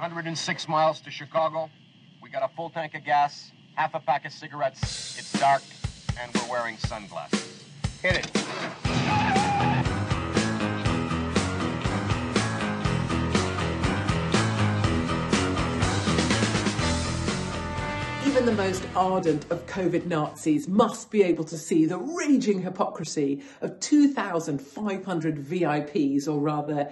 106 miles to Chicago. We got a full tank of gas, half a pack of cigarettes. It's dark, and we're wearing sunglasses. Hit it. Even the most ardent of COVID Nazis must be able to see the raging hypocrisy of 2,500 VIPs, or rather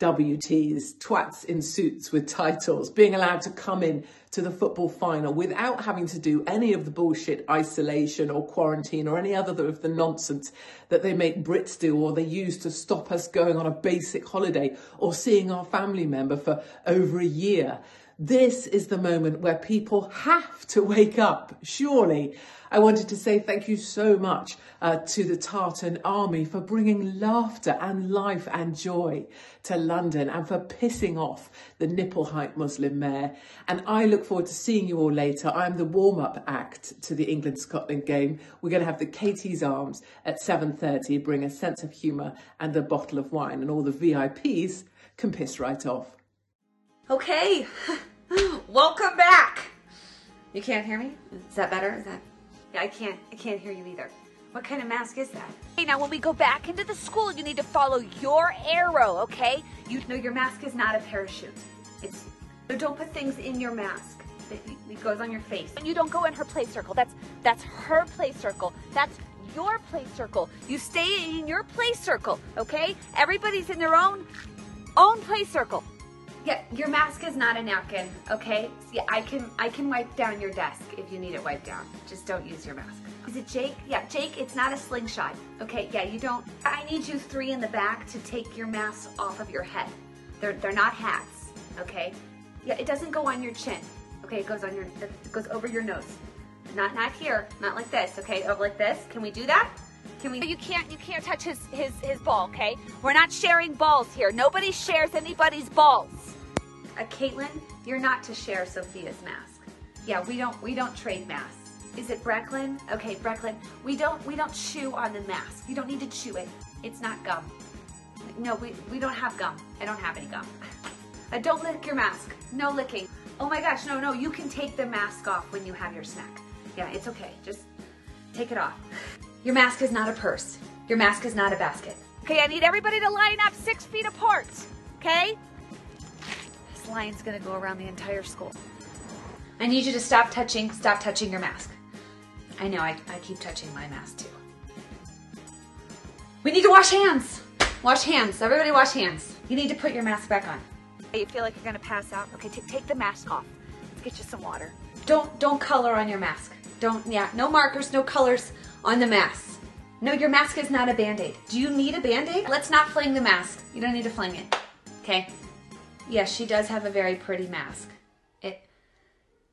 TISWTs, twats in suits with titles, being allowed to come in to the football final without having to do any of the bullshit isolation or quarantine or any other of the nonsense that they make Brits do or they use to stop us going on a basic holiday or seeing our family member for over a year. This is the moment where people have to wake up, surely. I wanted to say thank you so much uh, to the Tartan Army for bringing laughter and life and joy to London and for pissing off the nipple height Muslim mayor. And I look forward to seeing you all later. I'm the warm-up act to the England-Scotland game. We're going to have the Katie's Arms at 7.30, bring a sense of humour and a bottle of wine and all the VIPs can piss right off. Okay, welcome back. You can't hear me? Is that better? Is that? Yeah, I can't. I can't hear you either. What kind of mask is that? Okay, now when we go back into the school, you need to follow your arrow, okay? You know your mask is not a parachute. It's so don't put things in your mask. It, it goes on your face. And you don't go in her play circle. That's that's her play circle. That's your play circle. You stay in your play circle, okay? Everybody's in their own own play circle. Yeah, your mask is not a napkin, okay? See, I can I can wipe down your desk if you need it wiped down. Just don't use your mask. Is it Jake? Yeah, Jake, it's not a slingshot. Okay, yeah, you don't I need you three in the back to take your masks off of your head. They're they're not hats, okay? Yeah, it doesn't go on your chin. Okay, it goes on your it goes over your nose. Not not here, not like this, okay? Over like this. Can we do that? Can we You can't you can't touch his his his ball, okay? We're not sharing balls here. Nobody shares anybody's balls. Uh, Caitlin, you're not to share Sophia's mask. Yeah, we don't we don't trade masks. Is it Brecklin? Okay, Brecklin, we don't we don't chew on the mask. You don't need to chew it. It's not gum. No, we we don't have gum. I don't have any gum. Uh, don't lick your mask. No licking. Oh my gosh, no, no. You can take the mask off when you have your snack. Yeah, it's okay. Just take it off. Your mask is not a purse. Your mask is not a basket. Okay, I need everybody to line up six feet apart. Okay? This line's gonna go around the entire school. I need you to stop touching, stop touching your mask. I know, I, I keep touching my mask too. We need to wash hands. Wash hands. Everybody wash hands. You need to put your mask back on. You feel like you're gonna pass out? Okay, take take the mask off. Let's get you some water. Don't don't color on your mask. Don't yeah, no markers, no colors on the mask. No, your mask is not a band-aid. Do you need a band-aid? Let's not fling the mask. You don't need to fling it. Okay? Yes, she does have a very pretty mask. It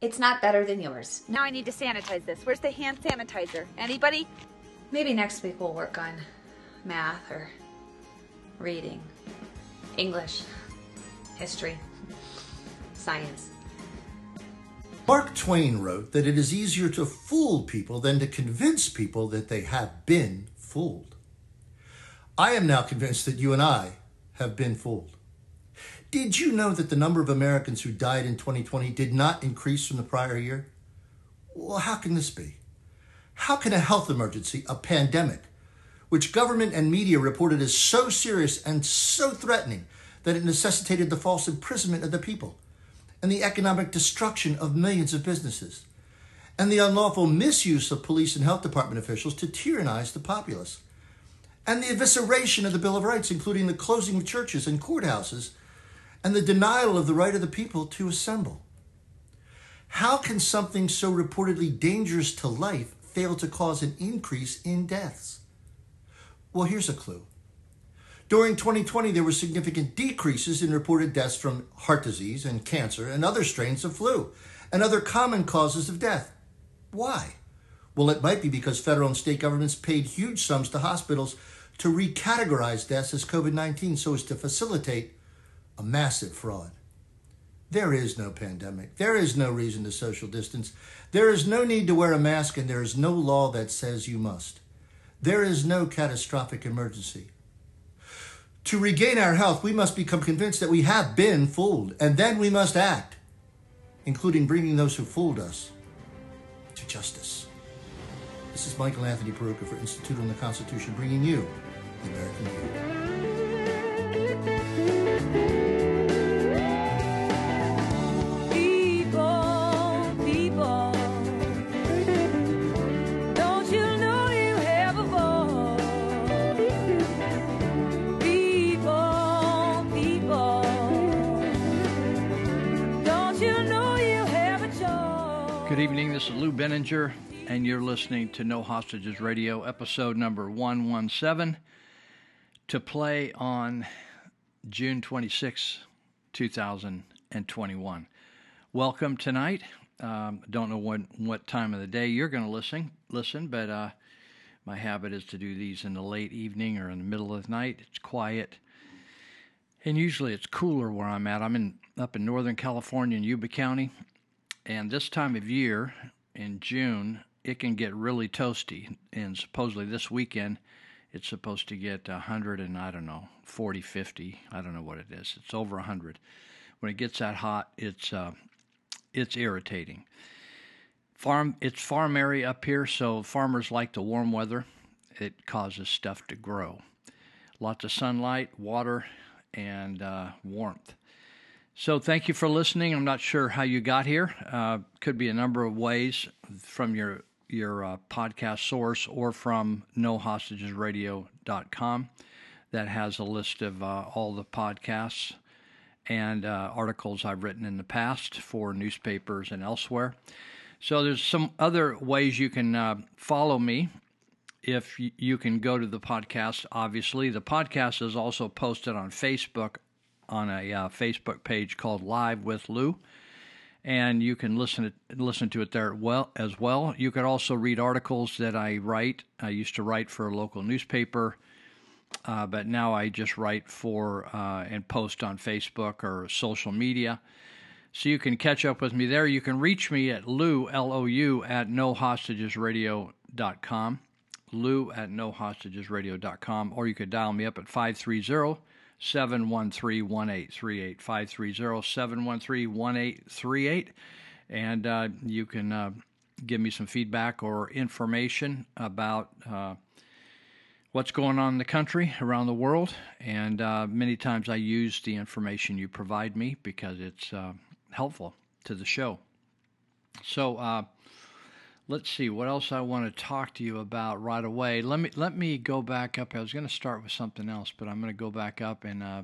it's not better than yours. Now I need to sanitize this. Where's the hand sanitizer? Anybody? Maybe next week we'll work on math or reading, English, history, science. Mark Twain wrote that it is easier to fool people than to convince people that they have been fooled. I am now convinced that you and I have been fooled. Did you know that the number of Americans who died in 2020 did not increase from the prior year? Well, how can this be? How can a health emergency, a pandemic, which government and media reported as so serious and so threatening that it necessitated the false imprisonment of the people, and the economic destruction of millions of businesses, and the unlawful misuse of police and health department officials to tyrannize the populace, and the evisceration of the Bill of Rights, including the closing of churches and courthouses, and the denial of the right of the people to assemble. How can something so reportedly dangerous to life fail to cause an increase in deaths? Well, here's a clue. During 2020, there were significant decreases in reported deaths from heart disease and cancer and other strains of flu and other common causes of death. Why? Well, it might be because federal and state governments paid huge sums to hospitals to recategorize deaths as COVID 19 so as to facilitate a massive fraud. There is no pandemic. There is no reason to social distance. There is no need to wear a mask, and there is no law that says you must. There is no catastrophic emergency. To regain our health, we must become convinced that we have been fooled, and then we must act, including bringing those who fooled us to justice. This is Michael Anthony Peroutka for Institute on the Constitution, bringing you the American View. Evening. This is Lou Binninger, and you're listening to No Hostages Radio, episode number 117, to play on June 26, 2021. Welcome tonight. Um, don't know what, what time of the day you're going to listen, listen, but uh, my habit is to do these in the late evening or in the middle of the night. It's quiet. And usually it's cooler where I'm at. I'm in up in Northern California in Yuba County, and this time of year in June, it can get really toasty. And supposedly this weekend, it's supposed to get 100 and I don't know, 40, 50. I don't know what it is. It's over 100. When it gets that hot, it's uh, it's irritating. Farm, it's farm area up here, so farmers like the warm weather. It causes stuff to grow. Lots of sunlight, water, and uh, warmth. So thank you for listening. I'm not sure how you got here. Uh, could be a number of ways from your your uh, podcast source or from nohostagesradio.com that has a list of uh, all the podcasts and uh, articles I've written in the past for newspapers and elsewhere. So there's some other ways you can uh, follow me if you can go to the podcast. Obviously, the podcast is also posted on Facebook on a uh, Facebook page called Live with Lou, and you can listen to, listen to it there well as well. You could also read articles that I write. I used to write for a local newspaper, uh, but now I just write for uh, and post on Facebook or social media. So you can catch up with me there. You can reach me at Lou L O U at nohostagesradio.com. Lou at nohostagesradio.com, or you could dial me up at 530 713 1838. 530 713 1838. And uh, you can uh, give me some feedback or information about uh, what's going on in the country, around the world. And uh, many times I use the information you provide me because it's uh, helpful to the show. So, uh, let's see what else I want to talk to you about right away. Let me let me go back up. I was going to start with something else, but I'm going to go back up and uh,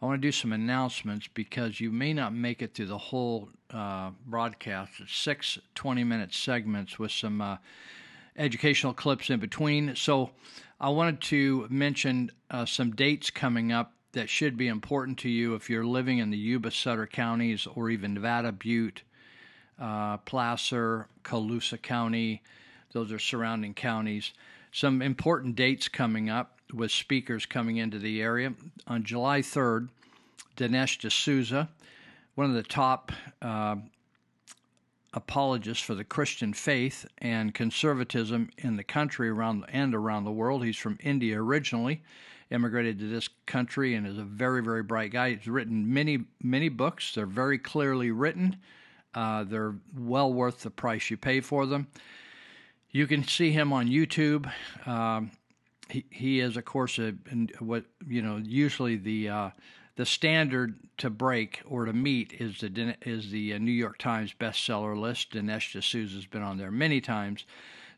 I want to do some announcements because you may not make it through the whole uh, broadcast. It's six 20 minute segments with some uh, educational clips in between. So I wanted to mention uh, some dates coming up that should be important to you if you're living in the Yuba Sutter counties or even Nevada Butte uh, Placer, Colusa County. Those are surrounding counties. Some important dates coming up with speakers coming into the area. On July 3rd, Dinesh D'Souza, one of the top uh, apologists for the Christian faith and conservatism in the country around and around the world. He's from India originally, immigrated to this country, and is a very, very bright guy. He's written many, many books. They're very clearly written. Uh, they're well worth the price you pay for them. You can see him on YouTube. Um, he, he is, of course, a, what you know. Usually, the uh, the standard to break or to meet is the is the uh, New York Times bestseller list. Dinesh D'Souza has been on there many times.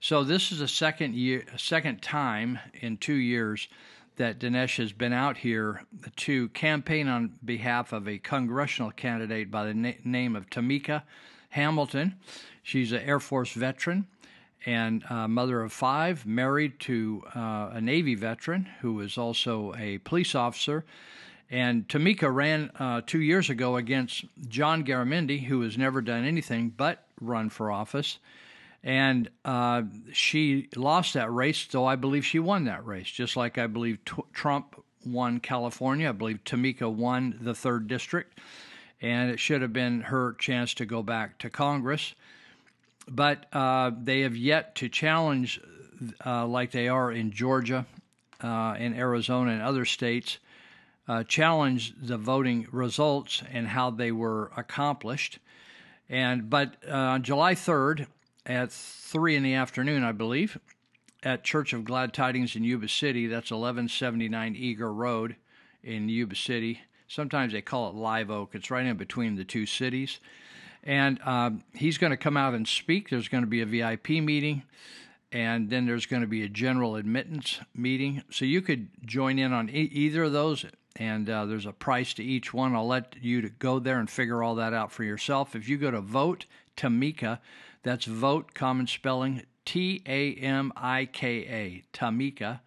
So this is a second year, second time in two years that Dinesh has been out here to campaign on behalf of a congressional candidate by the na- name of Tamika Hamilton. She's an Air Force veteran and mother of five, married to uh, a Navy veteran who is also a police officer. And Tamika ran uh, two years ago against John Garamendi, who has never done anything but run for office and uh, she lost that race, though I believe she won that race, just like I believe t- Trump won California. I believe Tamika won the third district, and it should have been her chance to go back to Congress. But uh, they have yet to challenge, uh, like they are in Georgia, uh, in Arizona, and other states, uh, challenge the voting results and how they were accomplished. And but uh, on July 3rd at three in the afternoon, I believe, at Church of Glad Tidings in Yuba City. That's 1179 Eager Road in Yuba City. Sometimes they call it Live Oak. It's right in between the two cities. And um, he's going to come out and speak. There's going to be a VIP meeting, and then there's going to be a general admittance meeting. So you could join in on e- either of those, and uh, there's a price to each one. I'll let you to go there and figure all that out for yourself. If you go to Vote Tamika, that's Vote, common spelling, T A M I K A, Tamika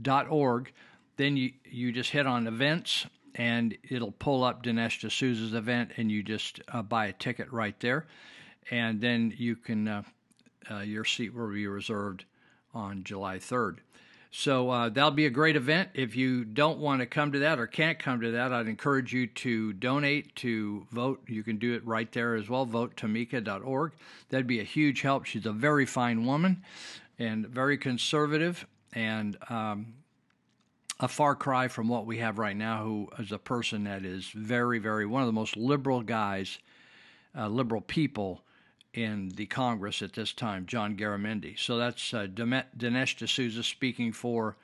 dot org. Then you, you just hit on events and it'll pull up Dinesh D'Souza's event and you just uh, buy a ticket right there. And then you can, uh, uh, your seat will be reserved on July 3rd. So uh, that'll be a great event. If you don't want to come to that or can't come to that, I'd encourage you to donate to vote. You can do it right there as well, votetamika.org. That'd be a huge help. She's a very fine woman and very conservative and um, a far cry from what we have right now, who is a person that is very, very one of the most liberal guys, uh, liberal people in the Congress at this time, John Garamendi. So that's uh, Dinesh D'Souza speaking for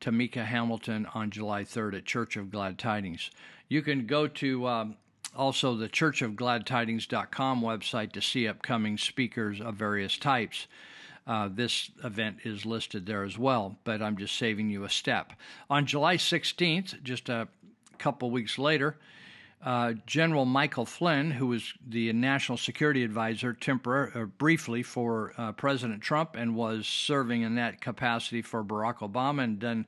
Tamika Hamilton on July 3rd at Church of Glad Tidings. You can go to um, also the Church of Glad churchofgladtidings.com website to see upcoming speakers of various types. Uh, this event is listed there as well, but I'm just saving you a step. On July 16th, just a couple weeks later, uh, General Michael Flynn, who was the national security advisor tempor- uh, briefly for uh, President Trump and was serving in that capacity for Barack Obama and then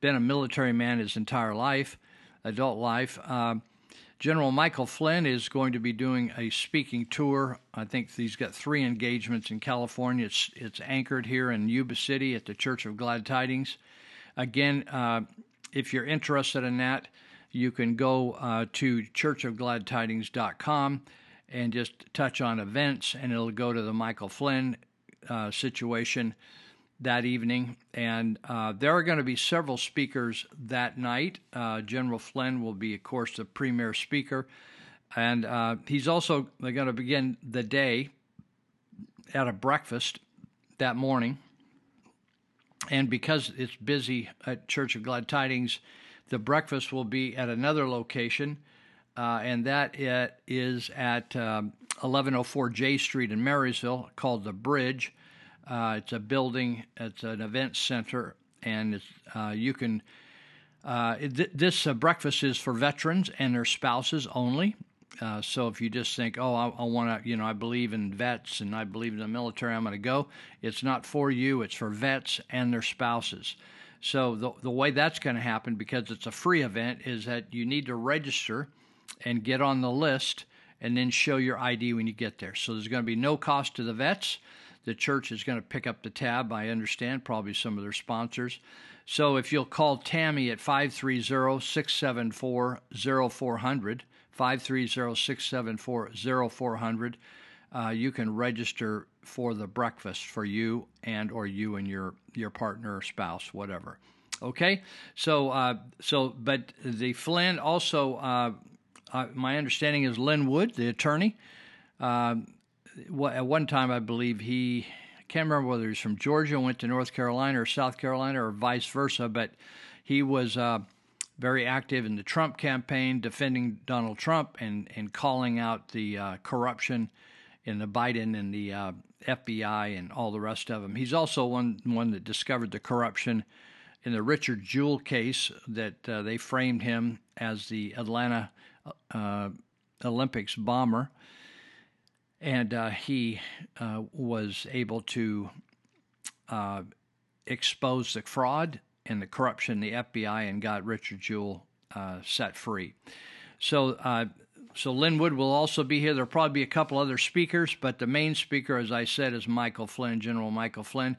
been a military man his entire life, adult life. Uh, General Michael Flynn is going to be doing a speaking tour. I think he's got three engagements in California. It's it's anchored here in Yuba City at the Church of Glad Tidings. Again, uh, if you're interested in that, you can go uh, to churchofgladtidings.com and just touch on events, and it'll go to the Michael Flynn uh, situation that evening. And uh, there are going to be several speakers that night. Uh, General Flynn will be, of course, the premier speaker. And uh, he's also going to begin the day at a breakfast that morning. And because it's busy at Church of Glad Tidings, the breakfast will be at another location, uh, and that is at um, 1104 J Street in Marysville, called The Bridge. Uh, it's a building. It's an event center, and uh, you can. Uh, th- this uh, breakfast is for veterans and their spouses only. Uh, so if you just think, oh, I, I want to, you know, I believe in vets and I believe in the military, I'm going to go. It's not for you. It's for vets and their spouses. So the the way that's going to happen because it's a free event is that you need to register and get on the list and then show your ID when you get there. So there's going to be no cost to the vets. The church is going to pick up the tab, I understand, probably some of their sponsors. So if you'll call Tammy at 530 674 0400, 530 674 0400, uh, you can register for the breakfast for you and or you and your your partner or spouse, whatever. Okay, so uh, so but the Flynn also, uh, uh my understanding is Lin Wood, the attorney. Uh, at one time, I believe he, I can't remember whether he's from Georgia, went to North Carolina or South Carolina or vice versa, but he was uh, very active in the Trump campaign, defending Donald Trump and, and calling out the uh, corruption in the Biden and the uh, FBI and all the rest of them. He's also one one that discovered the corruption in the Richard Jewell case that uh, they framed him as the Atlanta uh, Olympics bomber and uh, he uh, was able to uh, expose the fraud and the corruption the FBI and got Richard Jewell set free. So, so Lin Wood will also be here. There'll probably be a couple other speakers, but the main speaker, as I said, is Michael Flynn, General Michael Flynn.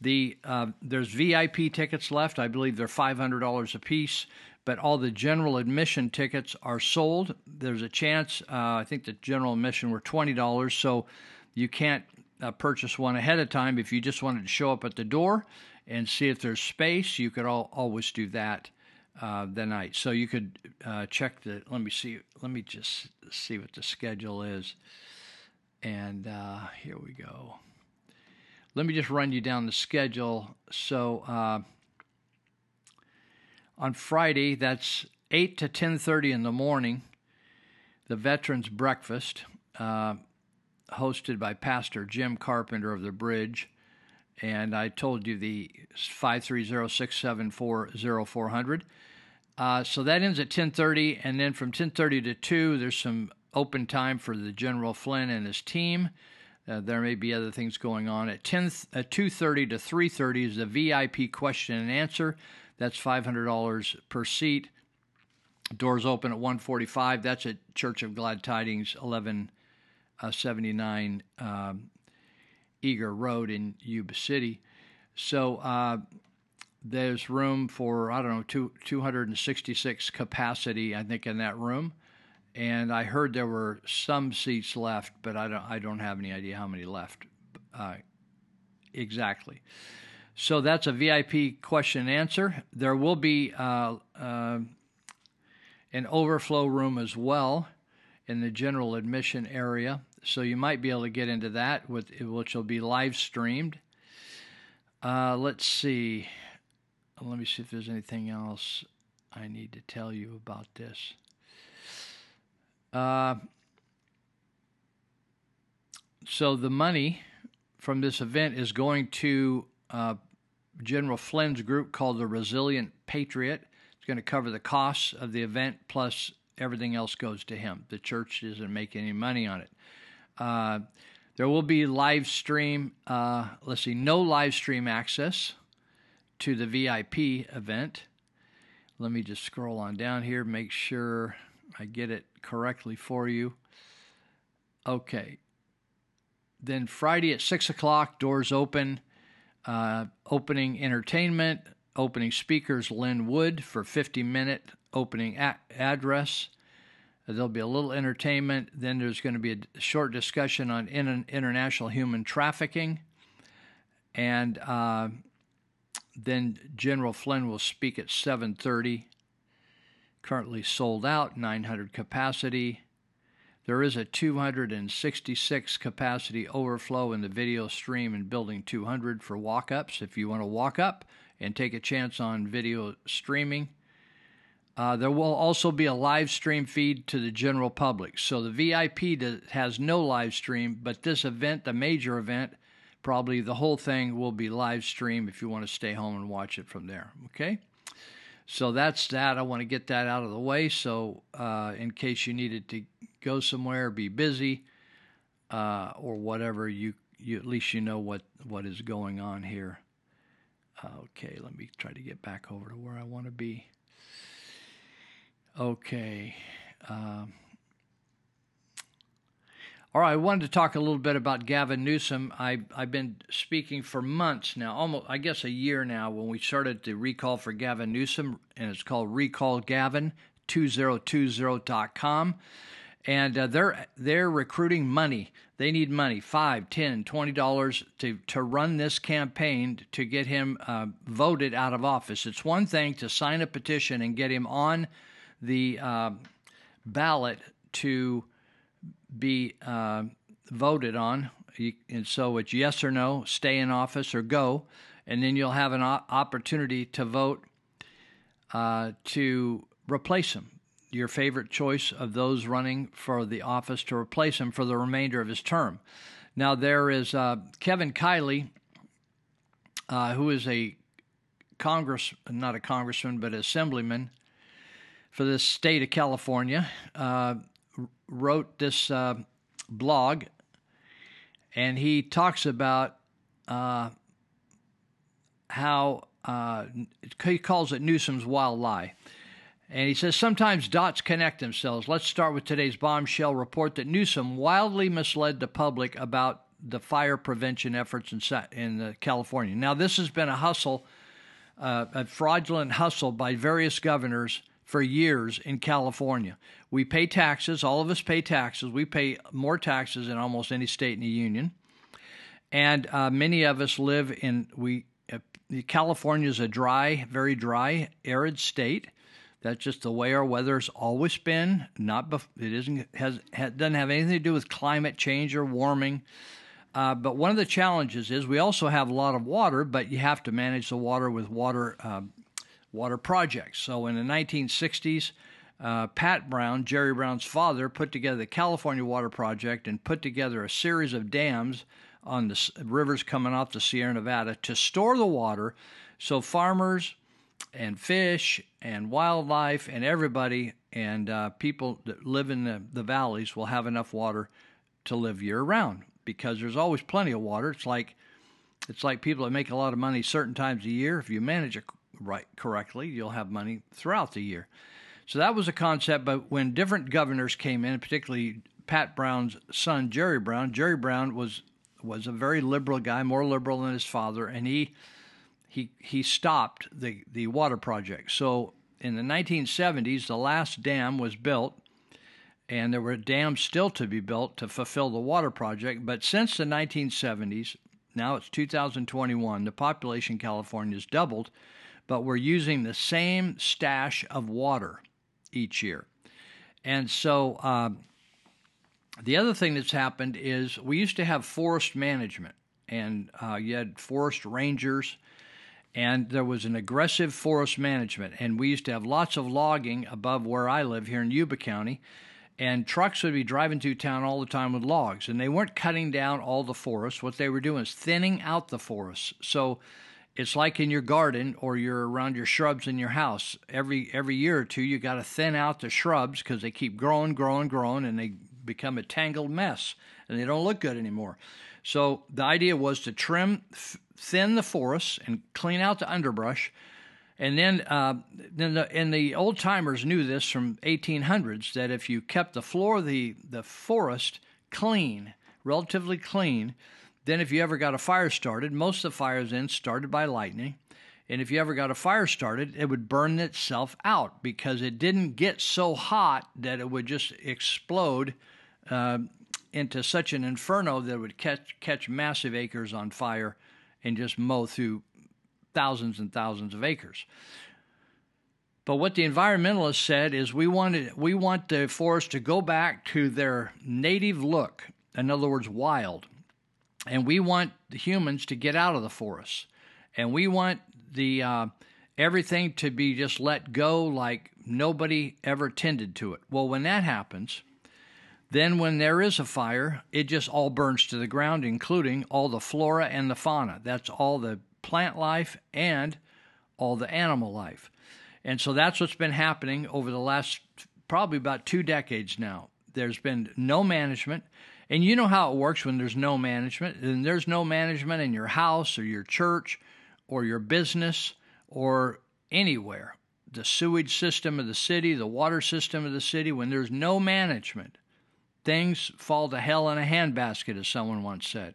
The uh, there's VIP tickets left. I believe they're five hundred dollars a piece but all the general admission tickets are sold. There's a chance, uh, I think the general admission were $20, so you can't uh, purchase one ahead of time. If you just wanted to show up at the door and see if there's space, you could all, always do that uh, the night. So you could uh, check the. Let me see. Let me just see what the schedule is. And uh, here we go. Let me just run you down the schedule. So uh, on Friday, that's eight to ten thirty in the morning. The Veterans Breakfast, uh, hosted by Pastor Jim Carpenter of the Bridge and I told you the 530-674-0400. Uh, so that ends at 10:30, and then from 10:30 to 2, there's some open time for the General Flynn and his team. Uh, there may be other things going on at 10 at 2:30 to 3:30 is the VIP question and answer. That's $500 per seat. Doors open at 1:45. That's at Church of Glad Tidings, 1179 um, Eager Road in Yuba City. So uh, there's room for I don't know two, 266 capacity I think in that room, and I heard there were some seats left, but I don't I don't have any idea how many left uh, exactly. So that's a VIP question and answer. There will be uh, uh, an overflow room as well in the general admission area so you might be able to get into that, with which will be live streamed. Uh, let's see. Let me see if there's anything else I need to tell you about this. Uh, so the money from this event is going to uh, General Flynn's group called the Resilient Patriot. It's going to cover the costs of the event plus everything else goes to him. The church doesn't make any money on it. Uh, there will be live stream, uh, let's see, no live stream access to the VIP event. Let me just scroll on down here, make sure I get it correctly for you. Okay. Then Friday at 6 o'clock, doors open. Uh, opening entertainment, opening speakers Lin Wood for 50 minute opening a- address. There'll be a little entertainment. Then there's going to be a short discussion on in, international human trafficking. And uh, then General Flynn will speak at 7:30. Currently sold out, 900 capacity. There is a 266 capacity overflow in the video stream in Building 200 for walk ups. If you want to walk up and take a chance on video streaming, uh, there will also be a live stream feed to the general public. So the VIP does, has no live stream, but this event, the major event, probably the whole thing will be live stream if you want to stay home and watch it from there. Okay? So that's that. I want to get that out of the way. So uh, in case you needed to go somewhere, be busy, uh, or whatever, you you at least you know what what is going on here. Okay, let me try to get back over to where I want to be. Okay. Um, all right, I wanted to talk a little bit about Gavin Newsom. I, I've been speaking for months now, almost, I guess, a year now, when we started the recall for Gavin Newsom, and it's called Recall recallgavin2020.com. And uh, they're they're recruiting money. They need money, five, ten, twenty dollars to to run this campaign to get him uh, voted out of office. It's one thing to sign a petition and get him on the uh, ballot to be uh, voted on. And so it's yes or no, stay in office or go. And then you'll have an opportunity to vote uh, to replace him. Your favorite choice of those running for the office to replace him for the remainder of his term. Now, there is uh, Kevin Kiley, uh, who is a Congress, not a congressman, but assemblyman for the state of California, uh, wrote this uh, blog, and he talks about uh, how uh, he calls it Newsom's wild lie. And he says sometimes dots connect themselves. Let's start with today's bombshell report that Newsom wildly misled the public about the fire prevention efforts in, in uh, California. Now, this has been a hustle, uh, a fraudulent hustle by various governors for years in California. We pay taxes, all of us pay taxes. We pay more taxes than almost any state in the union. And uh, many of us live in we uh, California is a dry, very dry, arid state. That's just the way our weather's always been. Not bef- it isn't has, has doesn't have anything to do with climate change or warming. Uh, but one of the challenges is we also have a lot of water, but you have to manage the water with water uh, water projects. So in the 1960s, uh, Pat Brown, Jerry Brown's father, put together the California Water Project and put together a series of dams on the rivers coming off the Sierra Nevada to store the water so farmers and fish and wildlife and everybody and uh, people that live in the, the valleys will have enough water to live year round because there's always plenty of water. It's like it's like people that make a lot of money certain times a year. If you manage it right correctly, you'll have money throughout the year. So that was a concept. But when different governors came in, particularly Pat Brown's son Jerry Brown, Jerry Brown was was a very liberal guy, more liberal than his father, and he he he stopped the the water project. So in the 1970s, the last dam was built, and there were dams still to be built to fulfill the water project. But since the 1970s, now it's 2021, the population in California has doubled, but we're using the same stash of water each year. And so uh, the other thing that's happened is we used to have forest management, and uh, you had forest rangers, and there was an aggressive forest management. And we used to have lots of logging above where I live here in Yuba County, and trucks would be driving through town all the time with logs. And they weren't cutting down all the forest. What they were doing is thinning out the forest. So it's like in your garden or you're around your shrubs in your house. Every every year or two, you got to thin out the shrubs because they keep growing, growing, growing, and they become a tangled mess, and they don't look good anymore. So the idea was to trim, thin the forests, and clean out the underbrush. And then, uh, then the, and the old timers knew this from 1800s that if you kept the floor of the, the forest clean, relatively clean, then if you ever got a fire started, most of the fires then started by lightning. And if you ever got a fire started, it would burn itself out because it didn't get so hot that it would just explode uh, into such an inferno that it would catch catch massive acres on fire and just mow through thousands and thousands of acres. But what the environmentalists said is we wanted we want the forest to go back to their native look, in other words, wild, and we want the humans to get out of the forest, and we want the uh, everything to be just let go like nobody ever tended to it. Well, when that happens, then, when there is a fire, it just all burns to the ground, including all the flora and the fauna. That's all the plant life and all the animal life. And so that's what's been happening over the last probably about two decades now. There's been no management. And you know how it works when there's no management. And there's no management in your house or your church or your business or anywhere. The sewage system of the city, the water system of the city, when there's no management, things fall to hell in a handbasket, as someone once said.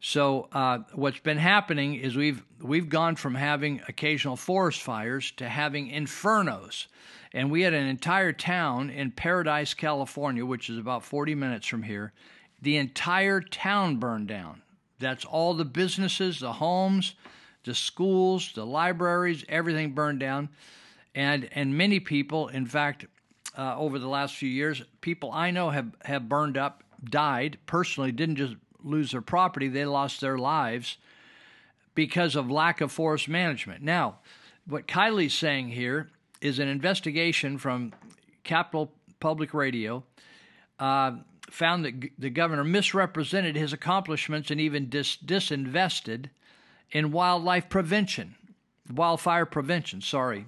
So uh, what's been happening is we've we've gone from having occasional forest fires to having infernos, and we had an entire town in Paradise, California, which is about 40 minutes from here. The entire town burned down. That's all the businesses, the homes, the schools, the libraries, everything burned down, and and many people, in fact, uh, over the last few years, people I know have, have burned up, died personally, didn't just lose their property, they lost their lives because of lack of forest management. Now, what Kiley's saying here is an investigation from Capital Public Radio uh, found that g- the governor misrepresented his accomplishments and even dis- disinvested in wildlife prevention, wildfire prevention, sorry,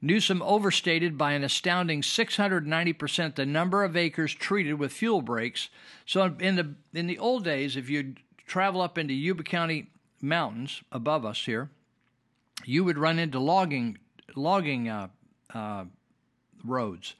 Newsom overstated by an astounding 690% the number of acres treated with fuel breaks. So in the in the old days, if you travel up into Yuba County mountains above us here, you would run into logging logging uh, uh, roads,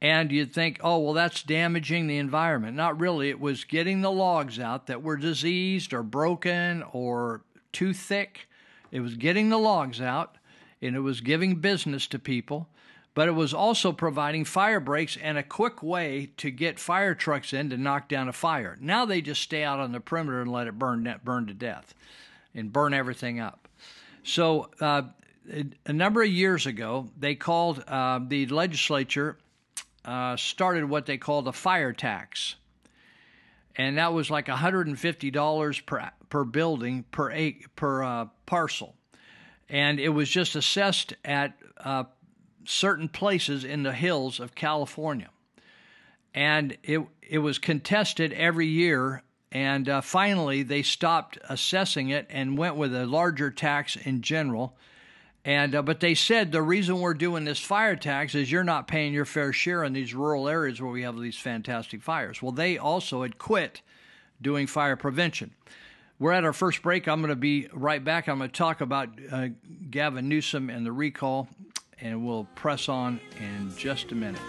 and you'd think, oh well, that's damaging the environment. Not really. It was getting the logs out that were diseased or broken or too thick. It was getting the logs out and it was giving business to people, but it was also providing fire breaks and a quick way to get fire trucks in to knock down a fire. Now they just stay out on the perimeter and let it burn burn to death and burn everything up. So uh, a number of years ago, they called uh, the legislature uh, started what they called a fire tax, and that was like $150 per per building per acre, per uh, parcel, and it was just assessed at uh, certain places in the hills of California, and it it was contested every year. And uh, finally, they stopped assessing it and went with a larger tax in general and uh, but they said the reason we're doing this fire tax is you're not paying your fair share in these rural areas where we have these fantastic fires. Well, they also had quit doing fire prevention. We're at our first break. I'm going to be right back. I'm going to talk about uh, Gavin Newsom and the recall, and we'll press on in just a minute.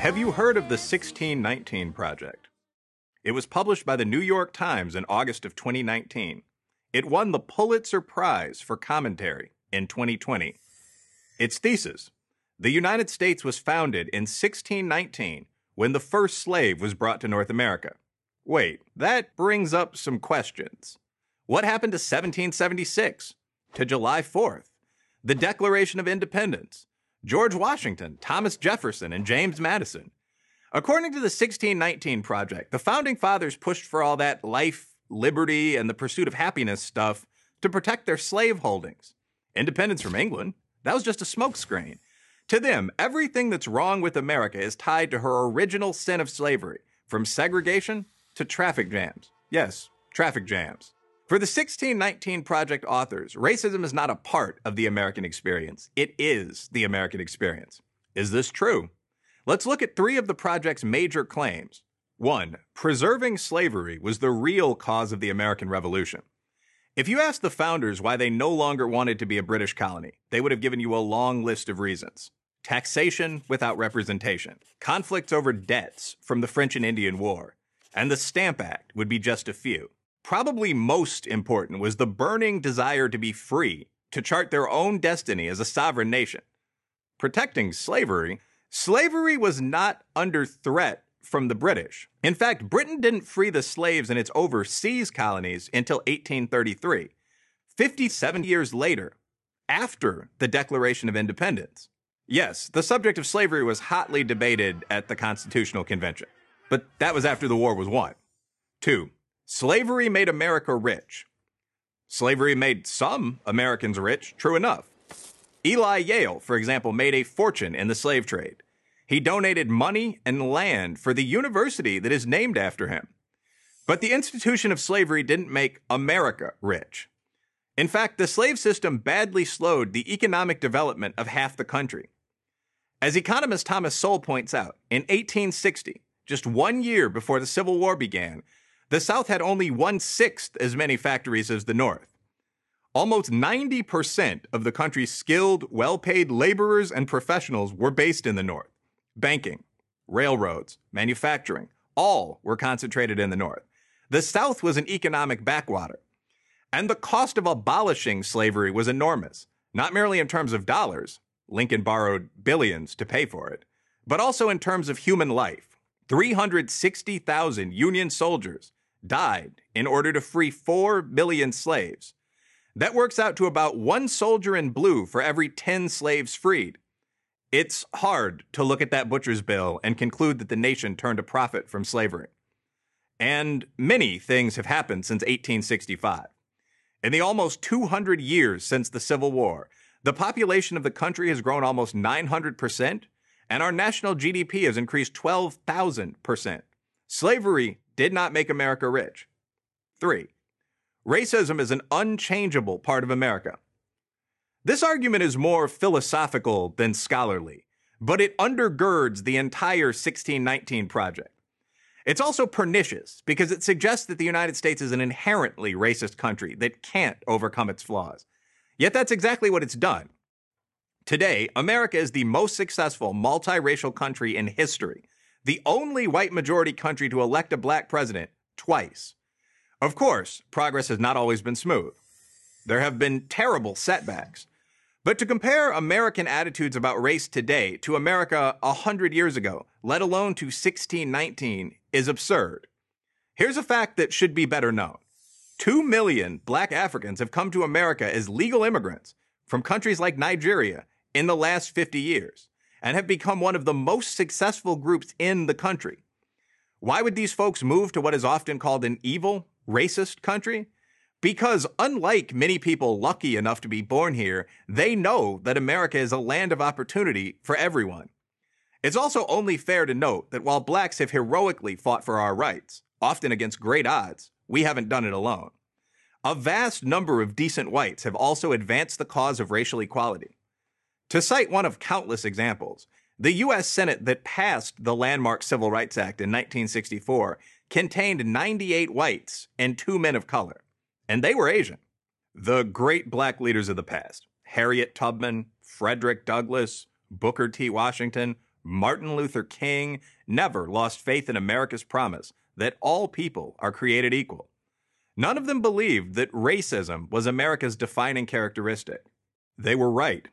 Have you heard of the 1619 Project? It was published by the New York Times in August of 2019. It won the Pulitzer Prize for Commentary in 2020. Its thesis The United States was founded in 1619 when the first slave was brought to North America. Wait, that brings up some questions. What happened to 1776? To July 4th? The Declaration of Independence? George Washington, Thomas Jefferson, and James Madison? According to the 1619 Project, the Founding Fathers pushed for all that life, liberty, and the pursuit of happiness stuff to protect their slave holdings. Independence from England, that was just a smokescreen. To them, everything that's wrong with America is tied to her original sin of slavery, from segregation to traffic jams. Yes, traffic jams. For the 1619 Project authors, racism is not a part of the American experience. It is the American experience. Is this true? Let's look at three of the project's major claims. One, preserving slavery was the real cause of the American Revolution. If you asked the founders why they no longer wanted to be a British colony, they would have given you a long list of reasons. Taxation without representation, conflicts over debts from the French and Indian War, and the Stamp Act would be just a few. Probably most important was the burning desire to be free, to chart their own destiny as a sovereign nation. Protecting slavery, slavery was not under threat from the British. In fact, Britain didn't free the slaves in its overseas colonies until 1833, 57 years later, after the Declaration of Independence. Yes, the subject of slavery was hotly debated at the Constitutional Convention, but that was after the war was won. Two, slavery made America rich. Slavery made some Americans rich, true enough. Eli Yale, for example, made a fortune in the slave trade. He donated money and land for the university that is named after him. But the institution of slavery didn't make America rich. In fact, the slave system badly slowed the economic development of half the country. As economist Thomas Sowell points out, in 1860, just one year before the Civil War began, the South had only one sixth as many factories as the North. Almost 90% of the country's skilled, well paid laborers and professionals were based in the North. Banking, railroads, manufacturing, all were concentrated in the North. The South was an economic backwater. And the cost of abolishing slavery was enormous, not merely in terms of dollars, Lincoln borrowed billions to pay for it, but also in terms of human life. 360,000 Union soldiers died in order to free 4 million slaves. That works out to about one soldier in blue for every 10 slaves freed. It's hard to look at that butcher's bill and conclude that the nation turned a profit from slavery. And many things have happened since 1865. In the almost 200 years since the Civil War, the population of the country has grown almost 900%, and our national GDP has increased 12,000%. Slavery did not make America rich. Three, racism is an unchangeable part of America. This argument is more philosophical than scholarly, but it undergirds the entire 1619 project. It's also pernicious because it suggests that the United States is an inherently racist country that can't overcome its flaws. Yet that's exactly what it's done. Today, America is the most successful multiracial country in history, the only white majority country to elect a black president twice. Of course, progress has not always been smooth. There have been terrible setbacks. But to compare American attitudes about race today to America a hundred years ago, let alone to 1619, is absurd. Here's a fact that should be better known. Two million black Africans have come to America as legal immigrants from countries like Nigeria in the last 50 years and have become one of the most successful groups in the country. Why would these folks move to what is often called an evil, racist country? Because unlike many people lucky enough to be born here, they know that America is a land of opportunity for everyone. It's also only fair to note that while blacks have heroically fought for our rights, often against great odds, we haven't done it alone. A vast number of decent whites have also advanced the cause of racial equality. To cite one of countless examples, the U.S. Senate that passed the landmark Civil Rights Act in 1964 contained 98 whites and two men of color and they were Asian. The great black leaders of the past Harriet Tubman, Frederick Douglass, Booker T. Washington, Martin Luther King never lost faith in America's promise that all people are created equal. None of them believed that racism was America's defining characteristic. They were right.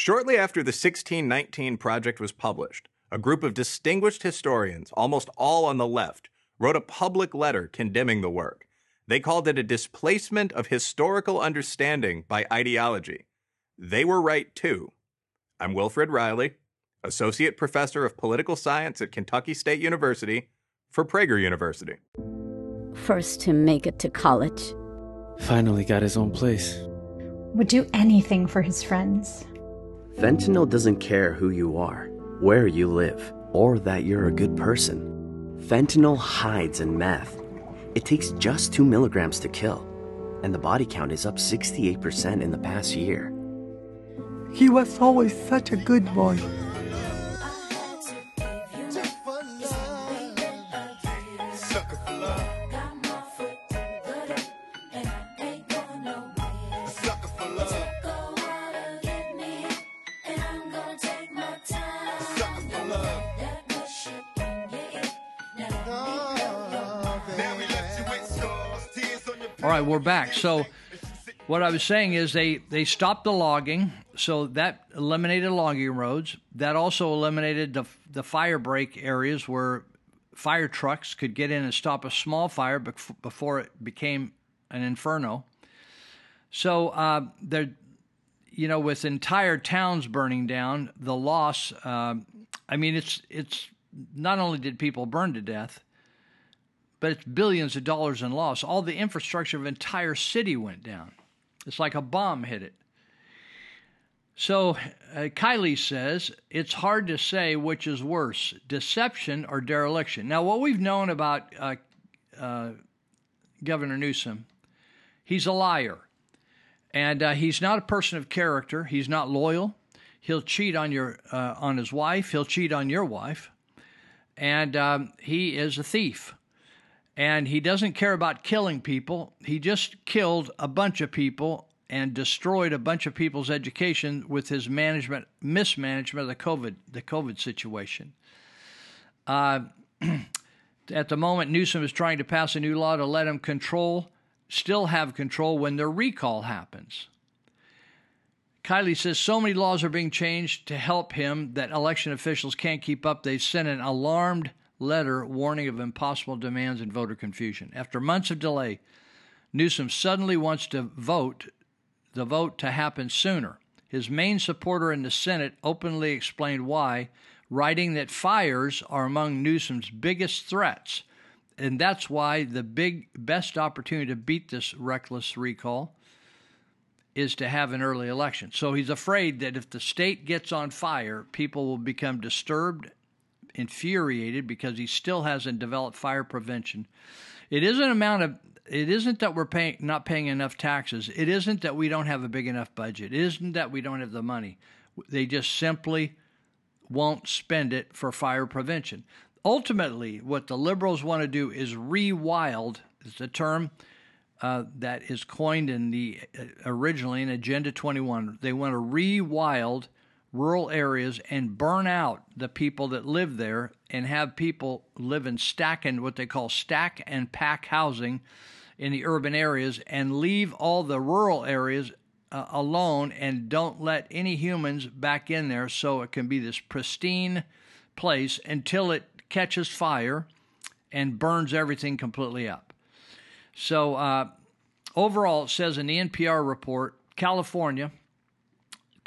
Shortly after the 1619 Project was published, a group of distinguished historians, almost all on the left, wrote a public letter condemning the work. They called it a displacement of historical understanding by ideology. They were right too. I'm Wilfred Reilly, Associate Professor of Political Science at Kentucky State University for Prager University. First to make it to college. Finally got his own place. Would do anything for his friends. Fentanyl doesn't care who you are, where you live, or that you're a good person. Fentanyl hides in meth it takes just 2 milligrams to kill, and the body count is up 68% in the past year. He was always such a good boy. Right, we're back. So, what I was saying is they they stopped the logging, so that eliminated logging roads. That also eliminated the the fire break areas where fire trucks could get in and stop a small fire before it became an inferno. So uh, there, you know, with entire towns burning down, the loss. Uh, I mean, it's it's not only did people burn to death, but it's billions of dollars in loss. All the infrastructure of an entire city went down. It's like a bomb hit it. So uh, Kiley says it's hard to say which is worse, deception or dereliction. Now, what we've known about uh, uh, Governor Newsom, he's a liar, and uh, he's not a person of character. He's not loyal. He'll cheat on your uh, on his wife. He'll cheat on your wife, and um, he is a thief and he doesn't care about killing people. He just killed a bunch of people and destroyed a bunch of people's education with his management mismanagement of the COVID the COVID situation. Uh, at the moment, Newsom is trying to pass a new law to let him control, still have control when their recall happens. Kiley says so many laws are being changed to help him that election officials can't keep up. They've sent an alarmed letter warning of impossible demands and voter confusion. After months of delay, Newsom suddenly wants to vote the vote to happen sooner. His main supporter in the Senate openly explained why, writing that fires are among Newsom's biggest threats. And that's why the big best opportunity to beat this reckless recall is to have an early election. So he's afraid that if the state gets on fire, people will become disturbed infuriated because he still hasn't developed fire prevention. It isn't amount of it isn't that we're paying not paying enough taxes. It isn't that we don't have a big enough budget. It isn't that we don't have the money. They just simply won't spend it for fire prevention. Ultimately, what the liberals want to do is rewild. It's a term uh, that is coined in the uh, originally in Agenda 21. They want to rewild rural areas and burn out the people that live there and have people live in stack and what they call stack and pack housing in the urban areas and leave all the rural areas uh, alone and don't let any humans back in there so it can be this pristine place until it catches fire and burns everything completely up. So, uh, overall, it says in the NPR report California,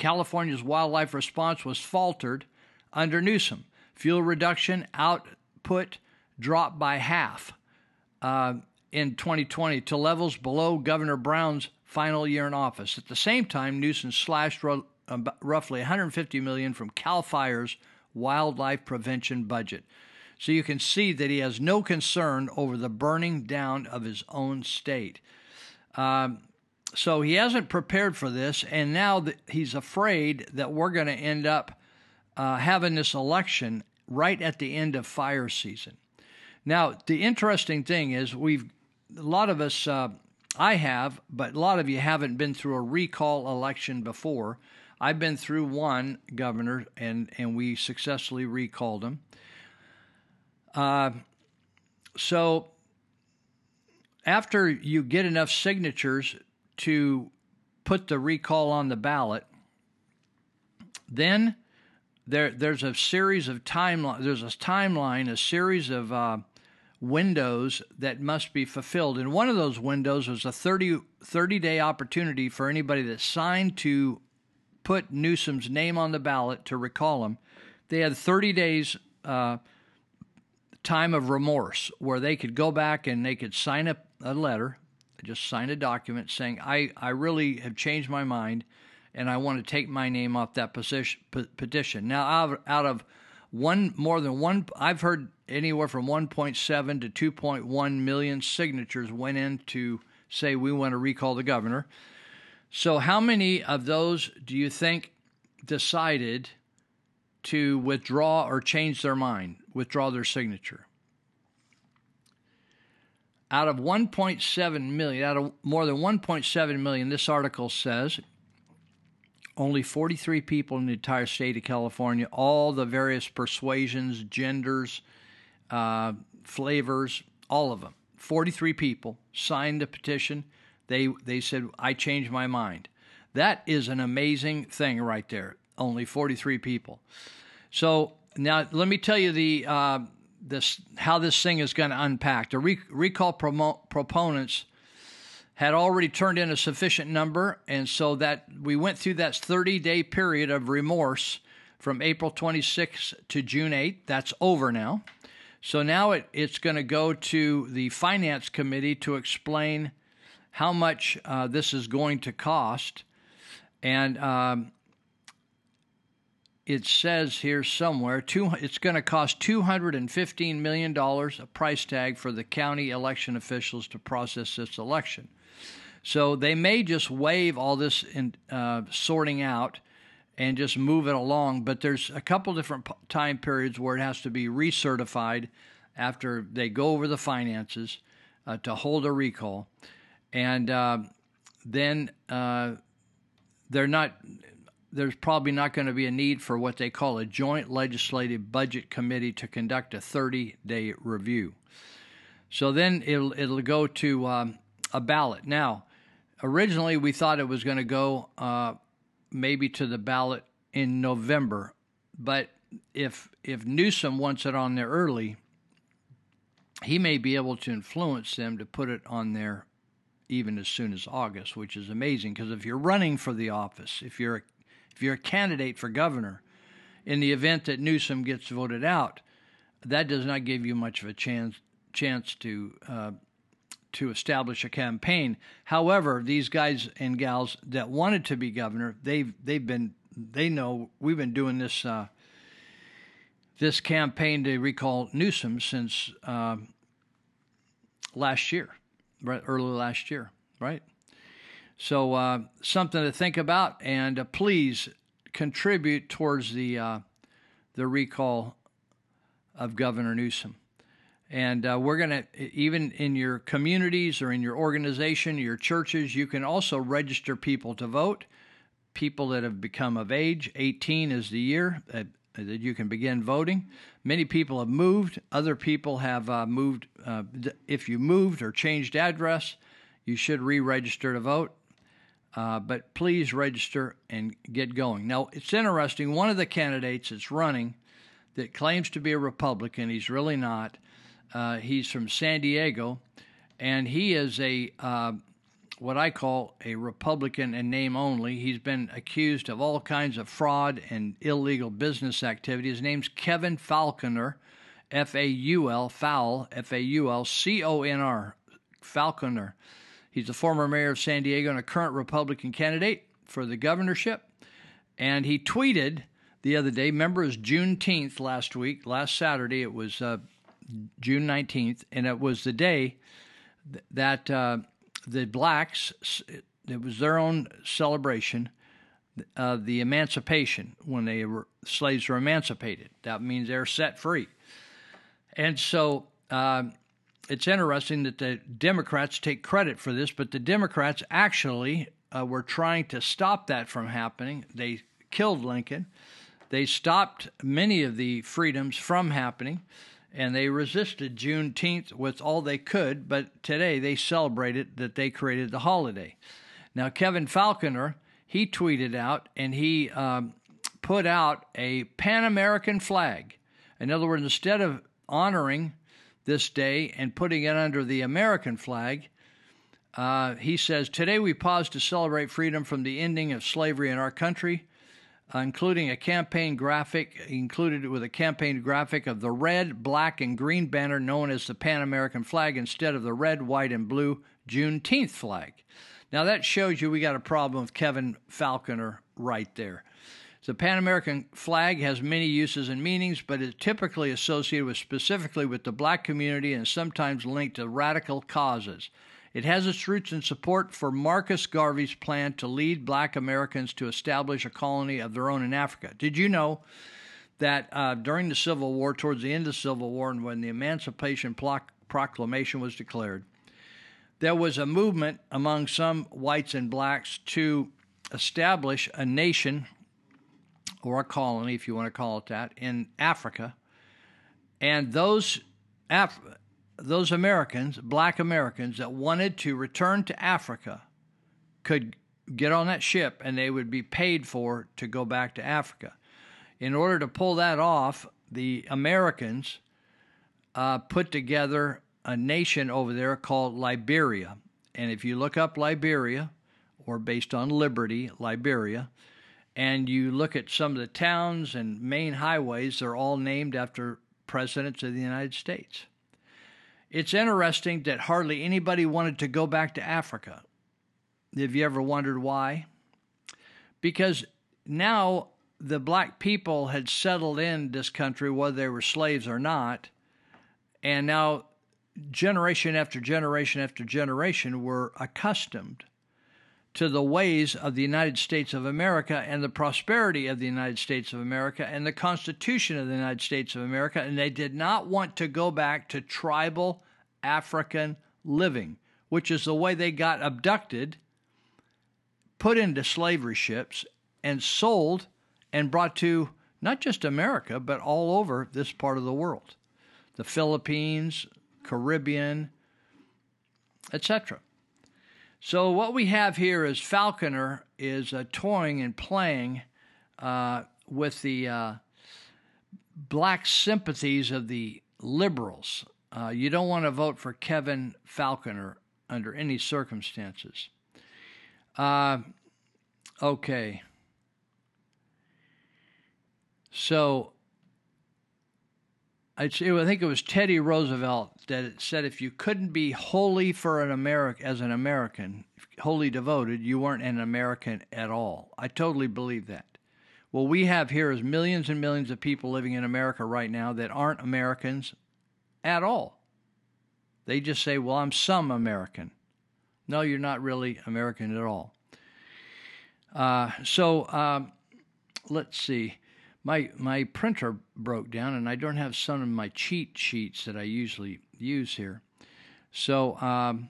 California's wildlife response was faltered under Newsom. Fuel reduction output dropped by half uh, in 2020 to levels below Governor Brown's final year in office. At the same time, Newsom slashed ro- roughly 150 million from Cal Fire's wildlife prevention budget. So you can see that he has no concern over the burning down of his own state. Um, so he hasn't prepared for this, and now he's afraid that we're going to end up uh, having this election right at the end of fire season. Now, the interesting thing is, we've a lot of us, uh, I have, but a lot of you haven't been through a recall election before. I've been through one governor, and and we successfully recalled him. Uh, so after you get enough signatures to put the recall on the ballot, then there there's a series of timeline. There's a timeline, a series of uh, windows that must be fulfilled. And one of those windows was a 30, 30 day opportunity for anybody that signed to put Newsom's name on the ballot to recall him. They had 30 days uh, time of remorse where they could go back and they could sign a, a letter just signed a document saying, I, I really have changed my mind and I want to take my name off that position, petition. Now, out of one more than one, I've heard anywhere from 1.7 to 2.1 million signatures went in to say we want to recall the governor. So, how many of those do you think decided to withdraw or change their mind, withdraw their signature? Out of 1.7 million, out of more than 1.7 million, this article says only 43 people in the entire state of California, all the various persuasions, genders, uh, flavors, all of them. 43 people signed the petition. They they said I changed my mind. That is an amazing thing right there. Only 43 people. So now let me tell you the uh, this how this thing is going to unpack. The re- recall promo- proponents had already turned in a sufficient number, and so that we went through that 30 day period of remorse from April 26th to June 8th. That's over now. So now it, it's going to go to the finance committee to explain how much uh, this is going to cost. And um, it says here somewhere two, it's going to cost $215 million, a price tag for the county election officials to process this election. So they may just waive all this in, uh, sorting out and just move it along, but there's a couple different time periods where it has to be recertified after they go over the finances uh, to hold a recall. And uh, then uh, they're not there's probably not going to be a need for what they call a joint legislative budget committee to conduct a 30 day review. So then it'll, it'll go to um, a ballot. Now, originally we thought it was going to go uh, maybe to the ballot in November, but if if Newsom wants it on there early, he may be able to influence them to put it on there even as soon as August, which is amazing because if you're running for the office, if you're a if you're a candidate for governor, in the event that Newsom gets voted out, that does not give you much of a chance chance to uh, to establish a campaign. However, these guys and gals that wanted to be governor, they've they've been they know we've been doing this uh, this campaign to recall Newsom since uh, last year, right, early last year, right? So uh, something to think about, and uh, please contribute towards the uh, the recall of Governor Newsom. And uh, we're going to, even in your communities or in your organization, your churches, you can also register people to vote. people that have become of age. 18 is the year that, that you can begin voting. Many people have moved. Other people have uh, moved. Uh, if you moved or changed address, you should re register to vote. Uh, but please register and get going. Now, it's interesting. One of the candidates that's running that claims to be a Republican, he's really not. Uh, he's from San Diego, and he is a uh, what I call a Republican in name only. He's been accused of all kinds of fraud and illegal business activity. His name's Kevin Faulconer, F A U L, F A U L C O N R, Faulconer. He's the former mayor of San Diego and a current Republican candidate for the governorship. And he tweeted the other day, remember it was Juneteenth last week, last Saturday, it was uh, June 19th, and it was the day that uh, the blacks, it was their own celebration of uh, the emancipation when they were, slaves were emancipated. That means they're set free. And so uh, it's interesting that the Democrats take credit for this, but the Democrats actually uh, were trying to stop that from happening. They killed Lincoln. They stopped many of the freedoms from happening, and they resisted Juneteenth with all they could. But today they celebrated that they created the holiday. Now, Kevin Faulconer, he tweeted out and he um, put out a Pan American flag. In other words, instead of honoring this day and putting it under the American flag. Uh, he says, Today we pause to celebrate freedom from the ending of slavery in our country, uh, including a campaign graphic, included with a campaign graphic of the red, black, and green banner known as the Pan American flag instead of the red, white, and blue Juneteenth flag. Now that shows you we got a problem with Kevin Faulconer right there. The Pan American flag has many uses and meanings, but is typically associated with specifically with the black community and sometimes linked to radical causes. It has its roots in support for Marcus Garvey's plan to lead black Americans to establish a colony of their own in Africa. Did you know that uh, during the Civil War, towards the end of the Civil War, and when the Emancipation Proclamation was declared, there was a movement among some whites and blacks to establish a nation or a colony, if you want to call it that, in Africa. And those Af- those Americans, black Americans that wanted to return to Africa, could get on that ship and they would be paid for to go back to Africa. In order to pull that off, the Americans uh, put together a nation over there called Liberia. And if you look up Liberia, or based on Liberty, Liberia, and you look at some of the towns and main highways, they're all named after presidents of the United States. It's interesting that hardly anybody wanted to go back to Africa. Have you ever wondered why? Because now the black people had settled in this country, whether they were slaves or not, and now generation after generation after generation were accustomed to the ways of the United States of America and the prosperity of the United States of America and the Constitution of the United States of America, and they did not want to go back to tribal African living, which is the way they got abducted, put into slavery ships, and sold and brought to not just America, but all over this part of the world the Philippines, Caribbean, etc. So what we have here is Faulconer is uh, toying and playing uh, with the uh, black sympathies of the liberals. Uh, you don't want to vote for Kevin Faulconer under any circumstances. Uh, okay. So I think it was Teddy Roosevelt that said if you couldn't be wholly for an American as an American, wholly devoted, you weren't an American at all. I totally believe that. What we have here is millions and millions of people living in America right now that aren't Americans at all. They just say, "Well, I'm some American." No, you're not really American at all. Uh, so um, let's see my my printer broke down and I don't have some of my cheat sheets that I usually use here. So um,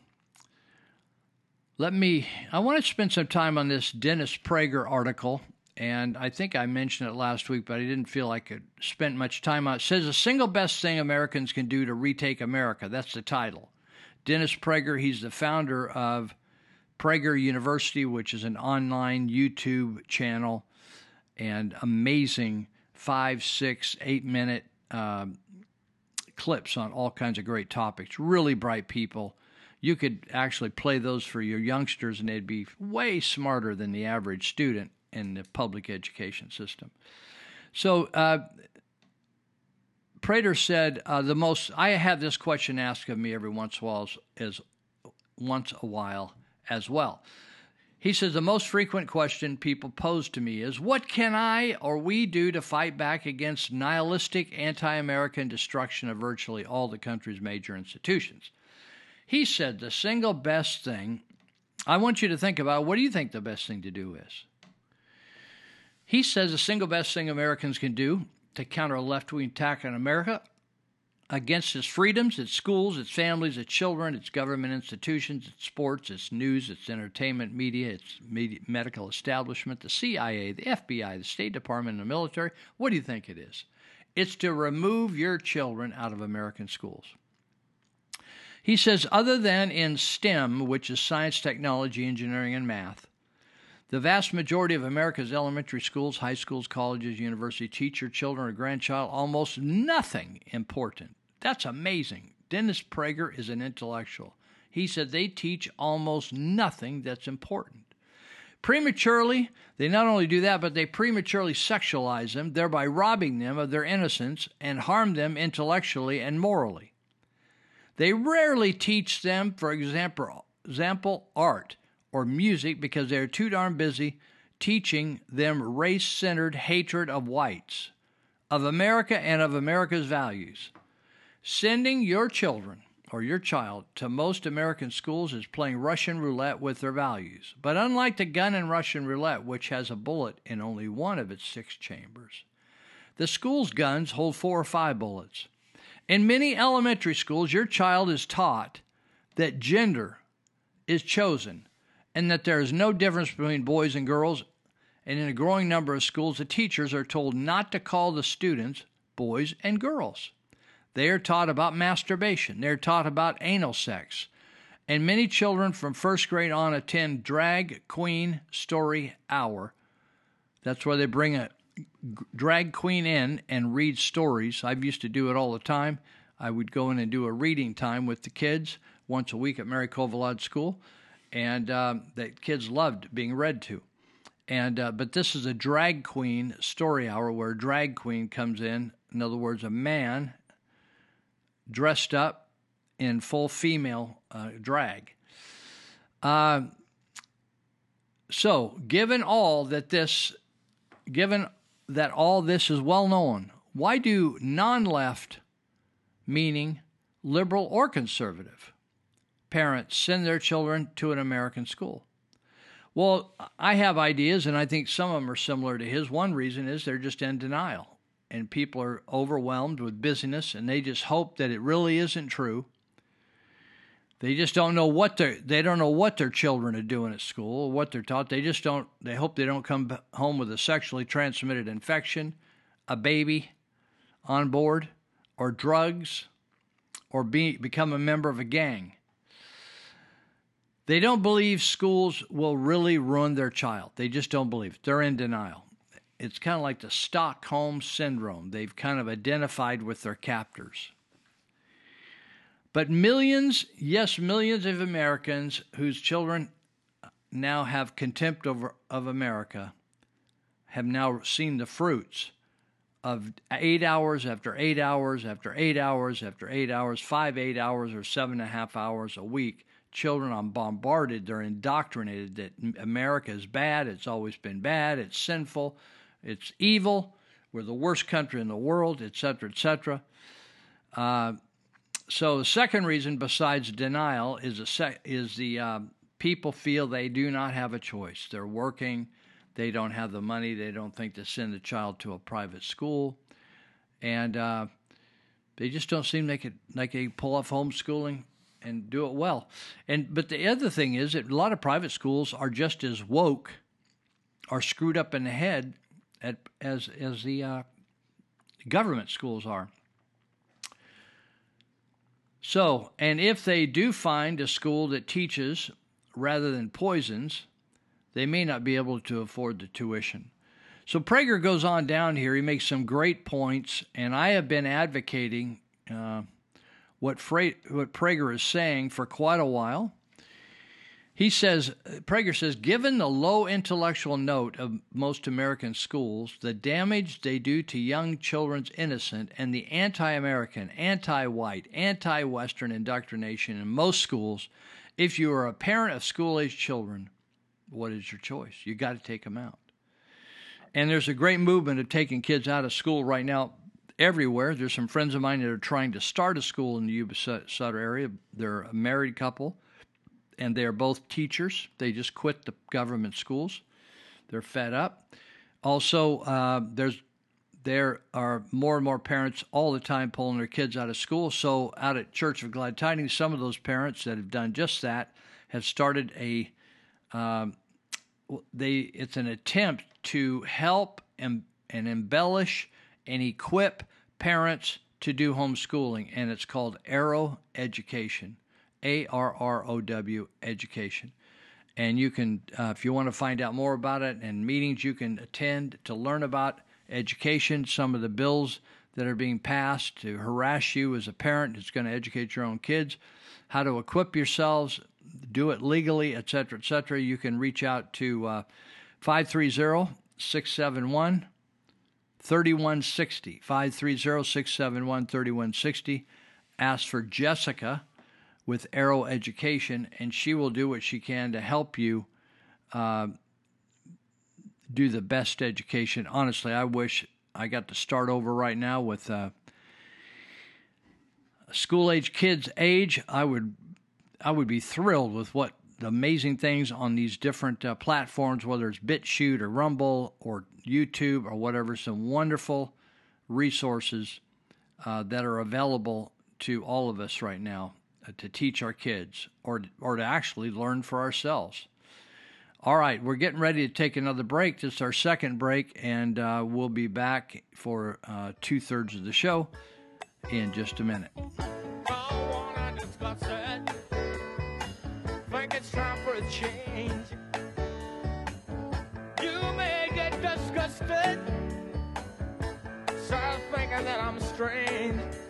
Let me, I want to spend some time on this Dennis Prager article. And I think I mentioned it last week, but I didn't feel like I spent much time on it. It says the single best thing Americans can do to retake America. That's the title. Dennis Prager, he's the founder of Prager University, which is an online YouTube channel and amazing five, six, eight minute um, clips on all kinds of great topics. Really bright people. You could actually play those for your youngsters, and they'd be way smarter than the average student in the public education system. So, uh, Prager said uh, the most. I have this question asked of me every once while, as once a while as well. He says the most frequent question people pose to me is what can I or we do to fight back against nihilistic anti American destruction of virtually all the country's major institutions? He said the single best thing, I want you to think about what do you think the best thing to do is? He says the single best thing Americans can do to counter a left wing attack on America against its freedoms, its schools, its families, its children, its government institutions, its sports, its news, its entertainment media, its media, medical establishment, the CIA, the FBI, the State Department, and the military. What do you think it is? It's to remove your children out of American schools. He says, other than in STEM, which is science, technology, engineering, and math, the vast majority of America's elementary schools, high schools, colleges, universities teach your children or grandchild almost nothing important. That's amazing. Dennis Prager is an intellectual. He said they teach almost nothing that's important. Prematurely, they not only do that, but they prematurely sexualize them, thereby robbing them of their innocence and harm them intellectually and morally. They rarely teach them, for example, example art or music because they're too darn busy teaching them race centered hatred of whites, of America, and of America's values. Sending your children or your child to most American schools is playing Russian roulette with their values. But unlike the gun in Russian roulette, which has a bullet in only one of its six chambers, the school's guns hold four or five bullets. In many elementary schools, your child is taught that gender is chosen and that there is no difference between boys and girls. And in a growing number of schools, the teachers are told not to call the students boys and girls. They are taught about masturbation, they're taught about anal sex. And many children from first grade on attend Drag Queen Story Hour. That's where they bring a drag queen in and read stories. I've used to do it all the time. I would go in and do a reading time with the kids once a week at Mary Covillaud School and um, that kids loved being read to. And uh, but this is a drag queen story hour where a drag queen comes in. In other words, a man dressed up in full female uh, drag. Uh, so, given all that this, given that all this is well known, why do non-left, meaning liberal or conservative, parents send their children to an American school? Well, I have ideas, and I think some of them are similar to his. One reason is they're just in denial, and people are overwhelmed with busyness, and they just hope that it really isn't true. They just don't know what they they don't know what their children are doing at school, or what they're taught. They just don't. They hope they don't come home with a sexually transmitted infection, a baby on board, or drugs, or be, become a member of a gang. They don't believe schools will really ruin their child. They just don't believe it. They're in denial. It's kind of like the Stockholm syndrome. They've kind of identified with their captors. But millions, yes, millions of Americans whose children now have contempt over, of America have now seen the fruits of eight hours after eight hours after eight hours after eight hours, five eight hours or seven and a half hours a week. Children are bombarded, they're indoctrinated that America is bad, it's always been bad, it's sinful, it's evil, we're the worst country in the world, etc., etc. Uh, so the second reason, besides denial, is a sec- is the uh, people feel they do not have a choice. They're working, they don't have the money, they don't think to send a child to a private school, and uh, they just don't seem like it like they pull off homeschooling and do it well. And but the other thing is that a lot of private schools are just as woke, are screwed up in the head, at, as as the uh, government schools are. So, and if they do find a school that teaches rather than poisons, they may not be able to afford the tuition. So Prager goes on down here. He makes some great points, and I have been advocating uh, what, Fra- what Prager is saying for quite a while. He says, Prager says, given the low intellectual note of most American schools, the damage they do to young children's innocence, and the anti American, anti white, anti Western indoctrination in most schools, if you are a parent of school age children, what is your choice? You got to take them out. And there's a great movement of taking kids out of school right now everywhere. There's some friends of mine that are trying to start a school in the Yuba Sutter area. They're a married couple and they're both teachers. They just quit the government schools. They're fed up. Also, uh, there's there are more and more parents all the time pulling their kids out of school. So, out at Church of Glad Tidings, some of those parents that have done just that have started a um, they it's an attempt to help and, and embellish and equip parents to do homeschooling, and it's called Arrow Education. A R R O W education. And you can, uh, if you want to find out more about it and meetings you can attend to learn about education, some of the bills that are being passed to harass you as a parent who's going to educate your own kids, how to equip yourselves, do it legally, etc., etc., you can reach out to uh, 530 671 3160. 530 671 3160. Ask for Jessica with Arrow Education, and she will do what she can to help you uh, do the best education. Honestly, I wish I got to start over right now with uh, school age kids age. I would I would be thrilled with what the amazing things on these different uh, platforms, whether it's BitChute or Rumble or YouTube or whatever. Some wonderful resources uh, that are available to all of us right now to teach our kids or or to actually learn for ourselves. All right, we're getting ready to take another break. This is our second break, and uh, we'll be back for uh, two thirds of the show in just a minute. Thinking that I'm strange.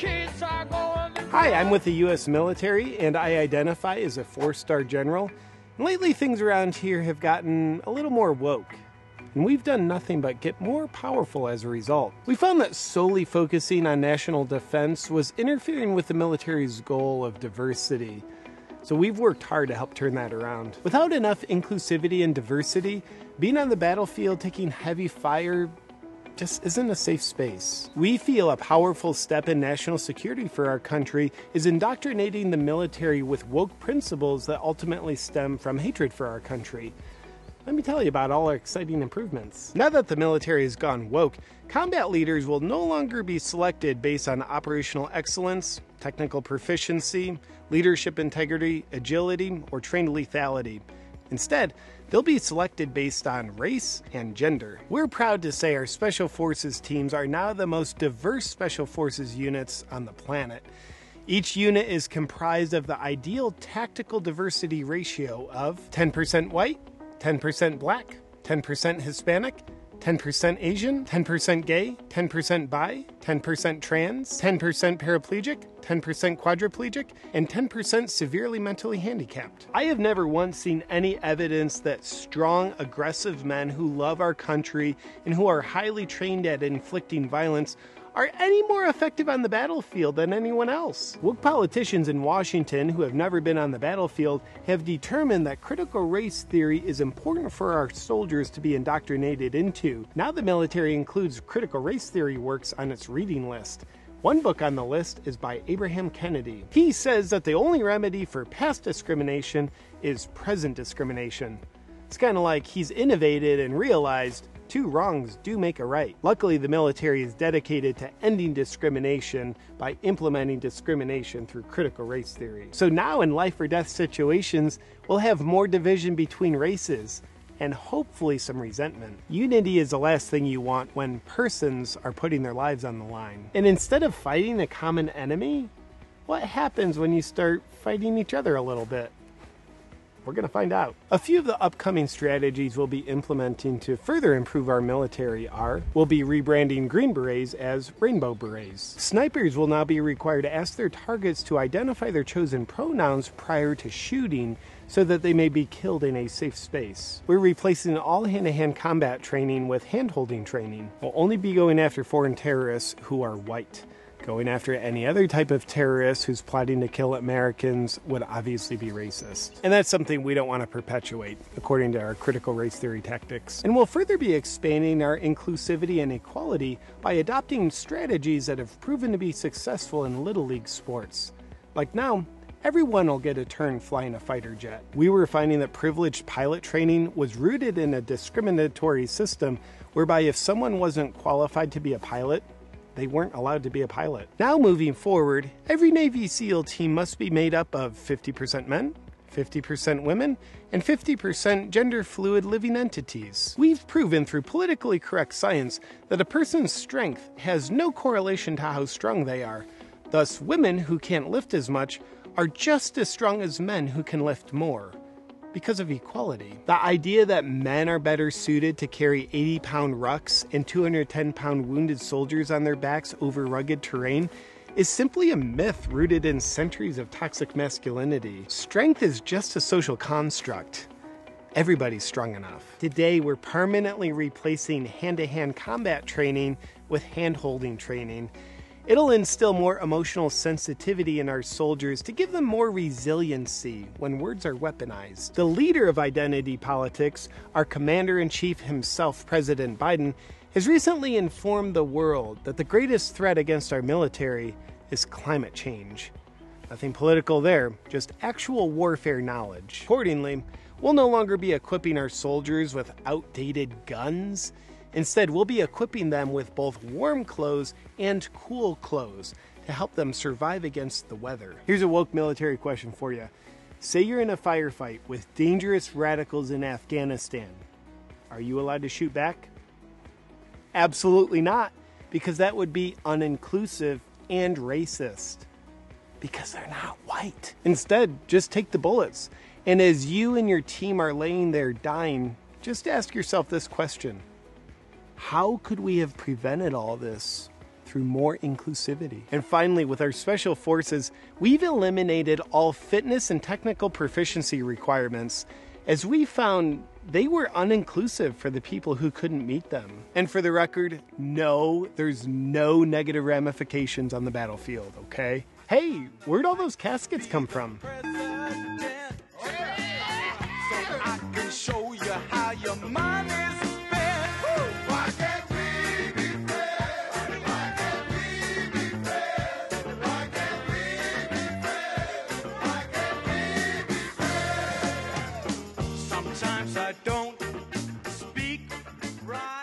Hi, I'm with the U.S. military, and I identify as a four star general. Lately, things around here have gotten a little more woke. And we've done nothing but get more powerful as a result. We found that solely focusing on national defense was interfering with the military's goal of diversity. So we've worked hard to help turn that around. Without enough inclusivity and diversity, being on the battlefield taking heavy fire just isn't a safe space. We feel a powerful step in national security for our country is indoctrinating the military with woke principles that ultimately stem from hatred for our country. Let me tell you about all our exciting improvements. Now that the military has gone woke, combat leaders will no longer be selected based on operational excellence, technical proficiency, leadership integrity, agility, or trained lethality. Instead, they'll be selected based on race and gender. We're proud to say our Special Forces teams are now the most diverse Special Forces units on the planet. Each unit is comprised of the ideal tactical diversity ratio of 10% white, 10% black, 10% Hispanic, 10% Asian, 10% gay, 10% bi, 10% trans, 10% paraplegic, 10% quadriplegic, and 10% severely mentally handicapped. I have never once seen any evidence that strong, aggressive men who love our country and who are highly trained at inflicting violence are any more effective on the battlefield than anyone else. Woke politicians in Washington who have never been on the battlefield have determined that critical race theory is important for our soldiers to be indoctrinated into. Now the military includes critical race theory works on its reading list. One book on the list is by Ibram Kendi. He says that the only remedy for past discrimination is present discrimination. It's kind of like he's innovated and realized two wrongs do make a right. Luckily, the military is dedicated to ending discrimination by implementing discrimination through critical race theory. So now, in life or death situations, we'll have more division between races and hopefully some resentment. Unity is the last thing you want when persons are putting their lives on the line. And instead of fighting a common enemy, what happens when you start fighting each other a little bit? We're going to find out. A few of the upcoming strategies we'll be implementing to further improve our military are we'll be rebranding Green Berets as Rainbow Berets. Snipers will now be required to ask their targets to identify their chosen pronouns prior to shooting so that they may be killed in a safe space. We're replacing all hand to hand combat training with hand holding training. We'll only be going after foreign terrorists who are white. Going after any other type of terrorist who's plotting to kill Americans would obviously be racist. And that's something we don't want to perpetuate, according to our critical race theory tactics. And we'll further be expanding our inclusivity and equality by adopting strategies that have proven to be successful in Little League sports. Like now, everyone will get a turn flying a fighter jet. We were finding that privileged pilot training was rooted in a discriminatory system whereby if someone wasn't qualified to be a pilot, they weren't allowed to be a pilot. Now, moving forward, every Navy SEAL team must be made up of 50% men, 50% women, and 50% gender fluid living entities. We've proven through politically correct science that a person's strength has no correlation to how strong they are. Thus, women who can't lift as much are just as strong as men who can lift more because of equality. The idea that men are better suited to carry 80 pound rucks and 210 pound wounded soldiers on their backs over rugged terrain is simply a myth rooted in centuries of toxic masculinity. Strength is just a social construct. Everybody's strong enough. Today, we're permanently replacing hand to hand combat training with hand holding training It'll instill more emotional sensitivity in our soldiers to give them more resiliency when words are weaponized. The leader of identity politics, our commander in chief himself, President Biden, has recently informed the world that the greatest threat against our military is climate change. Nothing political there, just actual warfare knowledge. Accordingly, we'll no longer be equipping our soldiers with outdated guns. Instead, we'll be equipping them with both warm clothes and cool clothes to help them survive against the weather. Here's a woke military question for you. Say you're in a firefight with dangerous radicals in Afghanistan. Are you allowed to shoot back? Absolutely not, because that would be uninclusive and racist. Because they're not white. Instead, just take the bullets. And as you and your team are laying there dying, just ask yourself this question how could we have prevented all this through more inclusivity? And finally, with our special forces, we've eliminated all fitness and technical proficiency requirements as we found they were uninclusive for the people who couldn't meet them. And for the record, no, there's no negative ramifications on the battlefield, okay? Hey, where'd all those caskets come from?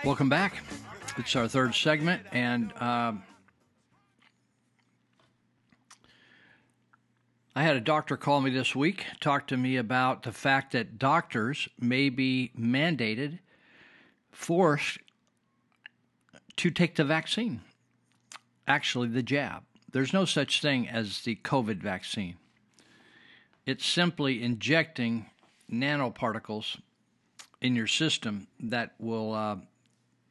Welcome back. It's our third segment, and um, I had a doctor call me this week, talk to me about the fact that doctors may be mandated, forced to take the vaccine. Actually, the jab. There's no such thing as the COVID vaccine. It's simply injecting nanoparticles in your system that will uh,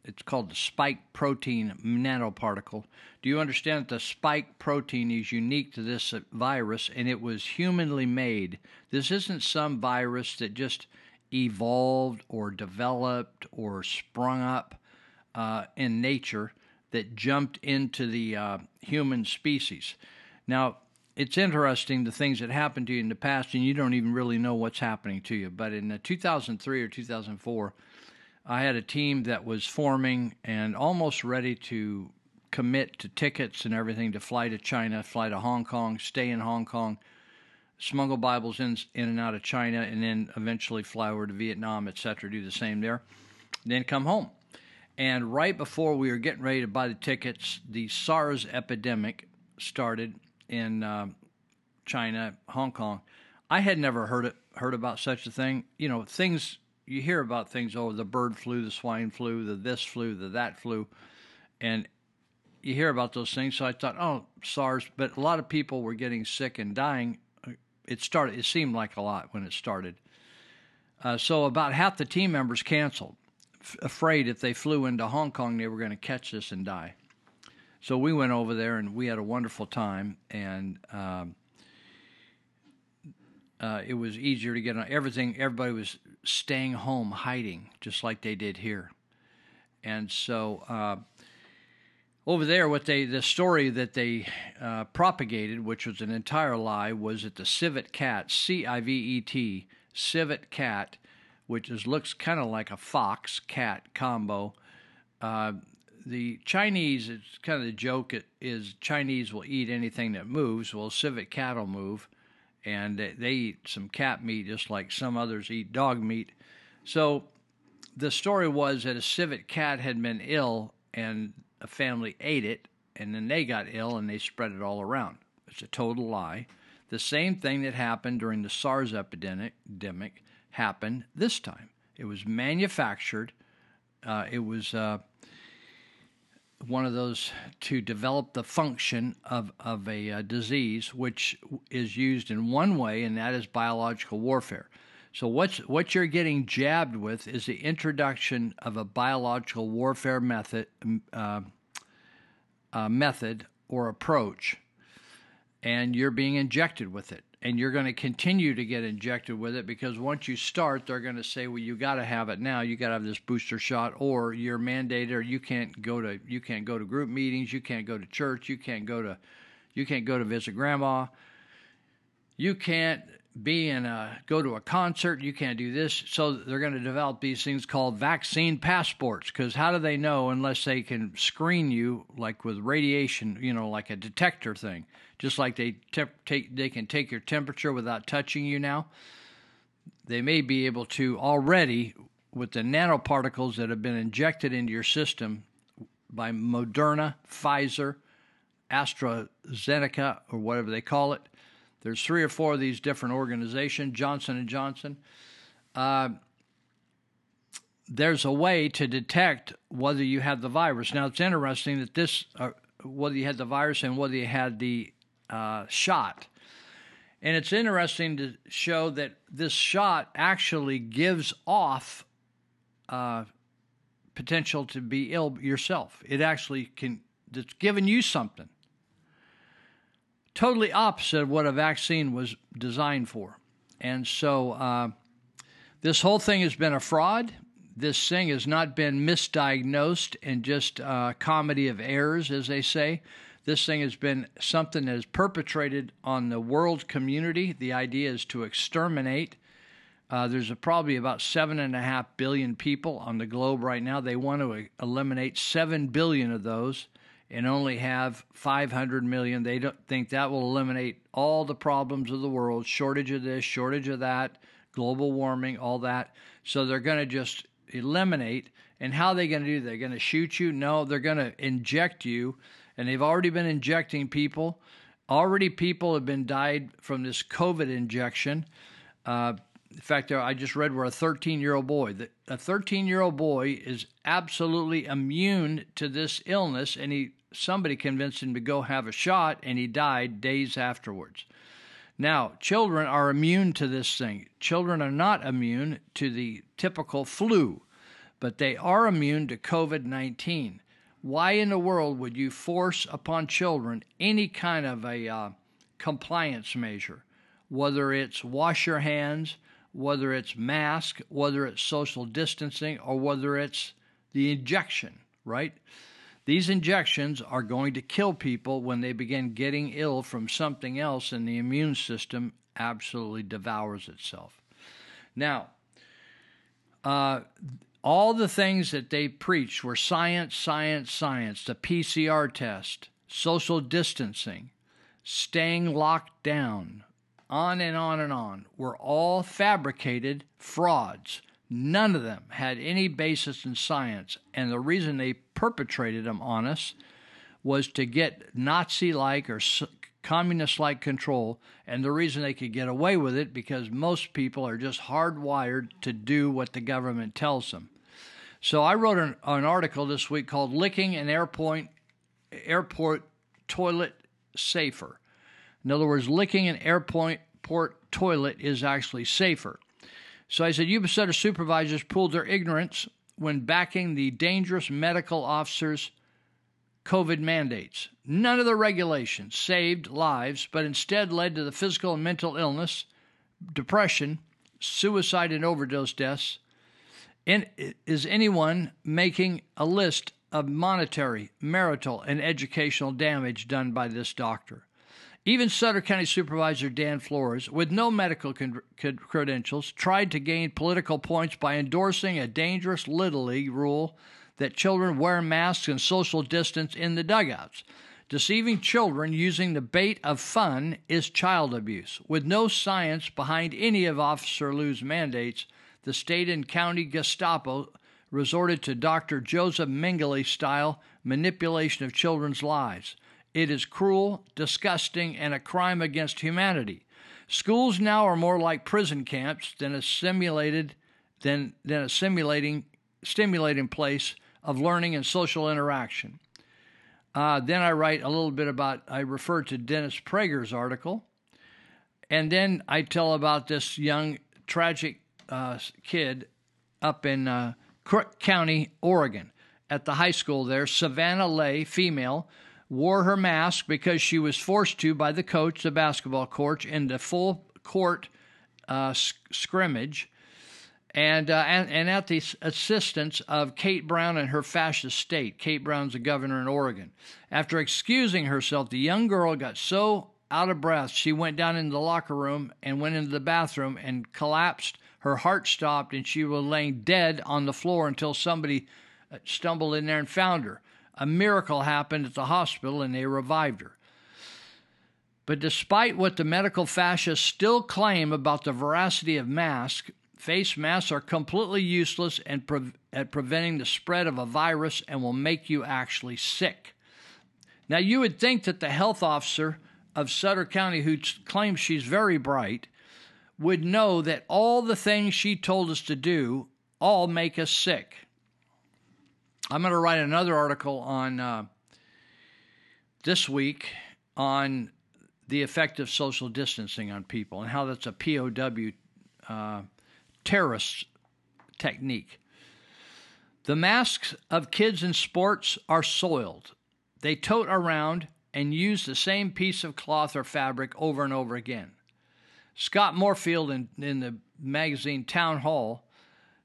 it's called the spike protein nanoparticle. Do you understand that the spike protein is unique to this virus and it was humanly made? This isn't some virus that just evolved or developed or sprung up uh, in nature that jumped into the uh, human species. Now, it's interesting the things that happened to you in the past, and you don't even really know what's happening to you. But in 2003 or 2004, I had a team that was forming and almost ready to commit to tickets and everything to fly to China, fly to Hong Kong, stay in Hong Kong, smuggle Bibles in, in and out of China, and then eventually fly over to Vietnam, etc., do the same there, then come home. And right before we were getting ready to buy the tickets, the SARS epidemic started in uh, China, Hong Kong. I had never heard it, heard about such a thing. You know, things you hear about things. Oh, the bird flu, the swine flu, the this flu, the that flu, and you hear about those things. So I thought, oh, SARS. But a lot of people were getting sick and dying. It started. It seemed like a lot when it started. Uh, so about half the team members canceled, f- afraid if they flew into Hong Kong they were going to catch this and die. So we went over there and we had a wonderful time, and um, uh, it was easier to get on everything. Everybody was staying home, hiding, just like they did here, and so. Uh, over there, what they the story that they uh, propagated, which was an entire lie, was that the civet cat, C I V E T, civet cat, which is looks kind of like a fox cat combo. Uh, the Chinese, it's kind of the joke is Chinese will eat anything that moves. Well, civet cat will move, and they eat some cat meat just like some others eat dog meat. So the story was that a civet cat had been ill and a family ate it and then they got ill and they spread it all around. It's a total lie. The same thing that happened during the SARS epidemic happened this time. It was manufactured. Uh, it was uh, one of those to develop the function of, of a uh, disease, which is used in one way, and that is biological warfare. So what's what you're getting jabbed with is the introduction of a biological warfare method, uh, uh, method or approach, and you're being injected with it, and you're going to continue to get injected with it because once you start, they're going to say, "Well, you got to have it now. You got to have this booster shot, or you're mandated, or you can't go to you can't go to group meetings, you can't go to church, you can't go to you can't go to visit grandma." You can't be in a go to a concert you can't do this so they're going to develop these things called vaccine passports because how do they know unless they can screen you like with radiation you know like a detector thing just like they take they can take your temperature without touching you now they may be able to already with the nanoparticles that have been injected into your system by Moderna, Pfizer, AstraZeneca or whatever they call it there's three or four of these different organizations, Johnson and Johnson. Uh, there's a way to detect whether you have the virus. Now it's interesting that this, uh, whether you had the virus and whether you had the uh, shot. And it's interesting to show that this shot actually gives off uh, potential to be ill yourself. It actually can, it's giving you something totally opposite of what a vaccine was designed for. And so uh, this whole thing has been a fraud. This thing has not been misdiagnosed and just a comedy of errors, as they say. This thing has been something that is perpetrated on the world community. The idea is to exterminate. Uh, there's a, probably about seven and a half billion people on the globe right now. They want to eliminate seven billion of those and only have 500 million. They don't think that will eliminate all the problems of the world shortage of this, shortage of that, global warming, all that. So they're going to just eliminate. And how are they going to do that? They're going to shoot you? No, they're going to inject you. And they've already been injecting people. Already, people have been died from this COVID injection. Uh, in fact, I just read where a 13 year old boy, a 13 year old boy is absolutely immune to this illness, and he somebody convinced him to go have a shot, and he died days afterwards. Now, children are immune to this thing. Children are not immune to the typical flu, but they are immune to COVID 19. Why in the world would you force upon children any kind of a uh, compliance measure, whether it's wash your hands, whether it's mask, whether it's social distancing, or whether it's the injection, right? These injections are going to kill people when they begin getting ill from something else, and the immune system absolutely devours itself. Now, uh, all the things that they preached were science, science, science, the PCR test, social distancing, staying locked down, on and on and on were all fabricated frauds. None of them had any basis in science, and the reason they perpetrated them on us was to get Nazi like or communist like control. And the reason they could get away with it because most people are just hardwired to do what the government tells them. So I wrote an, an article this week called Licking an Airport, airport Toilet Safer. In other words, licking an airport port toilet is actually safer. So I said, Yuba-Sutter supervisors pooled their ignorance when backing the dangerous medical officers' COVID mandates. None of the regulations saved lives, but instead led to the physical and mental illness, depression, suicide, and overdose deaths. And is anyone making a list of monetary, marital, and educational damage done by this doctor? Even Sutter County Supervisor Dan Flores, with no medical con- credentials, tried to gain political points by endorsing a dangerous Little League rule that children wear masks and social distance in the dugouts. Deceiving children using the bait of fun is child abuse. With no science behind any of Officer Luu's mandates, the state and county Gestapo resorted to Dr. Joseph Mengele style manipulation of children's lives. It is cruel, disgusting, and a crime against humanity. Schools now are more like prison camps than a simulated than, than a simulating stimulating place of learning and social interaction. Uh, then I write a little bit about, I refer to Dennis Prager's article. And then I tell about this young, tragic uh, kid up in uh, Crook County, Oregon, at the high school there. Savannah Lay, female, wore her mask because she was forced to by the coach, the basketball coach, in the full court uh, scrimmage and, uh, and, and at the assistance of Kate Brown and her fascist state. Kate Brown's the governor in Oregon. After excusing herself, the young girl got so out of breath she went down into the locker room and went into the bathroom and collapsed. Her heart stopped and she was laying dead on the floor until somebody uh, stumbled in there and found her. A miracle happened at the hospital and they revived her. But despite what the medical fascists still claim about the veracity of masks, Face masks are completely useless pre- at preventing the spread of a virus and will make you actually sick. Now, you would think that the health officer of Sutter County, who claims she's very bright, would know that all the things she told us to do all make us sick. I'm going to write another article on uh, this week on the effect of social distancing on people and how that's a POW uh, terrorist technique. The masks of kids in sports are soiled. They tote around and use the same piece of cloth or fabric over and over again. Scott Morefield in, in the magazine Town Hall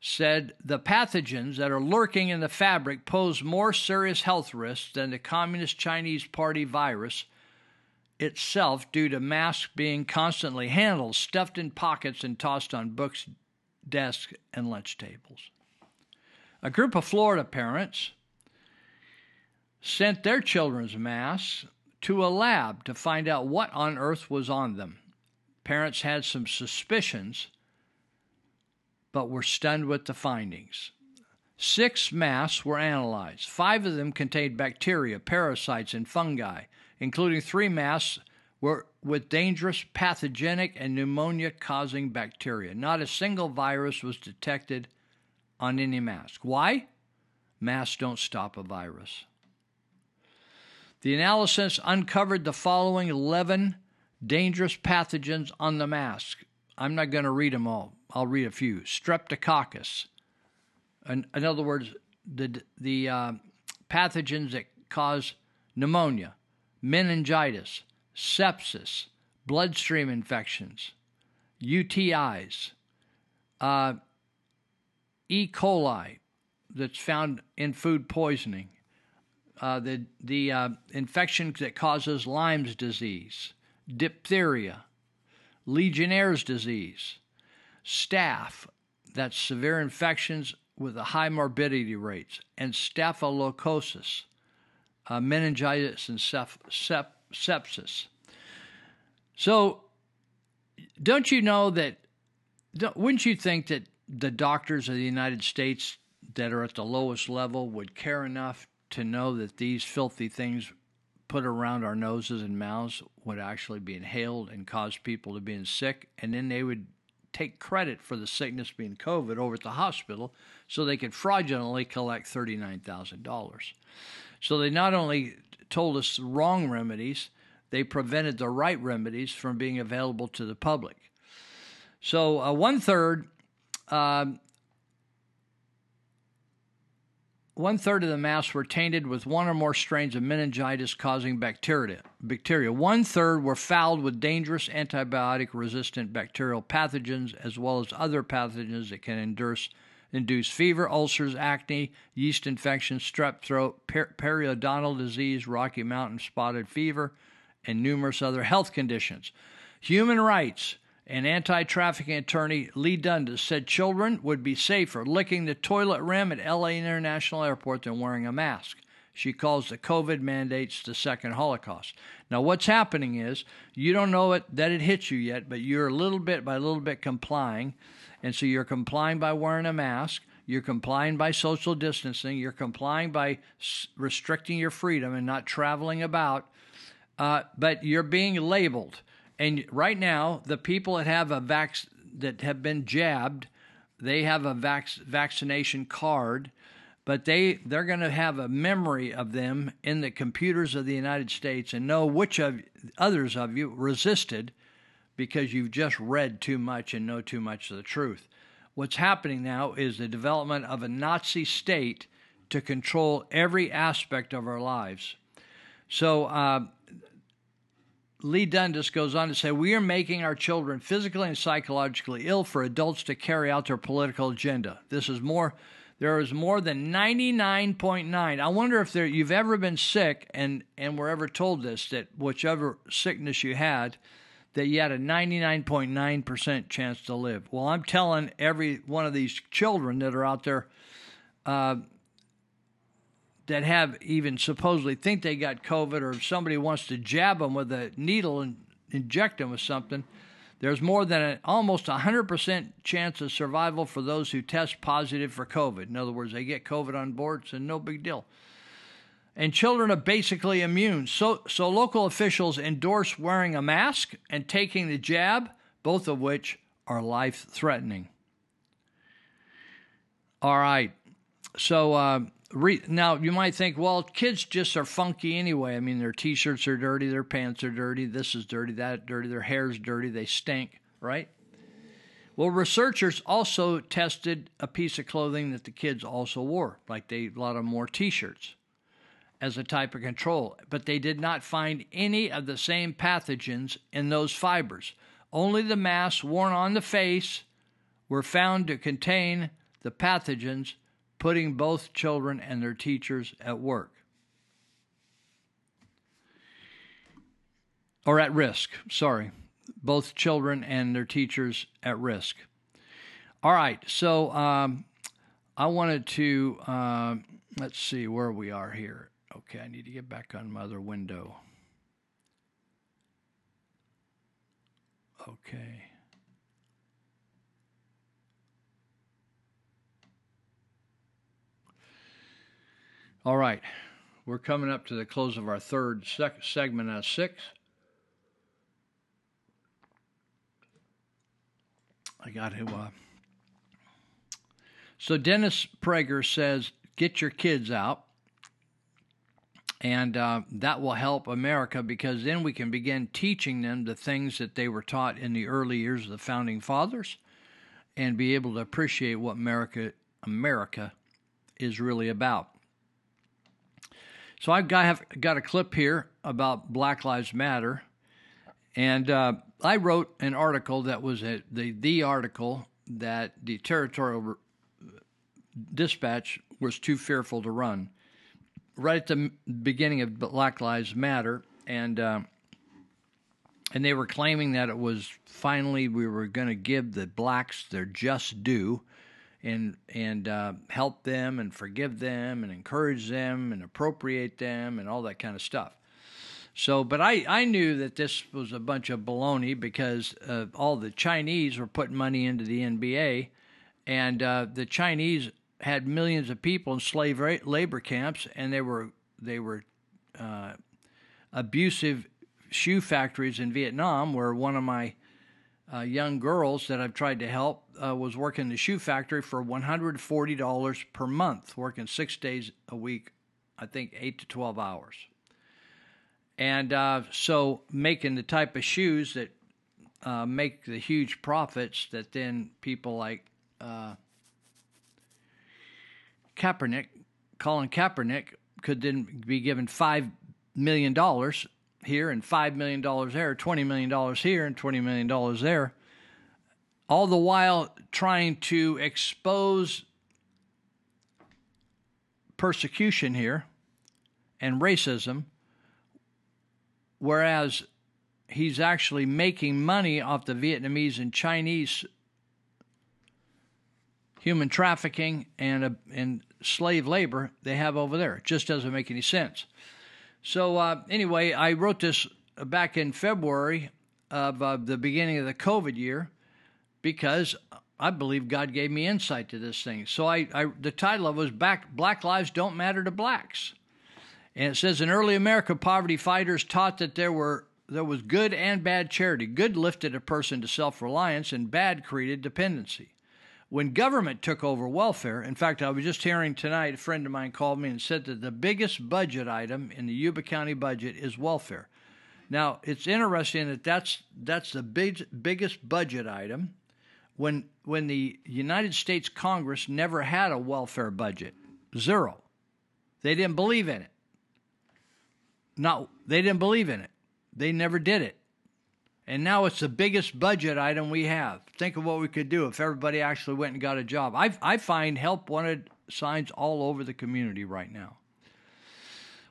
said the pathogens that are lurking in the fabric pose more serious health risks than the Communist Chinese Party virus itself due to masks being constantly handled, stuffed in pockets, and tossed on books, desks, and lunch tables. A group of Florida parents sent their children's masks to a lab to find out what on earth was on them. Parents had some suspicions, but were stunned with the findings. Six masks were analyzed. Five of them contained bacteria, parasites, and fungi, including three masks were with dangerous pathogenic and pneumonia causing bacteria. Not a single virus was detected on any mask. Why? Masks don't stop a virus. The analysis uncovered the following 11 dangerous pathogens on the mask. I'm not going to read them all. I'll read a few. Streptococcus. In, in other words, the, the uh, pathogens that cause pneumonia, meningitis, sepsis, bloodstream infections, UTIs, uh, E. coli that's found in food poisoning, uh, the, the uh, infection that causes Lyme's disease, diphtheria, Legionnaire's disease, staph, that's severe infections with a high morbidity rates, and staphylococcus, uh, meningitis and seph- sepsis. So, don't you know that? Wouldn't you think that the doctors of the United States that are at the lowest level would care enough to know that these filthy things put around our noses and mouths would actually be inhaled and cause people to be sick, and then they would take credit for the sickness being COVID over at the hospital so they could fraudulently collect $39,000. So they not only told us the wrong remedies, they prevented the right remedies from being available to the public. So uh, one third, um, one third of the masks were tainted with one or more strains of meningitis causing bacteria. Bacteria. One third were fouled with dangerous antibiotic resistant bacterial pathogens, as well as other pathogens that can induce, induce fever, ulcers, acne, yeast infections, strep throat, per- periodontal disease, Rocky Mountain spotted fever, and numerous other health conditions. Human rights and anti trafficking attorney Leigh Dundas said children would be safer licking the toilet rim at LA International Airport than wearing a mask. She calls the COVID mandates the second Holocaust. Now, what's happening is you don't know it, that it hits you yet, but you're a little bit by a little bit complying. And so you're complying by wearing a mask. You're complying by social distancing. You're complying by restricting your freedom and not traveling about. Uh, but you're being labeled. And right now, the people that have a vac- that have been jabbed, they have a vac- vaccination card, but they they're going to have a memory of them in the computers of the United States and know which of others of you resisted because you've just read too much and know too much of the truth. What's happening now is the development of a Nazi state to control every aspect of our lives. So. Uh, Leigh Dundas goes on to say, We are making our children physically and psychologically ill for adults to carry out their political agenda. This is more, there is more than 99.9. I wonder if there, you've ever been sick and, and were ever told this, that whichever sickness you had, that you had a 99.9% chance to live. Well, I'm telling every one of these children that are out there, uh, that have even supposedly think they got COVID or if somebody wants to jab them with a needle and inject them with something, there's more than an almost 100% chance of survival for those who test positive for COVID. In other words, they get COVID on board, it's no big deal. And children are basically immune. So, so local officials endorse wearing a mask and taking the jab, both of which are life threatening. All right. So, uh, Re- now you might think, well, kids just are funky anyway. I mean, their t-shirts are dirty, their pants are dirty, this is dirty, that dirty, their hair's dirty, they stink, right? Well, researchers also tested a piece of clothing that the kids also wore, like they a lot of them wore t-shirts as a type of control, but they did not find any of the same pathogens in those fibers. Only the masks worn on the face were found to contain the pathogens putting both children and their teachers at work or at risk. Sorry, both children and their teachers at risk. All right, so um, I wanted to uh, let's see where we are here. Okay, I need to get back on my other window. Okay. All right, we're coming up to the close of our third sec- segment of six. I got to. Uh... So Dennis Prager says, "Get your kids out." And uh, that will help America because then we can begin teaching them the things that they were taught in the early years of the founding fathers, and be able to appreciate what America America is really about. So I've got, have got a clip here about Black Lives Matter, and uh, I wrote an article that was a, the the article that the territorial dispatch was too fearful to run. Right at the beginning of Black Lives Matter, and uh, and they were claiming that it was finally we were going to give the blacks their just due and and uh, help them and forgive them and encourage them and appropriate them and all that kind of stuff. So, but I, I knew that this was a bunch of baloney because uh, all the Chinese were putting money into the NBA, and uh, the Chinese had millions of people in slave labor camps, and they were they were uh, abusive shoe factories in Vietnam, where one of my uh, young girls that I've tried to help uh, was working in the shoe factory for $140 per month, working six days a week, I think eight to 12 hours. And uh, so making the type of shoes that uh, make the huge profits that then people like uh, Kaepernick, Colin Kaepernick, could then be given $5 million here and $5 million there, $20 million here and $20 million there, all the while trying to expose persecution here and racism, whereas he's actually making money off the Vietnamese and Chinese human trafficking and, uh, and slave labor they have over there. It just doesn't make any sense. So uh, anyway, I wrote this back in February of uh, the beginning of the COVID year because I believe God gave me insight to this thing. So I, I the title of it was Back, Black Lives Don't Matter to Blacks. And it says in early America, poverty fighters taught that there were there was good and bad charity. Good lifted a person to self-reliance and bad created dependency. When government took over welfare, in fact, I was just hearing tonight, a friend of mine called me and said that the biggest budget item in the Yuba County budget is welfare. Now, it's interesting that that's, that's the big, biggest budget item when, when the United States Congress never had a welfare budget. Zero. They didn't believe in it. No, they didn't believe in it. They never did it. And now it's the biggest budget item we have. Think of what we could do if everybody actually went and got a job. I, I find help wanted signs all over the community right now.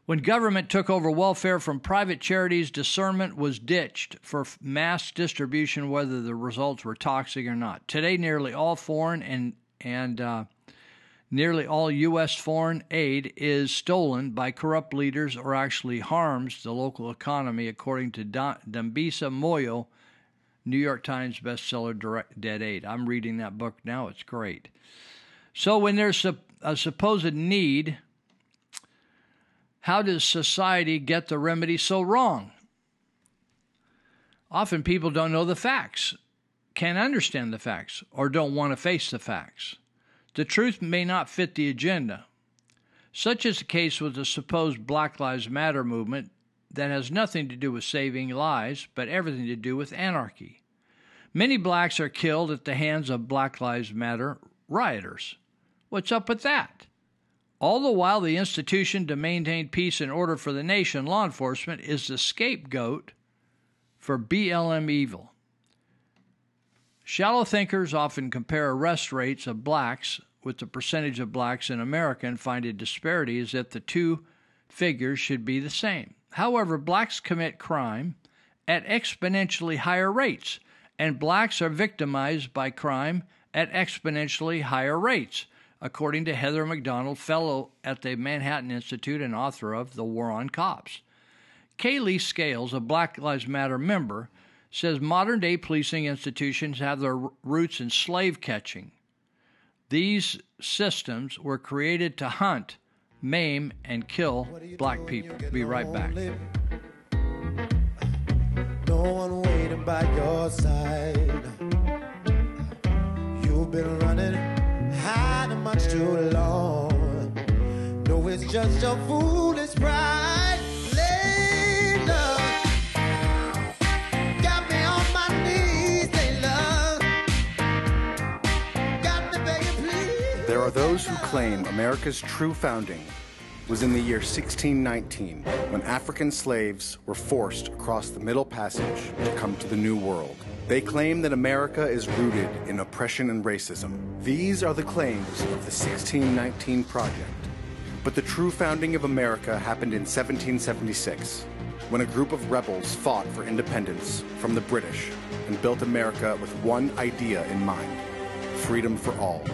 When government took over welfare from private charities, discernment was ditched for mass distribution, whether the results were toxic or not. Today, nearly all foreign and and uh, Nearly all U.S. foreign aid is stolen by corrupt leaders or actually harms the local economy, according to Dambisa Moyo, New York Times bestseller Direct Dead Aid. I'm reading that book now, it's great. So, when there's a, a supposed need, how does society get the remedy so wrong? Often people don't know the facts, can't understand the facts, or don't want to face the facts. The truth may not fit the agenda. Such is the case with the supposed Black Lives Matter movement that has nothing to do with saving lives, but everything to do with anarchy. Many blacks are killed at the hands of Black Lives Matter rioters. What's up with that? All the while, the institution to maintain peace and order for the nation, law enforcement, is the scapegoat for BLM evil. Shallow thinkers often compare arrest rates of blacks with the percentage of blacks in America and find a disparity as if the two figures should be the same. However, blacks commit crime at exponentially higher rates, and blacks are victimized by crime at exponentially higher rates, according to Heather Mac Donald, fellow at the Manhattan Institute and author of The War on Cops. Kaylee Scales, a Black Lives Matter member, says modern day policing institutions have their roots in slave catching, these systems were created to hunt, maim, and kill black people. Be right back. No one waiting by your side. You've been running much too long. No, it's just foolish pride. are those who claim America's true founding was in the year 1619 when African slaves were forced across the Middle Passage to come to the New World. They claim that America is rooted in oppression and racism. These are the claims of the 1619 Project. But the true founding of America happened in 1776 when a group of rebels fought for independence from the British and built America with one idea in mind freedom for all.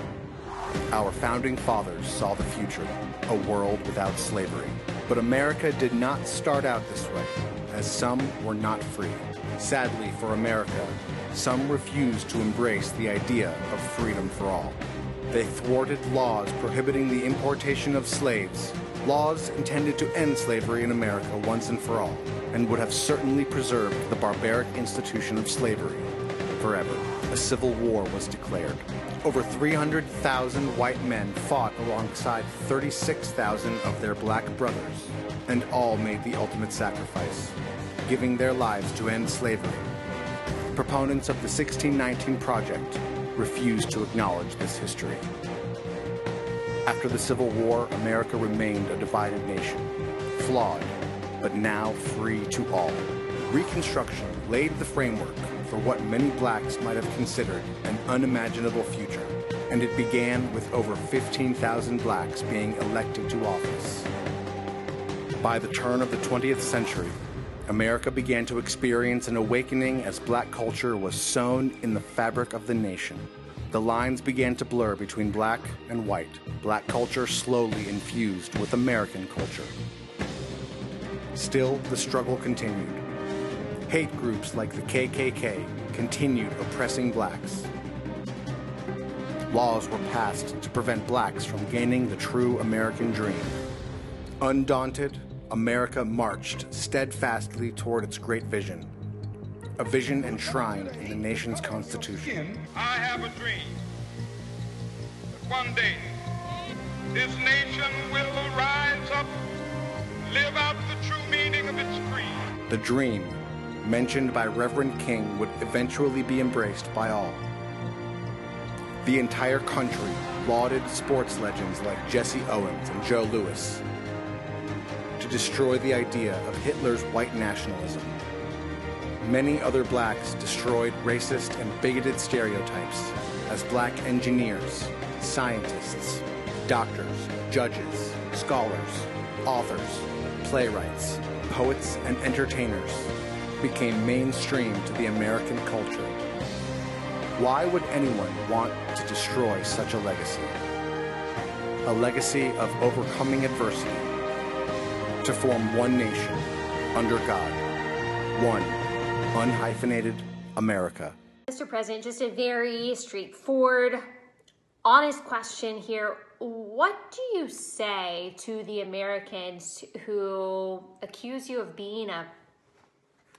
Our founding fathers saw the future, a world without slavery. But America did not start out this way, as some were not free. Sadly for America, some refused to embrace the idea of freedom for all. They thwarted laws prohibiting the importation of slaves, laws intended to end slavery in America once and for all, and would have certainly preserved the barbaric institution of slavery forever. A civil war was declared. Over 300,000 white men fought alongside 36,000 of their black brothers, and all made the ultimate sacrifice, giving their lives to end slavery. Proponents of the 1619 Project refused to acknowledge this history. After the Civil War, America remained a divided nation, flawed, but now free to all. Reconstruction laid the framework for what many blacks might have considered an unimaginable future, and it began with over 15,000 blacks being elected to office. By the turn of the 20th century, America began to experience an awakening as black culture was sewn in the fabric of the nation. The lines began to blur between black and white. Black culture slowly infused with American culture. Still, the struggle continued. Hate groups like the KKK continued oppressing blacks. Laws were passed to prevent blacks from gaining the true American dream. Undaunted, America marched steadfastly toward its great vision, a vision enshrined in the nation's Constitution. I have a dream that one day this nation will rise up, live out the true meaning of its creed. The dream, mentioned by Reverend King, would eventually be embraced by all. The entire country lauded sports legends like Jesse Owens and Joe Louis to destroy the idea of Hitler's white nationalism. Many other blacks destroyed racist and bigoted stereotypes as black engineers, scientists, doctors, judges, scholars, authors, playwrights, poets, and entertainers became mainstream to the American culture. Why would anyone want to destroy such a legacy? A legacy of overcoming adversity to form one nation under God, one unhyphenated America. Mr. President, just a very straightforward, honest question here. What do you say to the Americans who accuse you of being a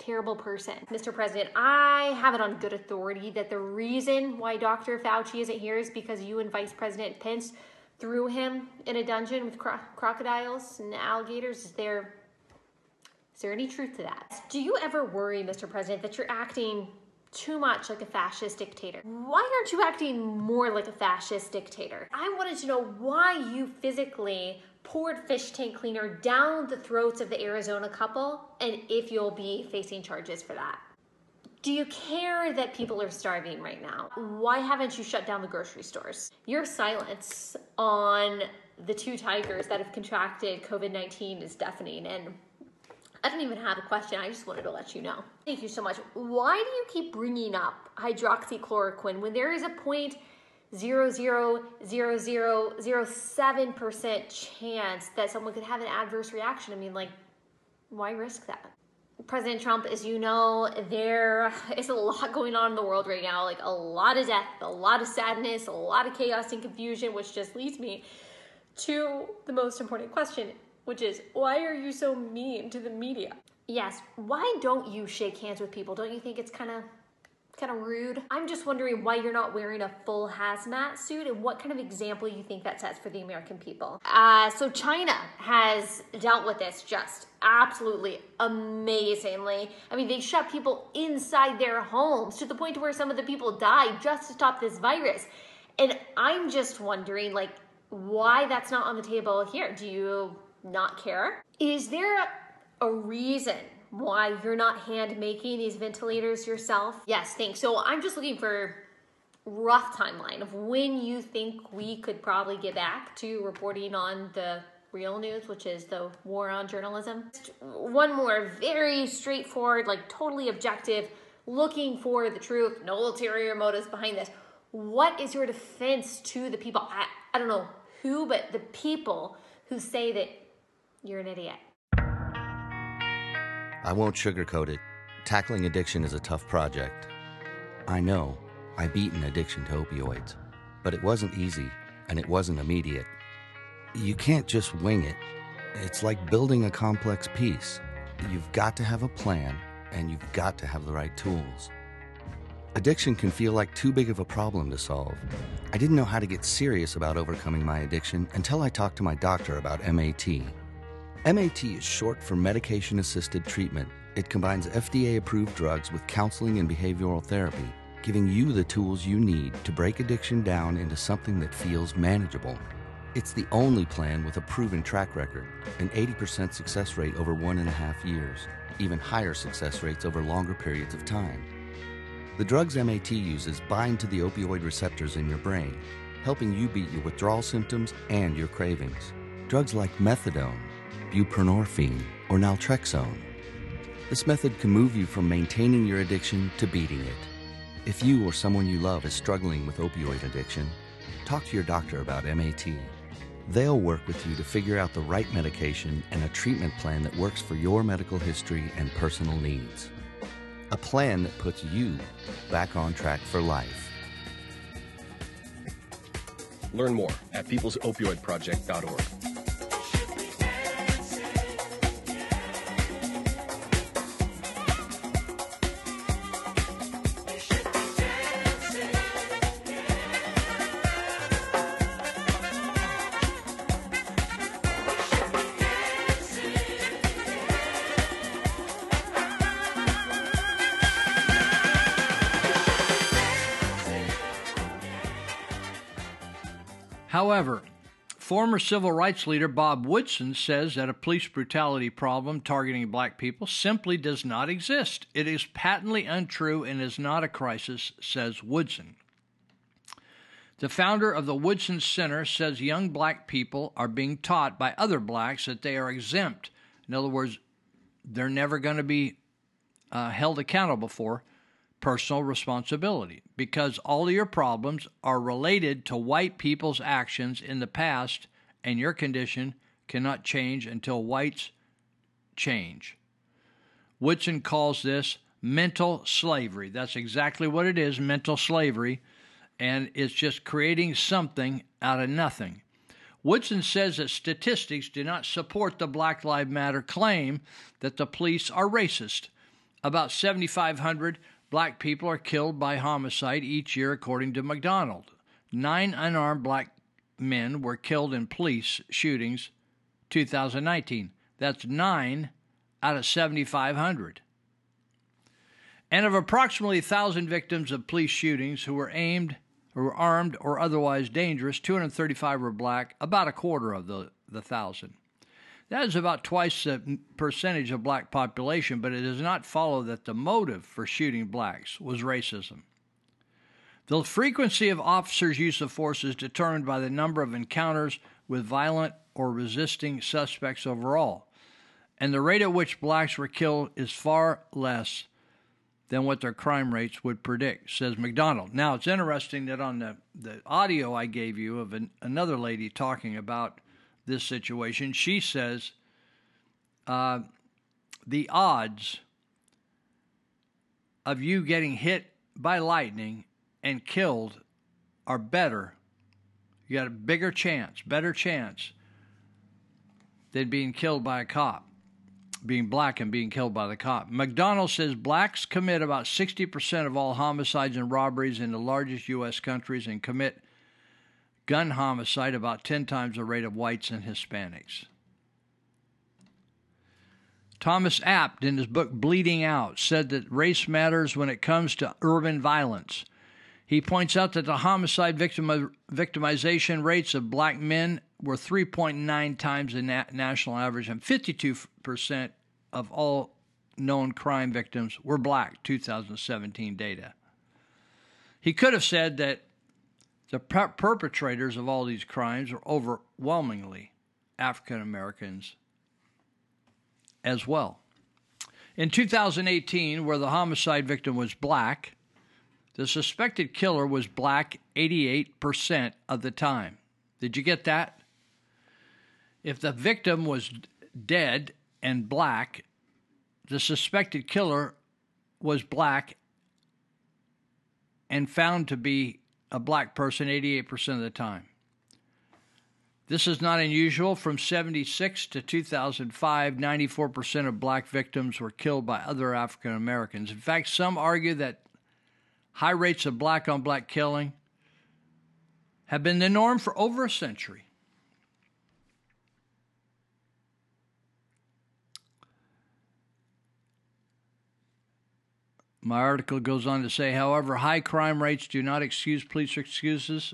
terrible person? Mr. President, I have it on good authority that the reason why Dr. Fauci isn't here is because you and Vice President Pence threw him in a dungeon with cro- crocodiles and alligators. Is there is there any truth to that? Do you ever worry, Mr. President, that you're acting too much like a fascist dictator? Why aren't you acting more like a fascist dictator? I wanted to know why you physically poured fish tank cleaner down the throats of the Arizona couple and if you'll be facing charges for that. Do you care that people are starving right now? Why haven't you shut down the grocery stores? Your silence on the two tigers that have contracted COVID 19 is deafening, and I don't even have a question. I just wanted to let you know. Thank you so much. Why do you keep bringing up hydroxychloroquine when there is a point zero zero zero zero zero seven percent chance that someone could have an adverse reaction? I mean, like, why risk that? President Trump, as you know, there is a lot going on in the world right now, like a lot of death, a lot of sadness, a lot of chaos and confusion, which just leads me to the most important question, which is why are you so mean to the media? Yes, why don't you shake hands with people? Don't you think it's kind of kind of rude? I'm just wondering why you're not wearing a full hazmat suit and what kind of example you think that sets for the American people. Uh, so China has dealt with this just absolutely amazingly. I mean, they shut people inside their homes to the point where some of the people died just to stop this virus. And I'm just wondering, like, why that's not on the table here. Do you not care? Is there a reason why you're not hand making these ventilators yourself? Yes, thanks. So I'm just looking for rough timeline of when you think we could probably get back to reporting on the real news, which is the war on journalism. Just one more very straightforward, like totally objective, looking for the truth, no ulterior motives behind this. What is your defense to the people? I, I don't know who, but the people who say that you're an idiot. I won't sugarcoat it. Tackling addiction is a tough project. I know. I beat an addiction to opioids. but it wasn't easy and it wasn't immediate. You can't just wing it. It's like building a complex piece. You've got to have a plan and you've got to have the right tools. Addiction can feel like too big of a problem to solve. I didn't know how to get serious about overcoming my addiction until I talked to my doctor about MAT. MAT is short for medication assisted treatment. It combines FDA approved drugs with counseling and behavioral therapy, giving you the tools you need to break addiction down into something that feels manageable. It's the only plan with a proven track record, an 80% success rate over one and a half years, even higher success rates over longer periods of time. The drugs MAT uses bind to the opioid receptors in your brain, helping you beat your withdrawal symptoms and your cravings. Drugs like methadone, buprenorphine, or naltrexone. This method can move you from maintaining your addiction to beating it. If you or someone you love is struggling with opioid addiction, talk to your doctor about MAT. They'll work with you to figure out the right medication and a treatment plan that works for your medical history and personal needs. A plan that puts you back on track for life. Learn more at peoplesopioidproject.org. former civil rights leader Bob Woodson says that a police brutality problem targeting black people simply does not exist. It is patently untrue and is not a crisis, says Woodson. The founder of the Woodson Center says young black people are being taught by other blacks that they are exempt. In other words, they're never going to be uh, held accountable for personal responsibility because all your problems are related to white people's actions in the past, and your condition cannot change until whites change. Woodson calls this mental slavery. That's exactly what it is mental slavery, and it's just creating something out of nothing. Woodson says that statistics do not support the Black Lives Matter claim that the police are racist. About 7,500 black people are killed by homicide each year, according to Mac Donald. Nine unarmed black men were killed in police shootings 2019. That's nine out of 7,500. And of approximately 1,000 victims of police shootings who were aimed, who were armed or otherwise dangerous, 235 were black, about a quarter of the, the thousand. That is about twice the percentage of black population, but it does not follow that the motive for shooting blacks was racism. The frequency of officers' use of force is determined by the number of encounters with violent or resisting suspects overall, and the rate at which blacks were killed is far less than what their crime rates would predict, says Mac Donald. Now, it's interesting that on the, the audio I gave you of an, another lady talking about this situation, she says uh, the odds of you getting hit by lightning and killed are better. You got a bigger chance, better chance than being killed by a cop, being black and being killed by the cop. Mac Donald says blacks commit about 60% of all homicides and robberies in the largest U.S. countries and commit gun homicide about 10 times the rate of whites and Hispanics. Thomas Abt, in his book Bleeding Out, said that race matters when it comes to urban violence. He points out that the homicide victim, victimization rates of black men were 3.9 times the na- national average, and 52% of all known crime victims were black, 2017 data. He could have said that the per- perpetrators of all these crimes are overwhelmingly African Americans as well. In 2018, where the homicide victim was black, the suspected killer was black 88% of the time. Did you get that? If the victim was dead and black, the suspected killer was black and found to be a black person 88% of the time. This is not unusual. From 76 to 2005, 94% of black victims were killed by other African Americans. In fact, some argue that high rates of black on black killing have been the norm for over a century. My article goes on to say, however, high crime rates do not excuse police excuses,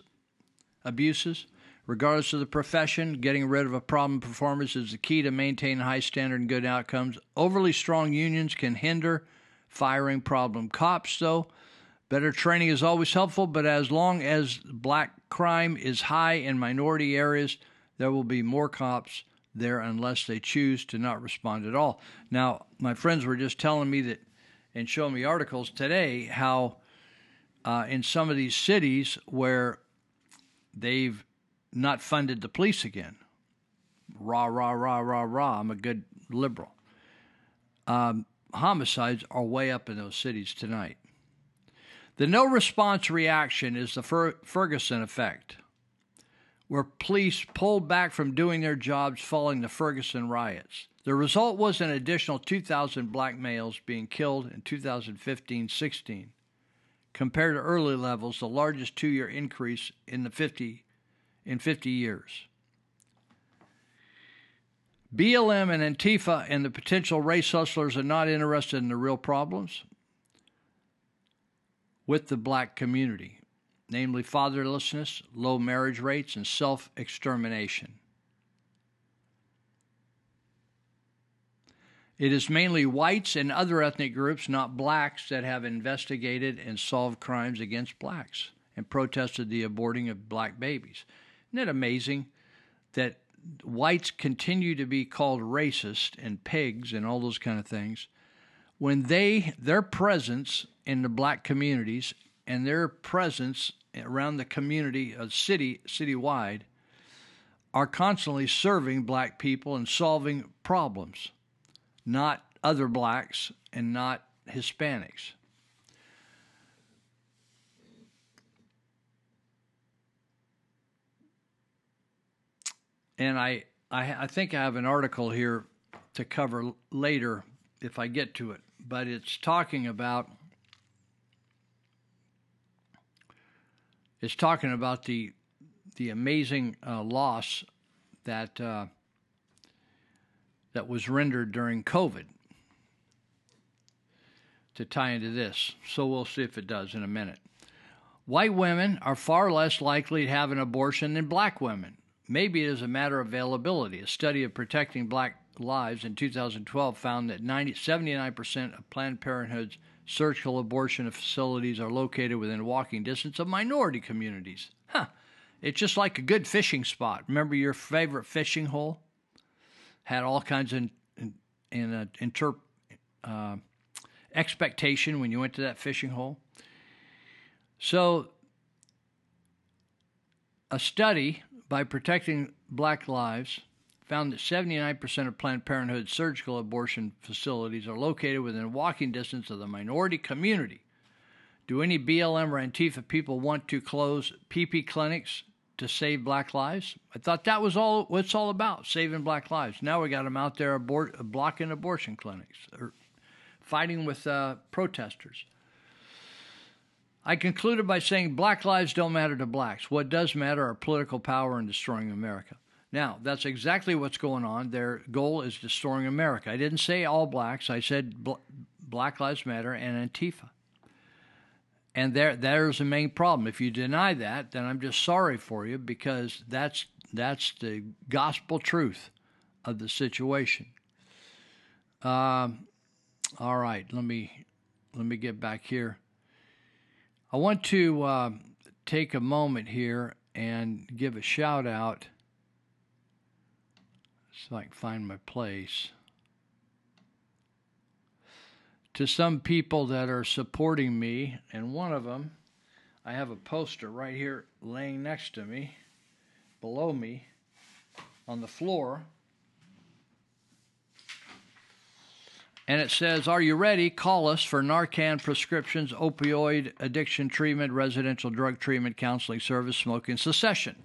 abuses. Regardless of the profession, getting rid of a problem performance is the key to maintain high standard and good outcomes. Overly strong unions can hinder firing problem cops, though. Better training is always helpful, but as long as black crime is high in minority areas, there will be more cops there unless they choose to not respond at all. Now, my friends were just telling me that and showing me articles today how uh, in some of these cities where they've not funded the police again. Rah, rah, rah, rah, rah. I'm a good liberal. Um, homicides are way up in those cities tonight. The no response reaction is the Fer- Ferguson effect, where police pulled back from doing their jobs following the Ferguson riots. The result was an additional 2,000 black males being killed in 2015 16. Compared to early levels, the largest two year increase in the 50 in 50 years. BLM and Antifa and the potential race hustlers are not interested in the real problems with the black community, namely fatherlessness, low marriage rates, and self extermination. It is mainly whites and other ethnic groups, not blacks, that have investigated and solved crimes against blacks and protested the aborting of black babies. Isn't it amazing that whites continue to be called racist and pigs and all those kind of things when they their presence in the black communities and their presence around the community of city citywide are constantly serving black people and solving problems not other blacks and not Hispanics. And I, I, I think I have an article here to cover later if I get to it, but it's talking about it's talking about the the amazing uh, loss that uh, that was rendered during COVID to tie into this. So we'll see if it does in a minute. White women are far less likely to have an abortion than black women. Maybe it is a matter of availability. A study of protecting black lives in 2012 found that 90, 79% of Planned Parenthood's surgical abortion facilities are located within walking distance of minority communities. Huh. It's just like a good fishing spot. Remember your favorite fishing hole? Had all kinds of in, in, uh, interp, uh, expectation when you went to that fishing hole. So, a study by Protecting Black Lives found that 79% of Planned Parenthood surgical abortion facilities are located within walking distance of the minority community. Do any BLM or Antifa people want to close PP clinics to save black lives. I thought that was all what it's all about, saving black lives. Now we got them out there abort, blocking abortion clinics or fighting with uh, protesters. I concluded by saying black lives don't matter to blacks. What does matter are political power and destroying America. Now, that's exactly what's going on. Their goal is destroying America. I didn't say all blacks, I said bl- Black Lives Matter and Antifa. And there there's the main problem. If you deny that, then I'm just sorry for you because that's that's the gospel truth of the situation. Um, all right, let me let me get back here. I want to uh, take a moment here and give a shout out so I can find my place to some people that are supporting me, and one of them, I have a poster right here laying next to me, below me, on the floor. And it says, Are you ready? Call us for Narcan prescriptions, opioid addiction treatment, residential drug treatment, counseling service, smoking cessation.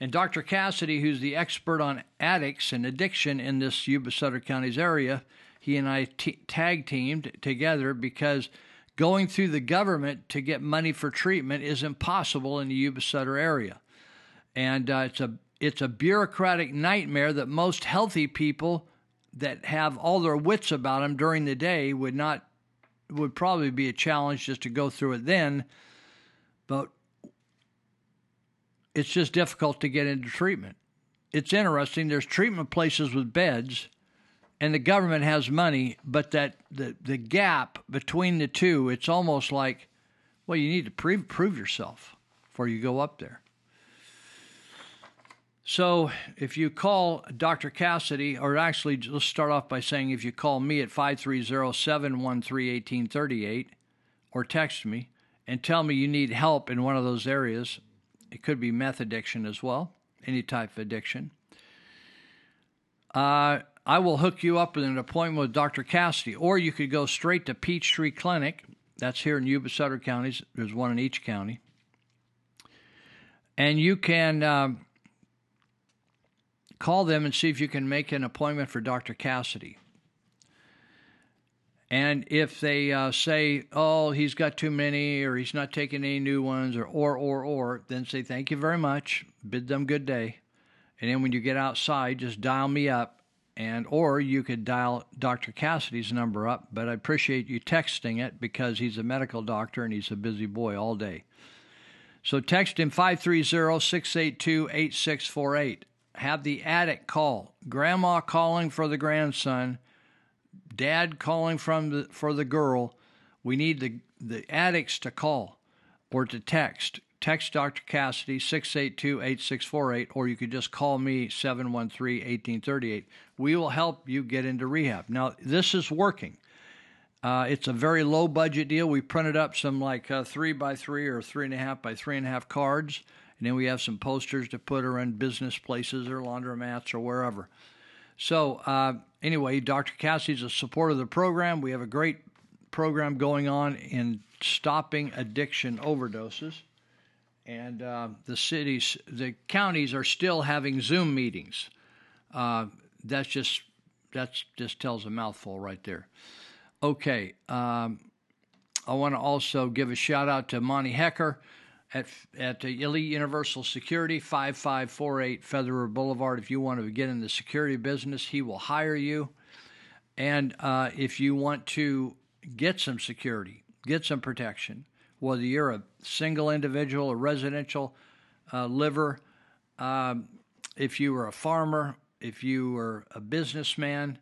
And Dr. Cassidy, who's the expert on addicts and addiction in this Yuba Sutter County's area, he and I t- tag teamed together because going through the government to get money for treatment is impossible in the Yuba Sutter area. And uh, it's a it's a bureaucratic nightmare that most healthy people that have all their wits about them during the day would not would probably be a challenge just to go through it then but it's just difficult to get into treatment it's interesting there's treatment places with beds and the government has money but that the the gap between the two it's almost like well you need to pre- prove yourself before you go up there so if you call Dr. Cassidy, or actually, let's start off by saying if you call me at 530 713 1838 or text me and tell me you need help in one of those areas, it could be meth addiction as well, any type of addiction. Uh, I will hook you up with an appointment with Dr. Cassidy, or you could go straight to Peachtree Clinic. That's here in Yuba Sutter counties. There's one in each county. And you can. Um, call them and see if you can make an appointment for Dr. Cassidy. And if they uh, say, oh, he's got too many, or he's not taking any new ones, or, or, or, or, then say, thank you very much, bid them good day. And then when you get outside, just dial me up, and or you could dial Dr. Cassidy's number up, but I appreciate you texting it because he's a medical doctor and he's a busy boy all day. So text him 530 682 8648 have the addict call. Grandma calling for the grandson, dad calling from the, for the girl. We need the, the addicts to call or to text. Text Dr. Cassidy 682 8648, or you could just call me 713 1838. We will help you get into rehab. Now, this is working. Uh, it's a very low budget deal. We printed up some like uh, three by three or three and a half by three and a half cards and then we have some posters to put around business places or laundromats or wherever. So, uh, anyway, Dr. Cassidy's a supporter of the program. We have a great program going on in stopping addiction overdoses. And uh, the cities, the counties are still having Zoom meetings. Uh, that's just that's just tells a mouthful right there. Okay, um, I want to also give a shout out to Monty Hecker at at Elite Universal Security, 5548 Feather River Boulevard. If you want to get in the security business, he will hire you. And uh, if you want to get some security, get some protection, whether you're a single individual, a residential uh, liver, um, if you are a farmer, if you are a businessman,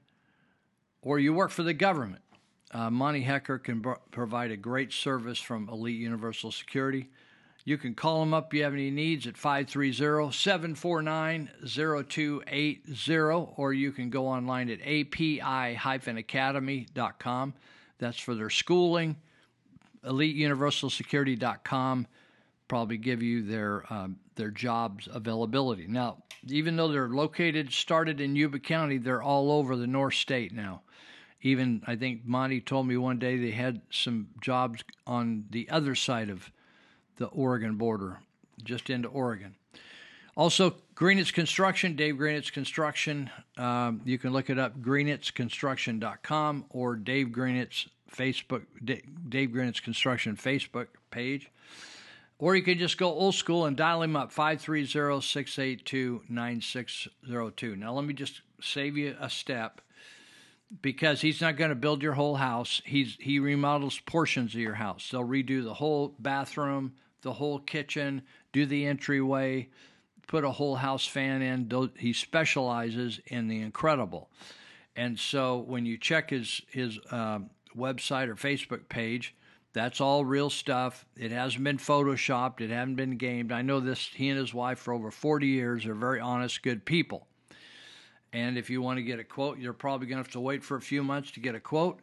or you work for the government, uh, Monty Hecker can b- provide a great service from Elite Universal Security. You can call them up if you have any needs at 530 749 0280, or you can go online at api academy.com. That's for their schooling. EliteUniversalSecurity.com probably give you their um, their jobs availability. Now, even though they're located, started in Yuba County, they're all over the North State now. Even I think Monty told me one day they had some jobs on the other side of the Oregon border, just into Oregon. Also, Greenitz Construction, Dave Greenitz Construction. Um, you can look it up, greenitzconstruction.com or Dave Greenitz Facebook, Dave Greenitz Construction Facebook page. Or you can just go old school and dial him up, 530 682 9602. Now, let me just save you a step because he's not going to build your whole house. He's He remodels portions of your house. They'll redo the whole bathroom, the whole kitchen, do the entryway, put a whole house fan in. He specializes in the incredible. And so when you check his his uh, website or Facebook page, that's all real stuff. It hasn't been photoshopped. It hasn't been gamed. I know this. He and his wife for over 40 years are very honest, good people. And if you want to get a quote, you're probably going to have to wait for a few months to get a quote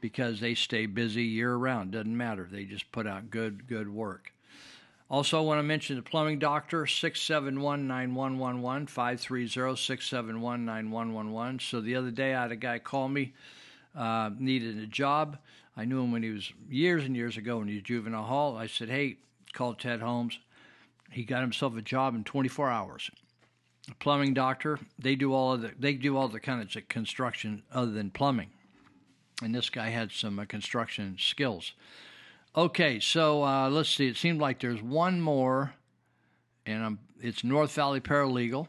because they stay busy year round. Doesn't matter. They just put out good, good work. Also, I want to mention the plumbing doctor, 671 9111, 530 671 9111. So the other day, I had a guy call me uh, needed a job. I knew him when he was years and years ago when he was juvenile hall. I said, "Hey, call Ted Holmes." He got himself a job in 24 hours. A plumbing doctor. They do all of the they do all the kinds of construction other than plumbing, and this guy had some uh, construction skills. Okay, so uh, let's see. It seemed like there's one more, and um, it's North Valley Paralegal,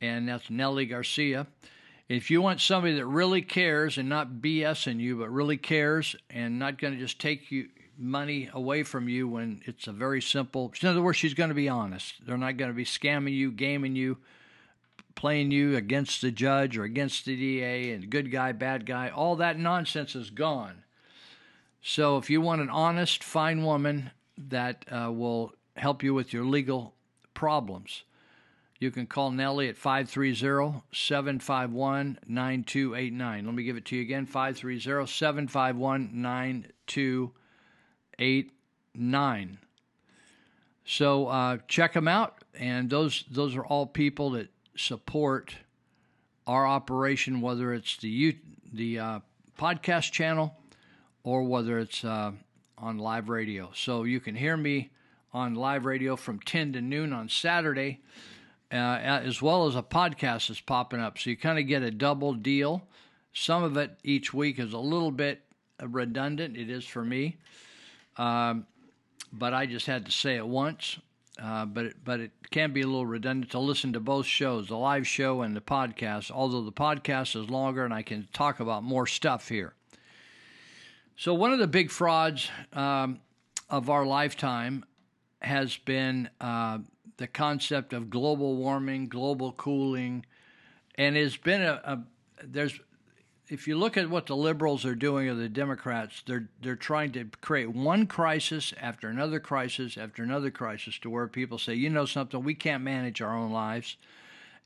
and that's Nellie Garcia. If you want somebody that really cares and not BSing you, but really cares and not going to just take you money away from you when it's a very simple. In other words, she's going to be honest. They're not going to be scamming you, gaming you, playing you against the judge or against the DA and good guy, bad guy. All that nonsense is gone. So if you want an honest, fine woman that uh, will help you with your legal problems, you can call Nellie at 530 751 9289. Let me give it to you again 530 751 9289. So uh, check them out, and those those are all people that support our operation, whether it's the the uh, podcast channel or whether it's uh, on live radio. So you can hear me on live radio from 10 to noon on Saturday uh, as well as a podcast is popping up. So you kind of get a double deal. Some of it each week is a little bit redundant. It is for me, um, but I just had to say it once. Uh, but it, but it can be a little redundant to listen to both shows, the live show and the podcast. Although the podcast is longer and I can talk about more stuff here. So one of the big frauds um, of our lifetime has been uh, the concept of global warming, global cooling, and it's been a, a there's if you look at what the liberals are doing or the Democrats, they're they're trying to create one crisis after another crisis after another crisis to where people say, you know something, we can't manage our own lives,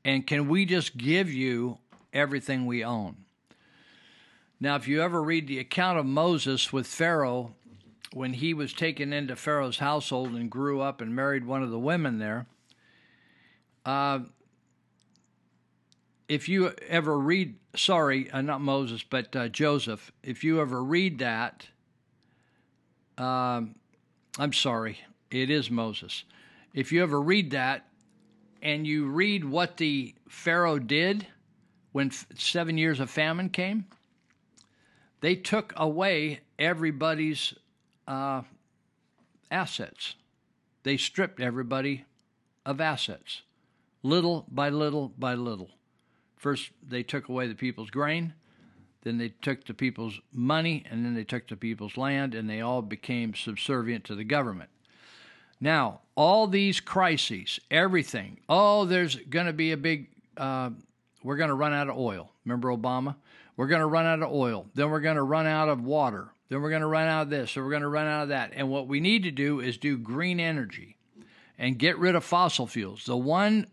and can we just give you everything we own? Now, if you ever read the account of Moses with Pharaoh, when he was taken into Pharaoh's household and grew up and married one of the women there, uh, if you ever read, sorry, uh, not Moses, but uh, Joseph, if you ever read that, um, I'm sorry, it is Moses. If you ever read that and you read what the Pharaoh did when seven years of famine came, they took away everybody's uh, assets. They stripped everybody of assets, little by little by little. First, they took away the people's grain, then they took the people's money, and then they took the people's land, and they all became subservient to the government. Now, all these crises, everything, oh, there's going to be a big, uh, we're going to run out of oil. Remember Obama? We're going to run out of oil. Then we're going to run out of water. Then we're going to run out of this, so we're going to run out of that. And what we need to do is do green energy and get rid of fossil fuels. The one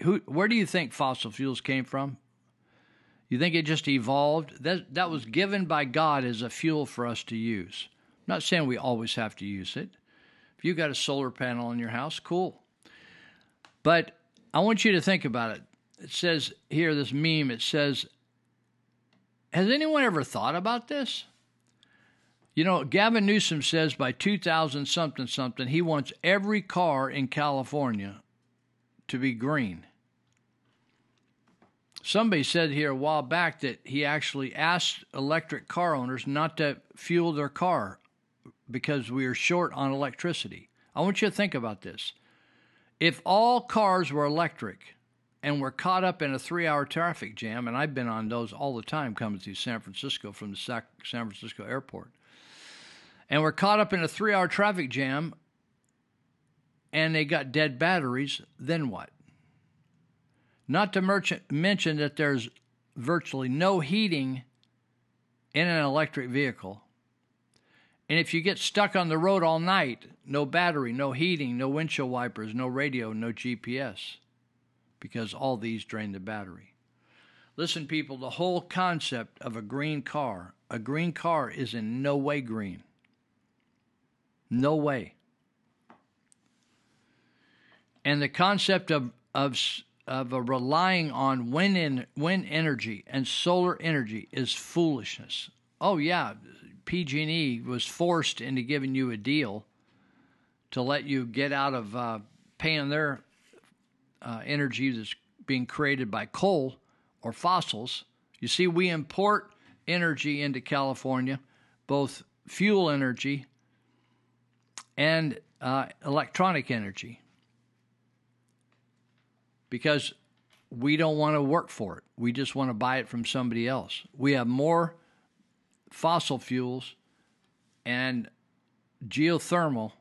who where do you think fossil fuels came from? You think it just evolved? That that was given by God as a fuel for us to use. I'm not saying we always have to use it. If you got a solar panel in your house, cool. But I want you to think about it. It says here this meme, it says has anyone ever thought about this? You know, Gavin Newsom says by 2000 something something, he wants every car in California to be green. Somebody said here a while back that he actually asked electric car owners not to fuel their car because we are short on electricity. I want you to think about this. If all cars were electric, and we're caught up in a three hour traffic jam. And I've been on those all the time coming through San Francisco from the San Francisco airport. And we're caught up in a three hour traffic jam and they got dead batteries, then what? Not to mention that there's virtually no heating in an electric vehicle. And if you get stuck on the road all night, no battery, no heating, no windshield wipers, no radio, no GPS because all these drain the battery. Listen, people, the whole concept of a green car, a green car is in no way green. No way. And the concept of, of of relying on wind, in, wind energy and solar energy is foolishness. Oh yeah, PG&E was forced into giving you a deal to let you get out of uh, paying their uh, energy that's being created by coal or fossils. You see, we import energy into California, both fuel energy and uh, electronic energy, because we don't want to work for it. We just want to buy it from somebody else. We have more fossil fuels and geothermal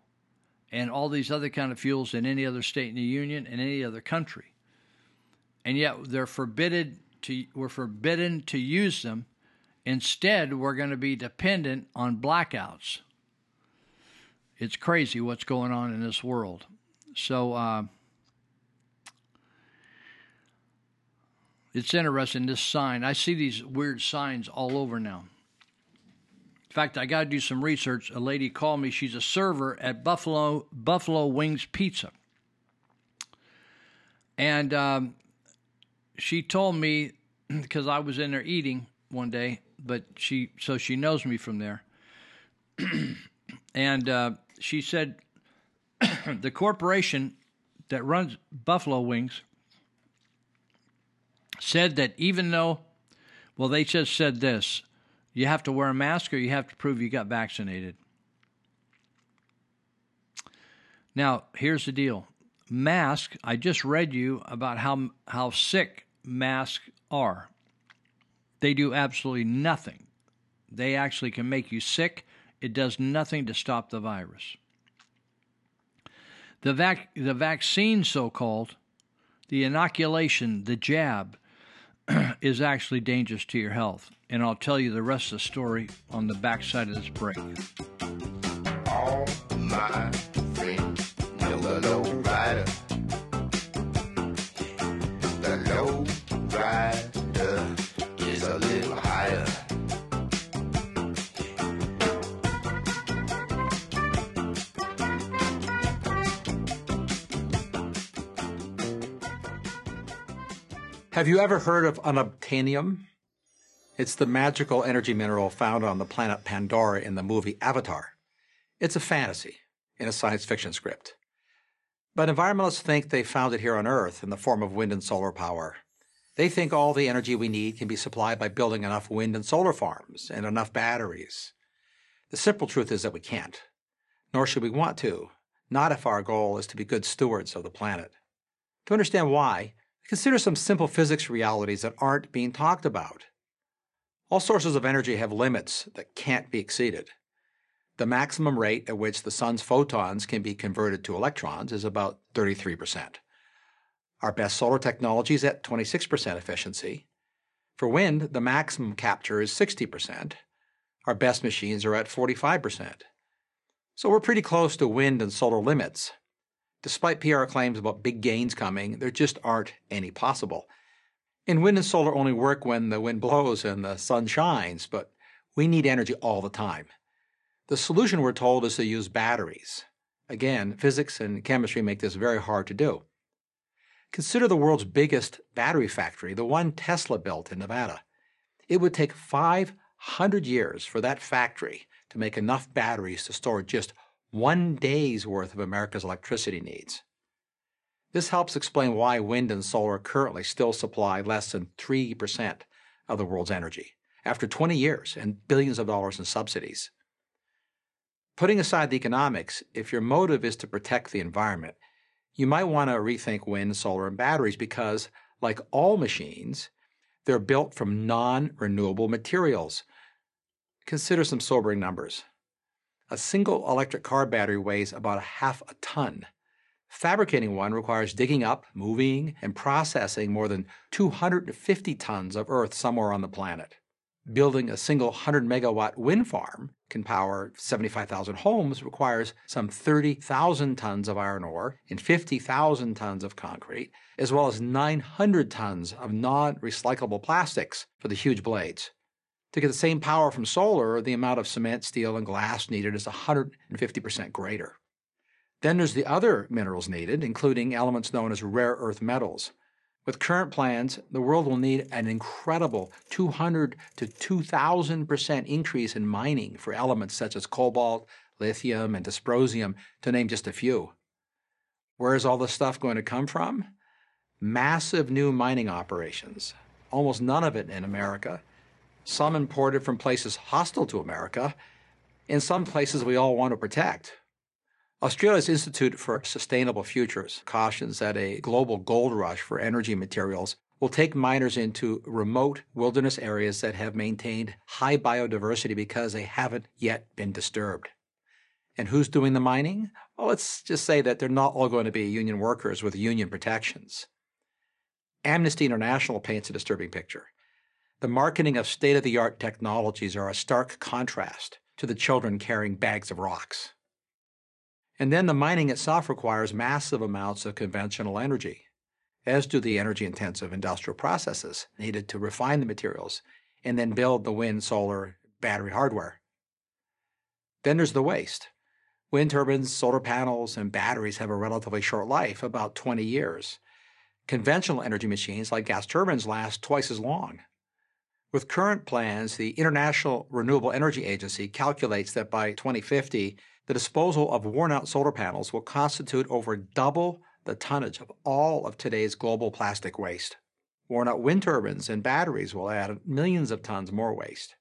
and all these other kind of fuels than any other state in the union and any other country. And yet they're forbidden to we're forbidden to use them. Instead, we're going to be dependent on blackouts. It's crazy what's going on in this world. So uh, it's interesting this sign. I see these weird signs all over now. In fact, I got to do some research. A lady called me. She's a server at Buffalo Buffalo Wings Pizza, and um, she told me because I was in there eating one day, but she so she knows me from there, and uh, she said the corporation that runs Buffalo Wings said that even though, well, they just said this you have to wear a mask or you have to prove you got vaccinated. Now, here's the deal mask, I just read you about how, how sick masks are. They do absolutely nothing. They actually can make you sick. It does nothing to stop the virus. The, vac- the vaccine, so called, the inoculation, the jab, is actually dangerous to your health. And I'll tell you the rest of the story on the backside of this break. All my friends Have you ever heard of unobtainium? It's the magical energy mineral found on the planet Pandora in the movie Avatar. It's a fantasy in a science fiction script. But environmentalists think they found it here on Earth in the form of wind and solar power. They think all the energy we need can be supplied by building enough wind and solar farms and enough batteries. The simple truth is that we can't, nor should we want to, not if our goal is to be good stewards of the planet. To understand why, consider some simple physics realities that aren't being talked about. All sources of energy have limits that can't be exceeded. The maximum rate at which the sun's photons can be converted to electrons is about 33%. Our best solar technology is at 26% efficiency. For wind, the maximum capture is 60%. Our best machines are at 45%. So we're pretty close to wind and solar limits. Despite PR claims about big gains coming, there just aren't any possible. And wind and solar only work when the wind blows and the sun shines, but we need energy all the time. The solution, we're told, is to use batteries. Again, physics and chemistry make this very hard to do. Consider the world's biggest battery factory, the one Tesla built in Nevada. It would take 500 years for that factory to make enough batteries to store just one day's worth of America's electricity needs. This helps explain why wind and solar currently still supply less than 3% of the world's energy, after 20 years and billions of dollars in subsidies. Putting aside the economics, if your motive is to protect the environment, you might want to rethink wind, solar, and batteries because, like all machines, they're built from non renewable materials. Consider some sobering numbers. A single electric car battery weighs about a half a ton. Fabricating one requires digging up, moving, and processing more than 250 tons of earth somewhere on the planet. Building a single 100 megawatt wind farm can power 75,000 homes requires some 30,000 tons of iron ore and 50,000 tons of concrete, as well as 900 tons of non recyclable plastics for the huge blades. To get the same power from solar, the amount of cement, steel, and glass needed is 150% greater. Then there's the other minerals needed, including elements known as rare earth metals. With current plans, the world will need an incredible 200 to 2,000% increase in mining for elements such as cobalt, lithium, and dysprosium, to name just a few. Where is all this stuff going to come from? Massive new mining operations, almost none of it in America, some imported from places hostile to America, in some places we all want to protect. Australia's Institute for Sustainable Futures cautions that a global gold rush for energy materials will take miners into remote wilderness areas that have maintained high biodiversity because they haven't yet been disturbed. And who's doing the mining? Well, let's just say that they're not all going to be union workers with union protections. Amnesty International paints a disturbing picture. The marketing of state of the art technologies are a stark contrast to the children carrying bags of rocks. And then the mining itself requires massive amounts of conventional energy, as do the energy intensive industrial processes needed to refine the materials and then build the wind, solar, battery hardware. Then there's the waste. Wind turbines, solar panels, and batteries have a relatively short life, about 20 years. Conventional energy machines like gas turbines last twice as long. With current plans, the International Renewable Energy Agency calculates that by 2050, the disposal of worn out solar panels will constitute over double the tonnage of all of today's global plastic waste. Worn out wind turbines and batteries will add millions of tons more waste.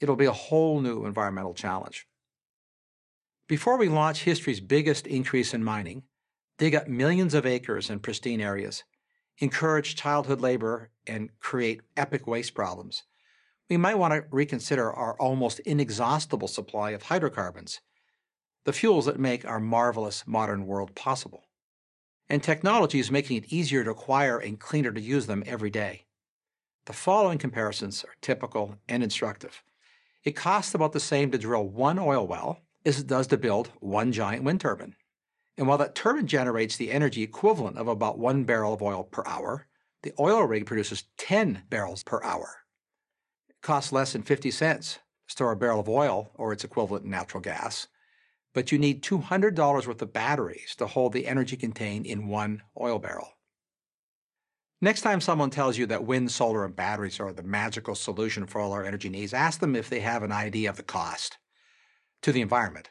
It'll be a whole new environmental challenge. Before we launch history's biggest increase in mining, dig up millions of acres in pristine areas, encourage childhood labor, and create epic waste problems, we might want to reconsider our almost inexhaustible supply of hydrocarbons the fuels that make our marvelous modern world possible. And technology is making it easier to acquire and cleaner to use them every day. The following comparisons are typical and instructive. It costs about the same to drill one oil well as it does to build one giant wind turbine. And while that turbine generates the energy equivalent of about one barrel of oil per hour, the oil rig produces 10 barrels per hour. It costs less than 50 cents to store a barrel of oil or its equivalent in natural gas, but you need $200 worth of batteries to hold the energy contained in one oil barrel. Next time someone tells you that wind, solar, and batteries are the magical solution for all our energy needs, ask them if they have an idea of the cost to the environment.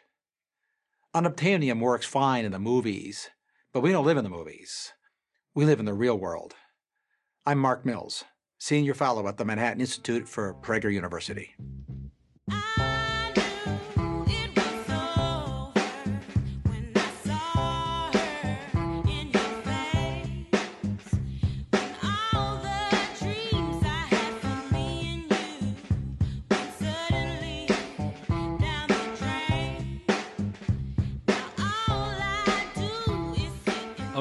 Unobtainium works fine in the movies, but we don't live in the movies. We live in the real world. I'm Mark Mills, Senior Fellow at the Manhattan Institute for Prager University.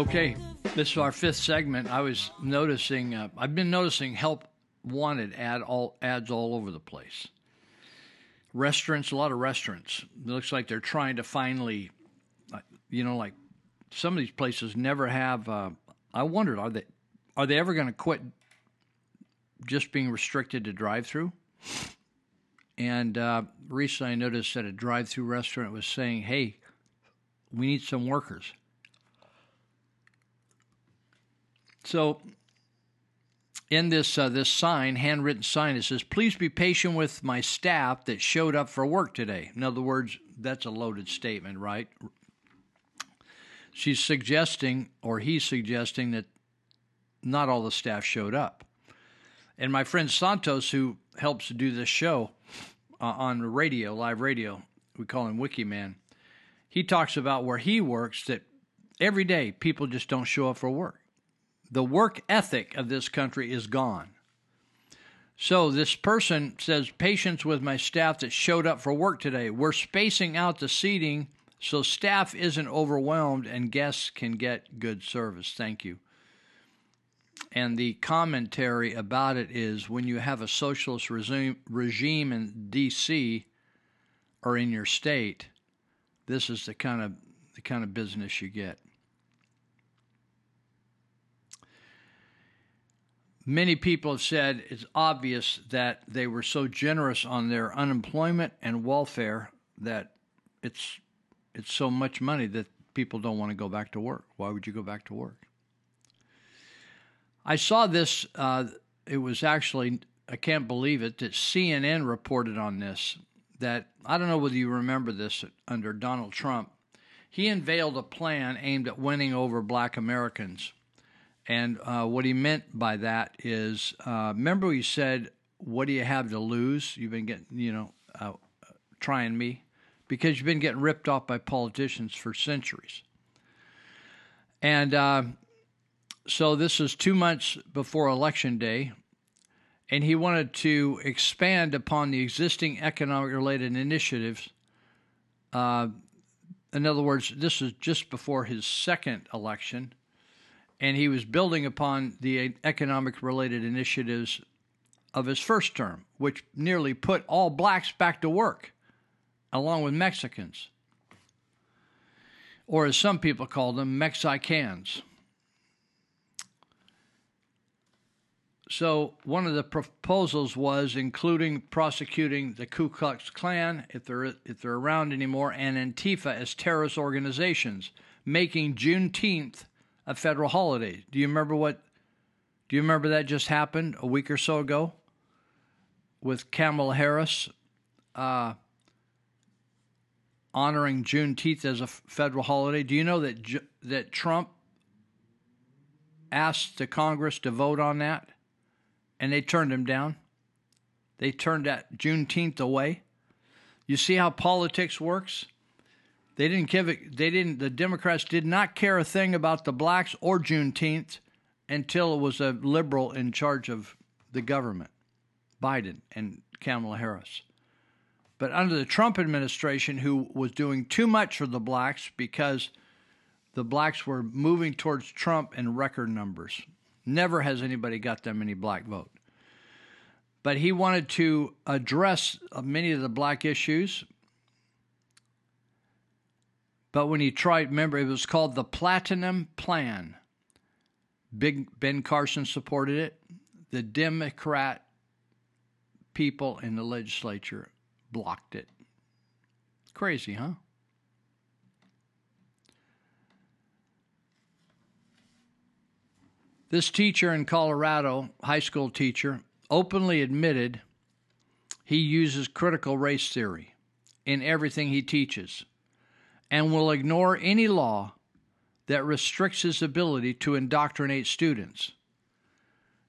Okay, this is our fifth segment. I was noticing, uh, I've been noticing help wanted ad all ads all over the place. Restaurants, a lot of restaurants. It looks like they're trying to finally, uh, you know, like some of these places never have. Uh, I wondered, are they are they ever going to quit just being restricted to drive-through? And uh, recently, I noticed that a drive-through restaurant was saying, "Hey, we need some workers." So, in this uh, this sign, handwritten sign, it says, "Please be patient with my staff that showed up for work today." In other words, that's a loaded statement, right? She's suggesting, or he's suggesting, that not all the staff showed up. And my friend Santos, who helps do this show uh, on radio, live radio, we call him Wiki Man. He talks about where he works that every day people just don't show up for work the work ethic of this country is gone. So this person says, Patience with my staff that showed up for work today. We're spacing out the seating so staff isn't overwhelmed and guests can get good service. Thank you. And the commentary about it is when you have a socialist regime, regime in D.C. or in your state, this is the kind of the kind of business you get. Many people have said it's obvious that they were so generous on their unemployment and welfare that it's it's so much money that people don't want to go back to work. Why would you go back to work? I saw this. Uh, it was actually, I can't believe it, that CNN reported on this. That I don't know whether you remember this under Donald Trump. He unveiled a plan aimed at winning over black Americans. And uh, what he meant by that is uh, remember, he said, What do you have to lose? You've been getting, you know, uh, trying me because you've been getting ripped off by politicians for centuries. And uh, so this is two months before Election Day, and he wanted to expand upon the existing economic related initiatives. Uh, in other words, this is just before his second election, and he was building upon the economic related initiatives of his first term, which nearly put all blacks back to work, along with Mexicans, or as some people call them, Mexicans. So one of the proposals was including prosecuting the Ku Klux Klan if they're if they're around anymore and Antifa as terrorist organizations, making Juneteenth a federal holiday. Do you remember what? Do you remember that just happened a week or so ago with Kamala Harris uh, honoring Juneteenth as a federal holiday? Do you know that that Trump asked the Congress to vote on that? and they turned him down. They turned that Juneteenth away. You see how politics works? They didn't give it, they didn't, the Democrats did not care a thing about the blacks or Juneteenth until it was a liberal in charge of the government, Biden and Kamala Harris. But under the Trump administration, who was doing too much for the blacks because the blacks were moving towards Trump in record numbers. Never has anybody got them any black vote. But he wanted to address many of the black issues. But when he tried, remember, it was called the Platinum Plan. Big Ben Carson supported it. The Democrat people in the legislature blocked it. Crazy, huh? This teacher in Colorado, high school teacher, openly admitted he uses critical race theory in everything he teaches and will ignore any law that restricts his ability to indoctrinate students.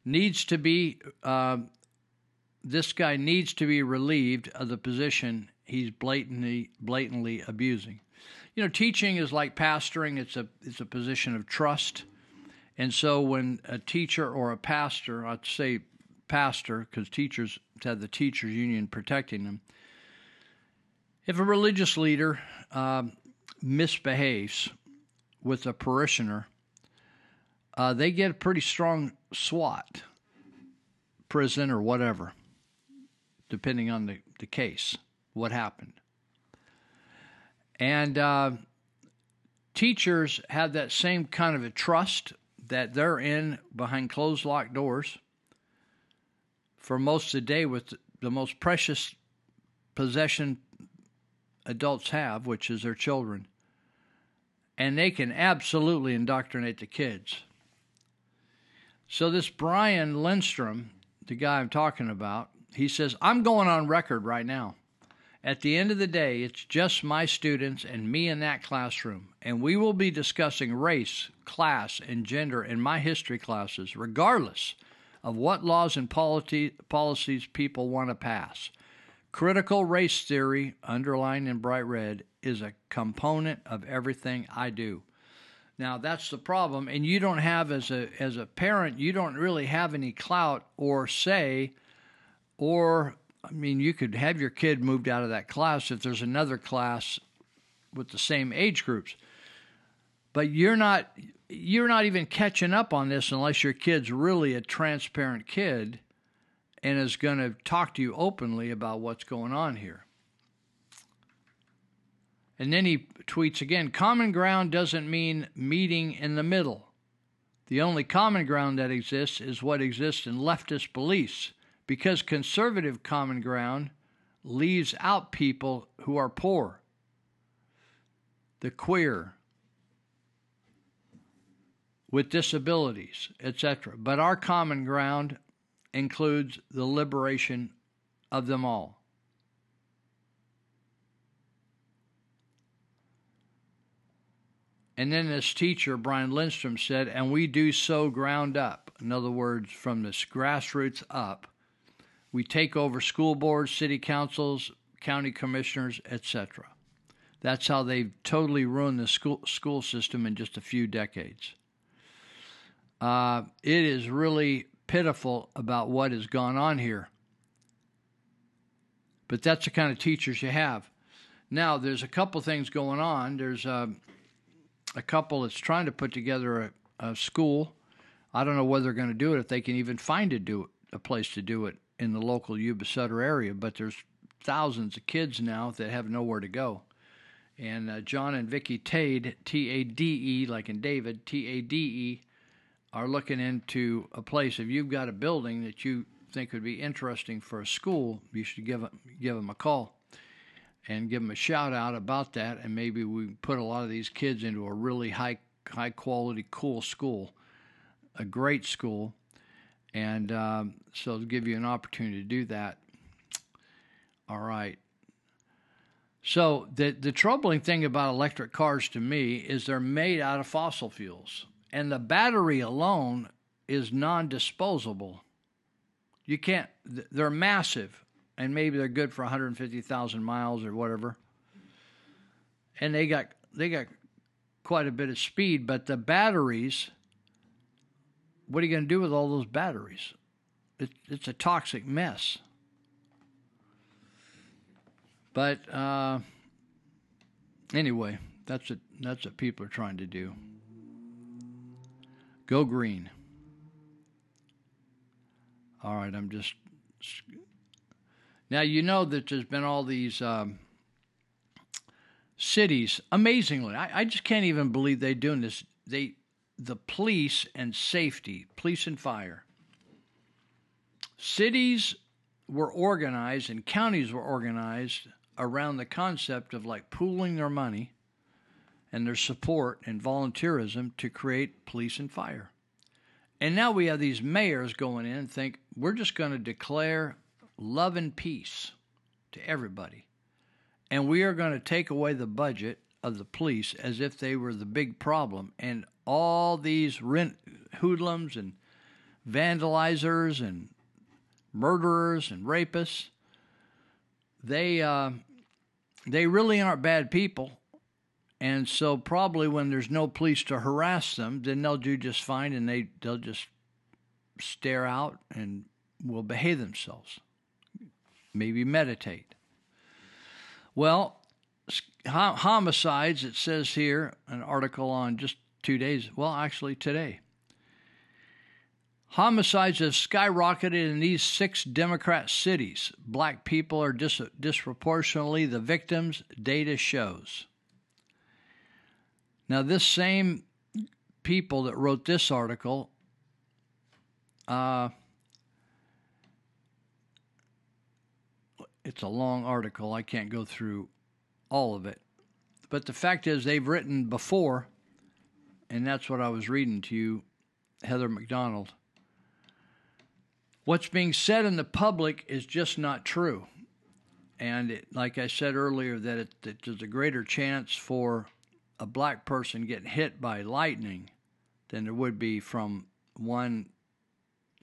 Needs to be, uh, this guy needs to be relieved of the position he's blatantly, blatantly abusing. You know, teaching is like pastoring. It's a it's a position of trust and so when a teacher or a pastor, I'd say pastor because teachers had the teachers union protecting them. If a religious leader uh, misbehaves with a parishioner, uh, they get a pretty strong SWAT, prison or whatever, depending on the, the case, what happened. And uh, teachers have that same kind of a trust that they're in behind closed locked doors for most of the day with the most precious possession adults have, which is their children. And they can absolutely indoctrinate the kids. So, this Brian Lindstrom, the guy I'm talking about, he says, I'm going on record right now. At the end of the day, it's just my students and me in that classroom, and we will be discussing race, class, and gender in my history classes, regardless of what laws and policies people want to pass. Critical race theory, underlined in bright red, is a component of everything I do. Now that's the problem, and you don't have as a as a parent, you don't really have any clout or say, or I mean, you could have your kid moved out of that class if there's another class with the same age groups. But you're not you're not even catching up on this unless your kid's really a transparent kid and is going to talk to you openly about what's going on here. And then he tweets again common ground doesn't mean meeting in the middle. The only common ground that exists is what exists in leftist beliefs because conservative common ground leaves out people who are poor, the queer, with disabilities, etc. But our common ground includes the liberation of them all. And then this teacher, Brian Lindstrom, said, and we do so ground up. In other words, from this grassroots up, we take over school boards, city councils, county commissioners, etc. That's how they've totally ruined the school school system in just a few decades. Uh, it is really pitiful about what has gone on here. But that's the kind of teachers you have. Now, there's a couple things going on. There's uh, a couple that's trying to put together a, a school. I don't know whether they're going to do it if they can even find a do a place to do it in the local Yuba Sutter area. But there's thousands of kids now that have nowhere to go. And uh, John and Vicky Tade, T A D E, like in David, T A D E, are looking into a place. If you've got a building that you think would be interesting for a school, you should give them, give them a call and give them a shout out about that. And maybe we put a lot of these kids into a really high high quality, cool school, a great school. And um, so to give you an opportunity to do that. All right. So the the troubling thing about electric cars to me is they're made out of fossil fuels, and the battery alone is non-disposable. You can't. They're massive, and maybe they're good for 150,000 miles or whatever. And they got they got quite a bit of speed, but the batteries. What are you going to do with all those batteries? It, it's a toxic mess. But uh, anyway, that's what that's what people are trying to do. Go green. All right, I'm just now. You know that there's been all these um, cities. Amazingly, I, I just can't even believe they're doing this. They, the police and safety, police and fire. Cities were organized and counties were organized around the concept of like pooling their money and their support and volunteerism to create police and fire. And now we have these mayors going in and think we're just going to declare love and peace to everybody. And we are going to take away the budget of the police as if they were the big problem. And all these rent hoodlums and vandalizers and murderers and rapists, they uh, they really aren't bad people. And so probably when there's no police to harass them, then they'll do just fine and they they'll just stare out and will behave themselves. Maybe meditate. Well, homicides, it says here, an article on just two days, well, actually today. Homicides have skyrocketed in these six Democrat cities. Black people are dis- disproportionately the victims, data shows. Now, this same people that wrote this article, uh, it's a long article. I can't go through all of it. But the fact is, they've written before, and that's what I was reading to you, Heather Mac Donald. What's being said in the public is just not true. And it, like I said earlier, that, it, that there's a greater chance for a black person getting hit by lightning than there would be from one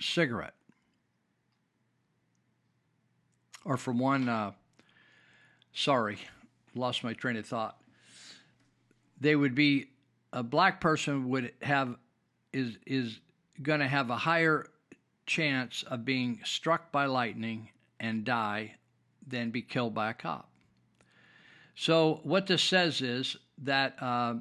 cigarette or from one. Uh, sorry, lost my train of thought. They would be a black person would have is is going to have a higher chance of being struck by lightning and die than be killed by a cop. So, what this says is that uh,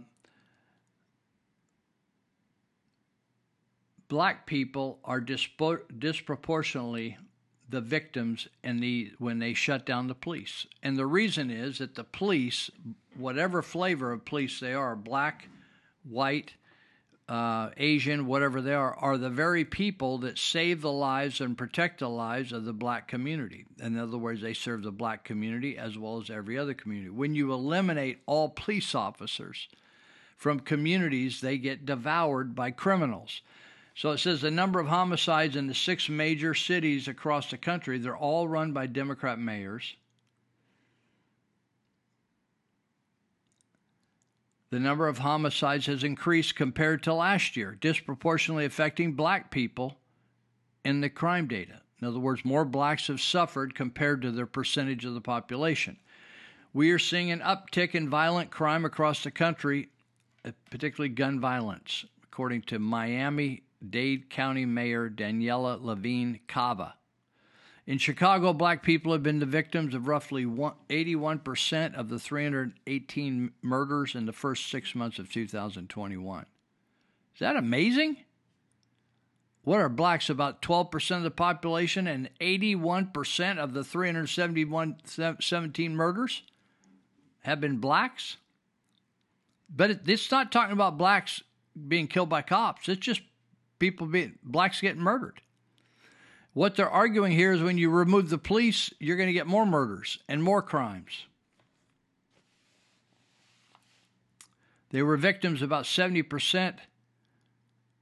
black people are disproportionately the victims in the when they shut down the police. And the reason is that the police, whatever flavor of police they are, black, white, uh, Asian, whatever they are, are the very people that save the lives and protect the lives of the black community. In other words, they serve the black community as well as every other community. When you eliminate all police officers from communities they get devoured by criminals. So it says the number of homicides in the six major cities across the country, they're all run by Democrat mayors. The number of homicides has increased compared to last year, disproportionately affecting black people in the crime data. In other words, more blacks have suffered compared to their percentage of the population. We are seeing an uptick in violent crime across the country, uh, particularly gun violence, according to Miami Dade County Mayor Daniela Levine Cava. In Chicago, black people have been the victims of roughly 81% of the 318 murders in the first six months of 2021. Is that amazing? What are blacks? About 12% of the population and 81% of the 371 17 murders have been blacks? But it, it's not talking about blacks being killed by cops. It's just people being blacks getting murdered. What they're arguing here is when you remove the police, you're going to get more murders and more crimes. They were victims about 70%.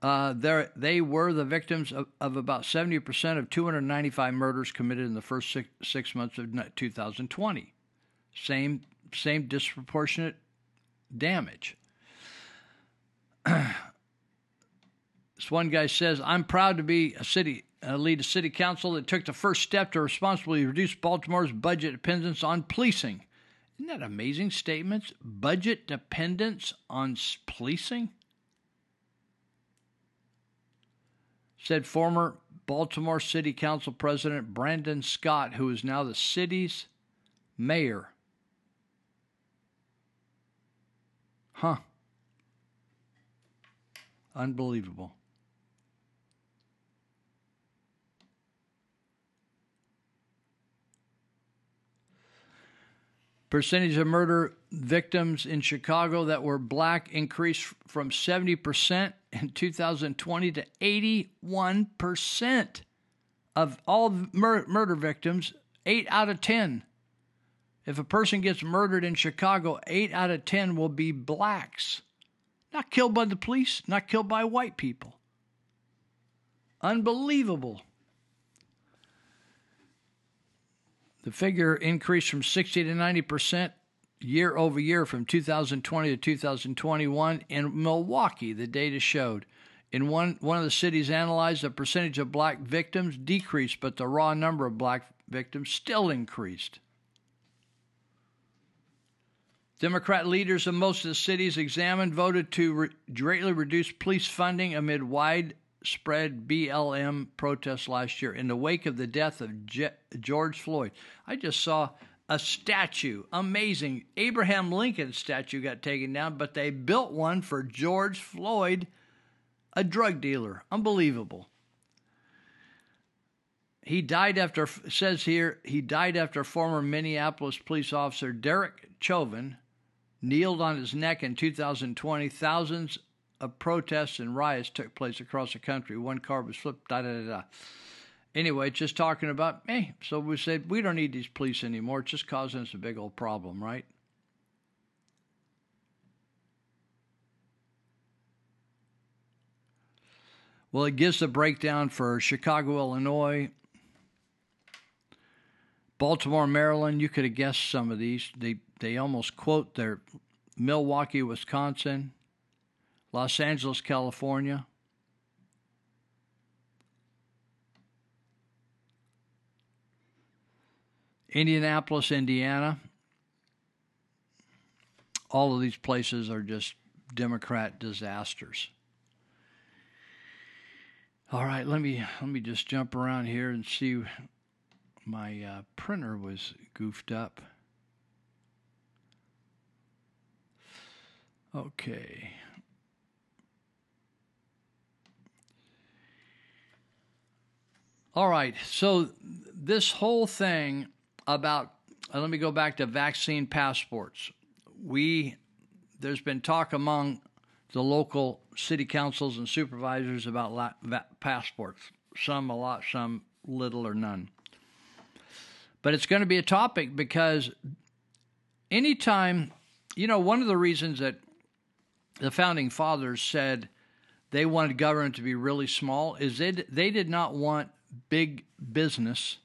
Uh, they were the victims of, of about 70% of 295 murders committed in the first six, six months of 2020. Same, same disproportionate damage. this one guy says, I'm proud to be a city uh, lead a city council that took the first step to responsibly reduce Baltimore's budget dependence on policing. Isn't that amazing statements? Budget dependence on policing? Said former Baltimore City Council President Brandon Scott, who is now the city's mayor. Huh. Unbelievable. Percentage of murder victims in Chicago that were black increased from 70% in 2020 to 81% of all mur- murder victims, 8 out of 10. If a person gets murdered in Chicago, 8 out of 10 will be blacks. Not killed by the police, not killed by white people. Unbelievable. The figure increased from 60 to 90 percent year over year from 2020 to 2021 in Milwaukee, the data showed. In one, one of the cities analyzed, the percentage of black victims decreased, but the raw number of black victims still increased. Democrat leaders of most of the cities examined voted to re- greatly reduce police funding amid wide spread BLM protests last year in the wake of the death of Je- George Floyd. I just saw a statue, amazing. Abraham Lincoln statue got taken down, but they built one for George Floyd, a drug dealer. Unbelievable. He died after says here he died after former Minneapolis police officer Derek Chauvin kneeled on his neck in 2020. Thousands of protests and riots took place across the country. One car was flipped, da da da da. Anyway, just talking about, hey, so we said we don't need these police anymore. It's just causing us a big old problem, right? Well, it gives the breakdown for Chicago, Illinois, Baltimore, Maryland. You could have guessed some of these. They they almost quote their Milwaukee, Wisconsin, Los Angeles, California. Indianapolis, Indiana. All of these places are just Democrat disasters. All right, let me let me just jump around here and see. My uh, printer was goofed up. Okay. All right. So this whole thing about uh, let me go back to vaccine passports. We there's been talk among the local city councils and supervisors about la- va- passports. Some a lot, some little or none. But it's going to be a topic because anytime, you know, one of the reasons that the founding fathers said they wanted government to be really small is they, they did not want big business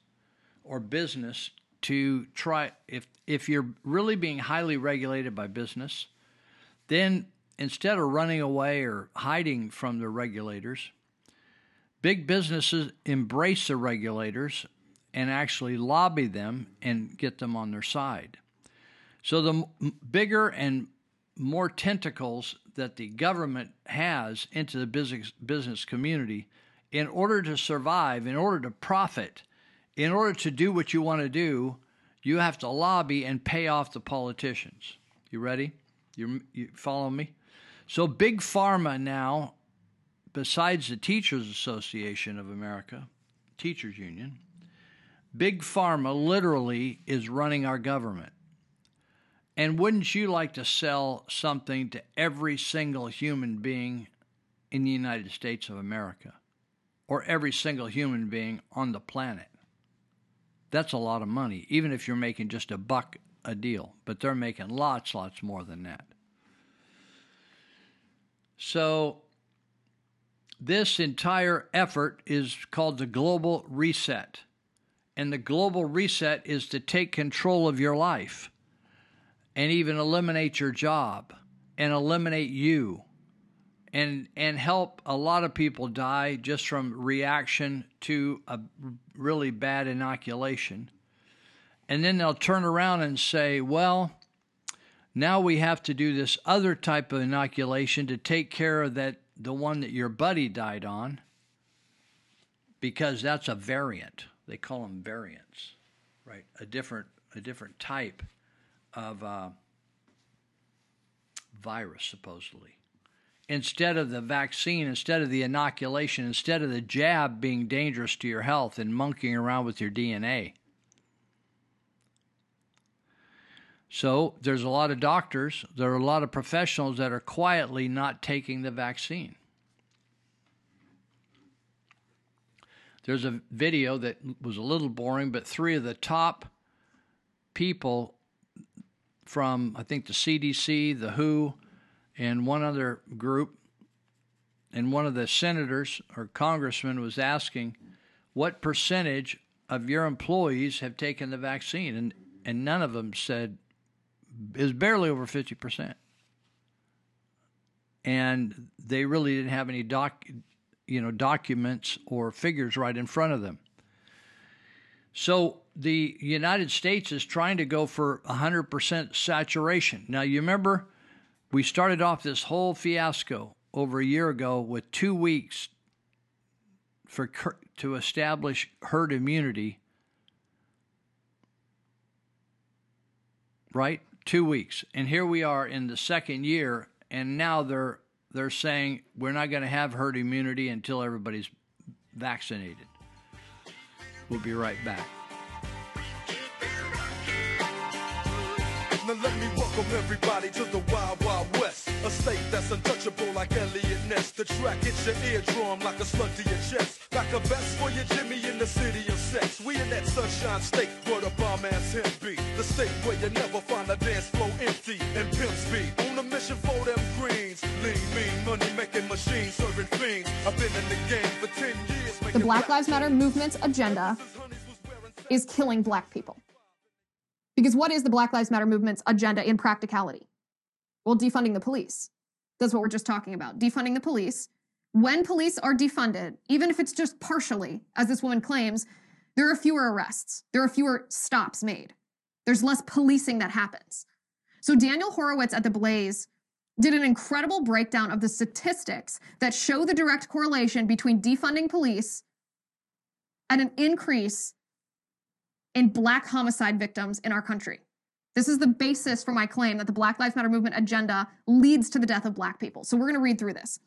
or business to try if if you're really being highly regulated by business then instead of running away or hiding from the regulators big businesses embrace the regulators and actually lobby them and get them on their side. So the m- bigger and more tentacles that the government has into the business business community in order to survive, in order to profit, in order to do what you want to do, you have to lobby and pay off the politicians. You ready? You, you follow me? So, Big Pharma now, besides the Teachers Association of America, Teachers Union, Big Pharma literally is running our government. And wouldn't you like to sell something to every single human being in the United States of America or every single human being on the planet? That's a lot of money, even if you're making just a buck a deal, but they're making lots, lots more than that. So, this entire effort is called the Global Reset. And the Global Reset is to take control of your life and even eliminate your job and eliminate you and and help a lot of people die just from reaction to a really bad inoculation. And then they'll turn around and say well now we have to do this other type of inoculation to take care of that the one that your buddy died on because that's a variant. They call them variants right? A different a different type of uh, virus, supposedly. Instead of the vaccine, instead of the inoculation, instead of the jab being dangerous to your health and monkeying around with your DNA. So there's a lot of doctors, there are a lot of professionals that are quietly not taking the vaccine. There's a video that was a little boring, but three of the top people from, I think, the CDC, the WHO, and one other group. And one of the senators or congressmen was asking, What percentage of your employees have taken the vaccine? And, and none of them said, is barely over 50%. And they really didn't have any doc, you know, documents or figures right in front of them. So the United States is trying to go for 100% saturation. Now, you remember we started off this whole fiasco over a year ago with two weeks for to establish herd immunity. Right? 2 weeks. And here we are in the second year and now they're they're saying we're not going to have herd immunity until everybody's vaccinated. We'll be right back. Now let me welcome everybody to the Wild Wild West. A state that's untouchable like Eliot Ness. The track hits your eardrum like a slug to your chest. Back a vest for your Jimmy in the city of sex. We in that sunshine state where the bomb ass him be. The state where you never find a dance floor empty and pimp speed. On a mission for them greens. Lean, mean, money making machines serving fiends. I've been in the game for 10 years. The Black Lives Matter movement's agenda is killing black people. Because what is the Black Lives Matter movement's agenda in practicality? Well, defunding the police. That's what we're just talking about. Defunding the police. When police are defunded, even if it's just partially, as this woman claims, there are fewer arrests, there are fewer stops made. There's less policing that happens. So, Daniel Horowitz at The Blaze did an incredible breakdown of the statistics that show the direct correlation between defunding police and an increase in black homicide victims in our country. This is the basis for my claim that the Black Lives Matter movement agenda leads to the death of black people. So we're going to read through this.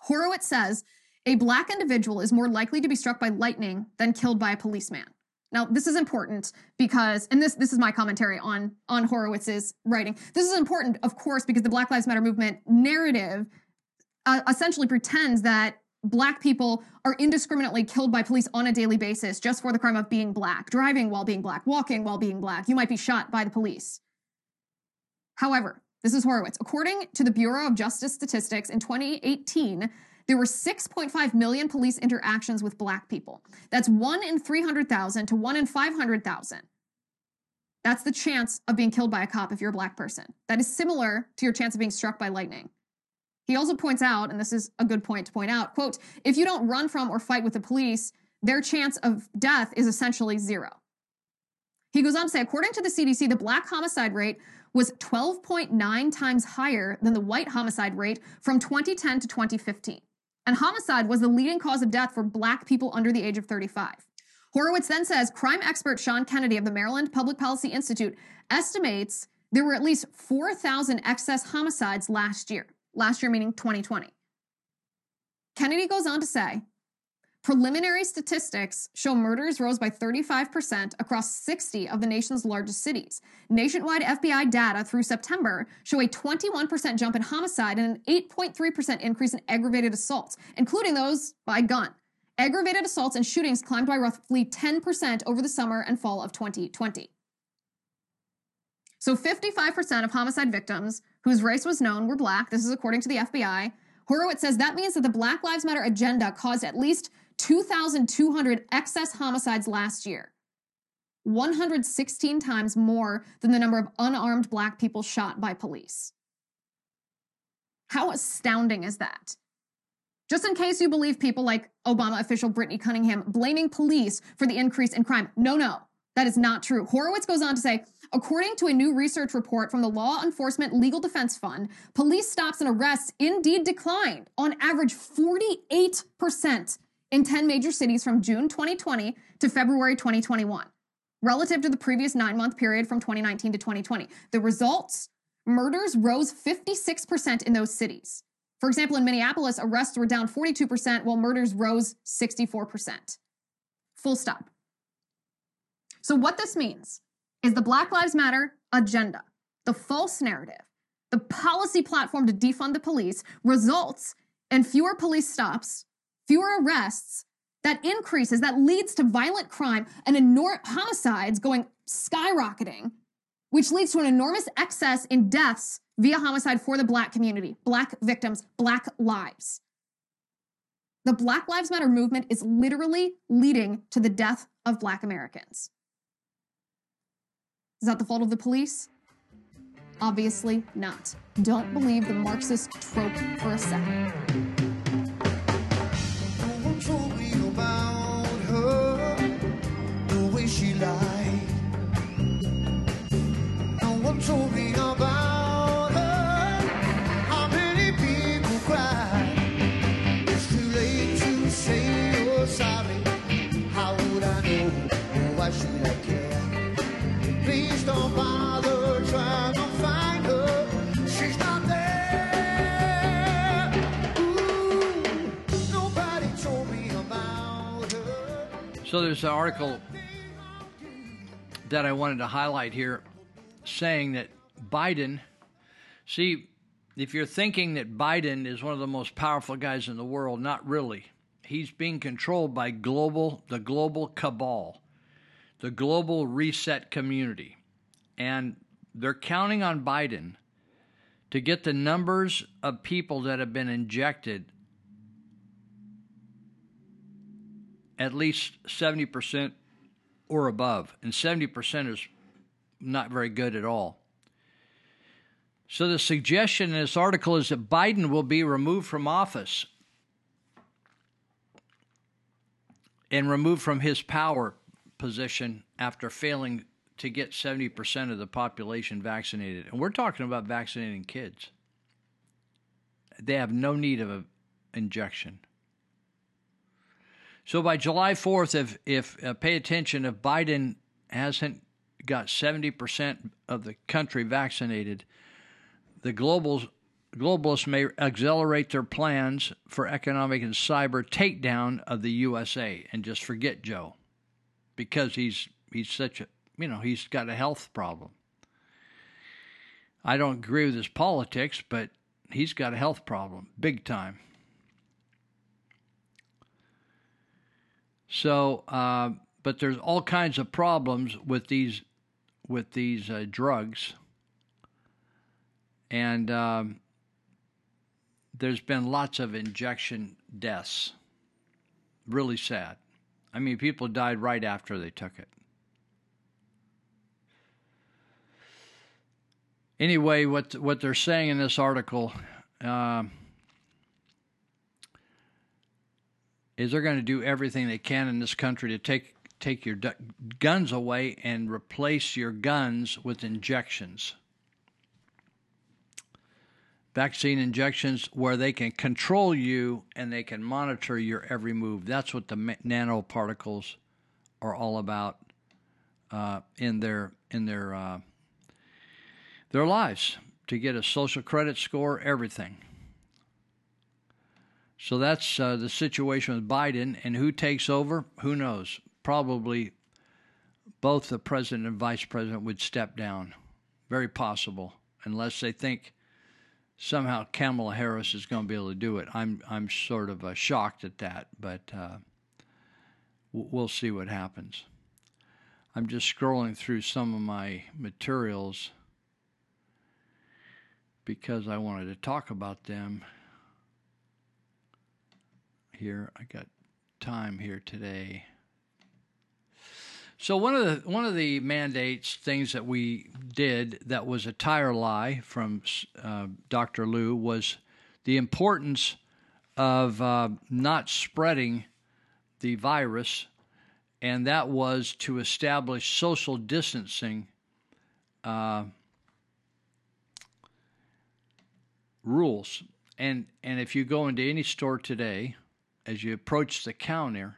Horowitz says a black individual is more likely to be struck by lightning than killed by a policeman. Now, this is important because, and this this is my commentary on on Horowitz's writing. This is important, of course, because the Black Lives Matter movement narrative uh, essentially pretends that black people are indiscriminately killed by police on a daily basis just for the crime of being black, driving while being black, walking while being black. You might be shot by the police. However, This is Horowitz. According to the Bureau of Justice Statistics, in 2018, there were 6.5 million police interactions with black people. That's 1 in 300,000 to 1 in 500,000. That's the chance of being killed by a cop if you're a black person. That is similar to your chance of being struck by lightning. He also points out, and this is a good point to point out, quote, if you don't run from or fight with the police, their chance of death is essentially zero. He goes on to say, according to the CDC, the black homicide rate was 12.9 times higher than the white homicide rate from 2010 to 2015. And homicide was the leading cause of death for black people under the age of 35. Horowitz then says crime expert Sean Kennedy of the Maryland Public Policy Institute estimates there were at least 4,000 excess homicides last year. Last year meaning 2020. Kennedy goes on to say preliminary statistics show murders rose by 35% across 60 of the nation's largest cities. Nationwide FBI data through September show a 21% jump in homicide and an 8.3% increase in aggravated assaults, including those by gun. Aggravated assaults and shootings climbed by roughly 10% over the summer and fall of 2020. So 55% of homicide victims whose race was known were black. This is according to the FBI. Horowitz says that means that the Black Lives Matter agenda caused at least 2,200 excess homicides last year. 116 times more than the number of unarmed black people shot by police. How astounding is that? Just in case you believe people like Obama official Brittany Cunningham blaming police for the increase in crime. No, no, that is not true. Horowitz goes on to say, according to a new research report from the Law Enforcement Legal Defense Fund, police stops and arrests indeed declined on average 48% in 10 major cities from June 2020 to February 2021, relative to the previous nine month period from 2019 to 2020. The results murders rose 56% in those cities. For example, in Minneapolis, arrests were down 42%, while murders rose 64%. Full stop. So, what this means is the Black Lives Matter agenda, the false narrative, the policy platform to defund the police results in fewer police stops, fewer arrests, that increases, that leads to violent crime and enor- homicides going skyrocketing, which leads to an enormous excess in deaths via homicide for the black community, black victims, black lives. The Black Lives Matter movement is literally leading to the death of black Americans. Is that the fault of the police? Obviously not. Don't believe the Marxist trope for a second. So there's an article that I wanted to highlight here saying that Biden, see, if you're thinking that Biden is one of the most powerful guys in the world, not really. He's being controlled by global the global cabal, the global reset community. And they're counting on Biden to get the numbers of people that have been injected at least 70% or above. And 70% is not very good at all. So the suggestion in this article is that Biden will be removed from office and removed from his power position after failing to get 70% of the population vaccinated. And we're talking about vaccinating kids. They have no need of an injection. So by July 4th, if, if uh, pay attention, if Biden hasn't got 70% of the country vaccinated, the globals, globalists may accelerate their plans for economic and cyber takedown of the USA and just forget Joe because he's he's such a you know he's got a health problem. I don't agree with his politics, but he's got a health problem, big time. So, uh, but there's all kinds of problems with these with these uh, drugs, And um, there's been lots of injection deaths. Really sad. I mean, people died right after they took it. Anyway, what what they're saying in this article uh, is they're going to do everything they can in this country to take take your du- guns away and replace your guns with injections. Vaccine injections where they can control you and they can monitor your every move. That's what the nanoparticles are all about uh, in their in their uh, their lives to get a social credit score, everything. So that's uh, the situation with Biden, and who takes over? Who knows? Probably both the president and vice president would step down. Very possible, unless they think somehow Kamala Harris is going to be able to do it. I'm I'm sort of uh, shocked at that, but uh, we'll see what happens. I'm just scrolling through some of my materials because I wanted to talk about them here. I got time here today. So one of the one of the mandates things that we did that was a tire lie from uh, Dr. Lou was the importance of uh, not spreading the virus, and that was to establish social distancing. Uh, rules. And and if you go into any store today, as you approach the counter,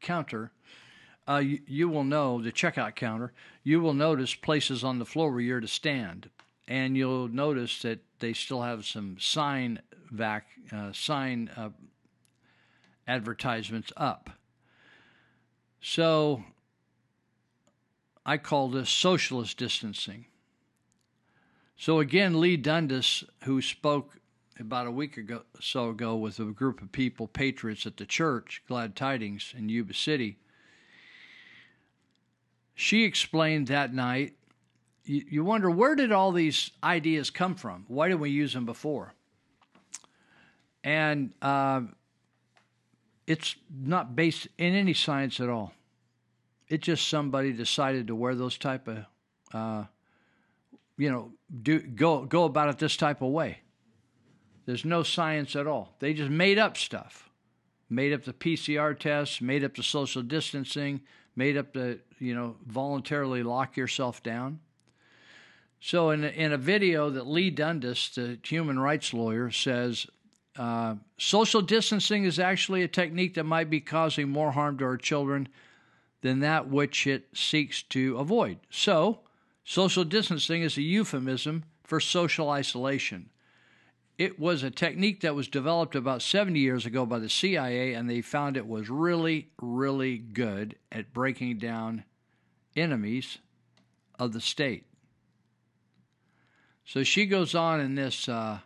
counter, uh, you, you will know the checkout counter. You will notice places on the floor where you're to stand, and you'll notice that they still have some sign vac uh, sign uh, advertisements up. So I call this socialist distancing. So again, Leigh Dundas, who spoke about a week ago so ago with a group of people, patriots at the church, Glad Tidings in Yuba City, she explained that night. You, you wonder where did all these ideas come from? Why didn't we use them before? And uh, it's not based in any science at all. It's just somebody decided to wear those type of uh, you know, do go go about it this type of way. There's no science at all. They just made up stuff. Made up the PCR tests, made up the social distancing, made up the, you know, voluntarily lock yourself down. So in a, in a video that Leigh Dundas, the human rights lawyer, says uh, social distancing is actually a technique that might be causing more harm to our children than that which it seeks to avoid. So, Social distancing is a euphemism for social isolation. It was a technique that was developed about 70 years ago by the CIA, and they found it was really, really good at breaking down enemies of the state. So she goes on in this uh,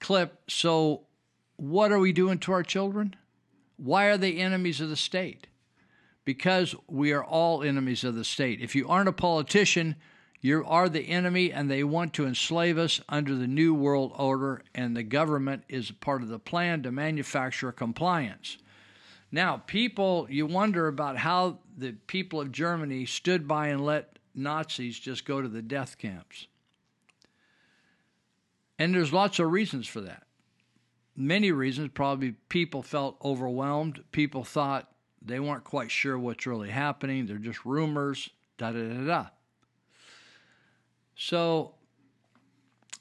clip. So, what are we doing to our children? Why are they enemies of the state? because we are all enemies of the state. If you aren't a politician, you are the enemy, and they want to enslave us under the New World Order, and the government is part of the plan to manufacture compliance. Now, people, you wonder about how the people of Germany stood by and let Nazis just go to the death camps. And there's lots of reasons for that. Many reasons. Probably people felt overwhelmed. People thought they weren't quite sure what's really happening. They're just rumors, da da da da. So,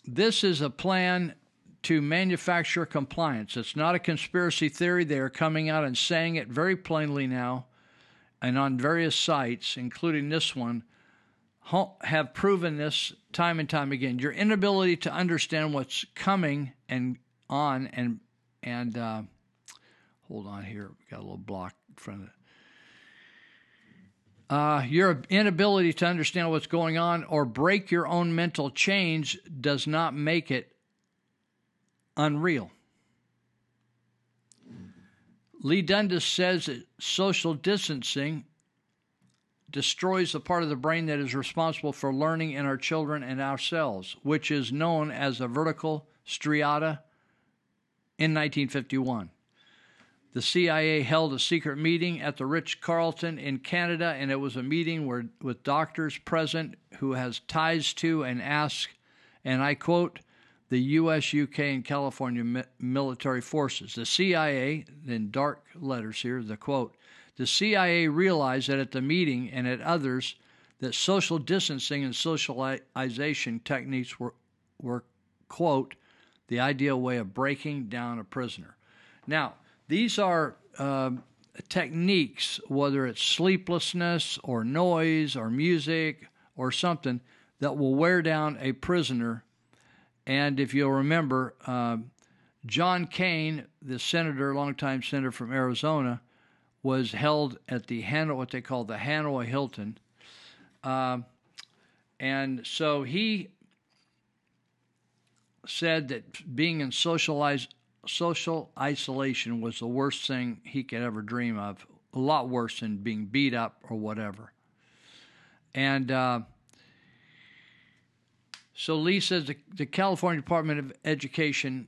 this is a plan to manufacture compliance. It's not a conspiracy theory. They are coming out and saying it very plainly now and on various sites, including this one, have proven this time and time again. Your inability to understand what's coming and on and and uh, hold on here, we got a little block in front of it. Uh, your inability to understand what's going on or break your own mental change does not make it unreal. Leigh Dundas says that social distancing destroys the part of the brain that is responsible for learning in our children and ourselves, which is known as the vertical striata in 1951. The CIA held a secret meeting at the Ritz-Carlton in Canada, and it was a meeting where, with doctors present who has ties to and asked, and I quote, the U.S., UK, and California mi- military forces. The CIA, in dark letters here, the quote, the CIA realized that at the meeting and at others that social distancing and socialization techniques were, were quote, the ideal way of breaking down a prisoner. Now, these are um, techniques, whether it's sleeplessness or noise or music or something, that will wear down a prisoner. And if you'll remember, uh, John Kane, the senator, longtime senator from Arizona, was held at the Han- what they call the Hanoi Hilton, uh, and so he said that being in socialized social isolation was the worst thing he could ever dream of, a lot worse than being beat up or whatever. And uh, so Leigh says the, the California Department of Education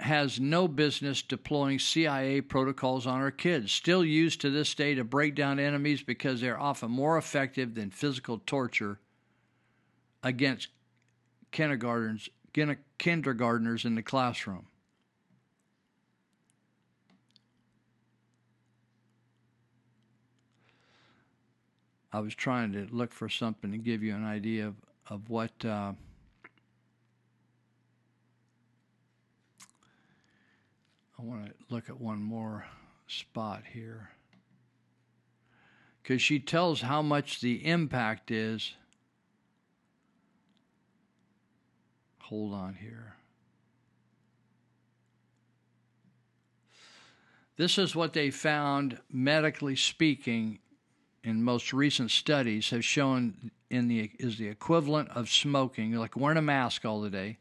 has no business deploying CIA protocols on our kids, still used to this day to break down enemies because they're often more effective than physical torture against kindergartners, kindergartners in the classroom. I was trying to look for something to give you an idea of, of what uh, I want to look at one more spot here. Because she tells how much the impact is. Hold on here. This is what they found, medically speaking, in most recent studies have shown in the is the equivalent of smoking, like wearing a mask all the day,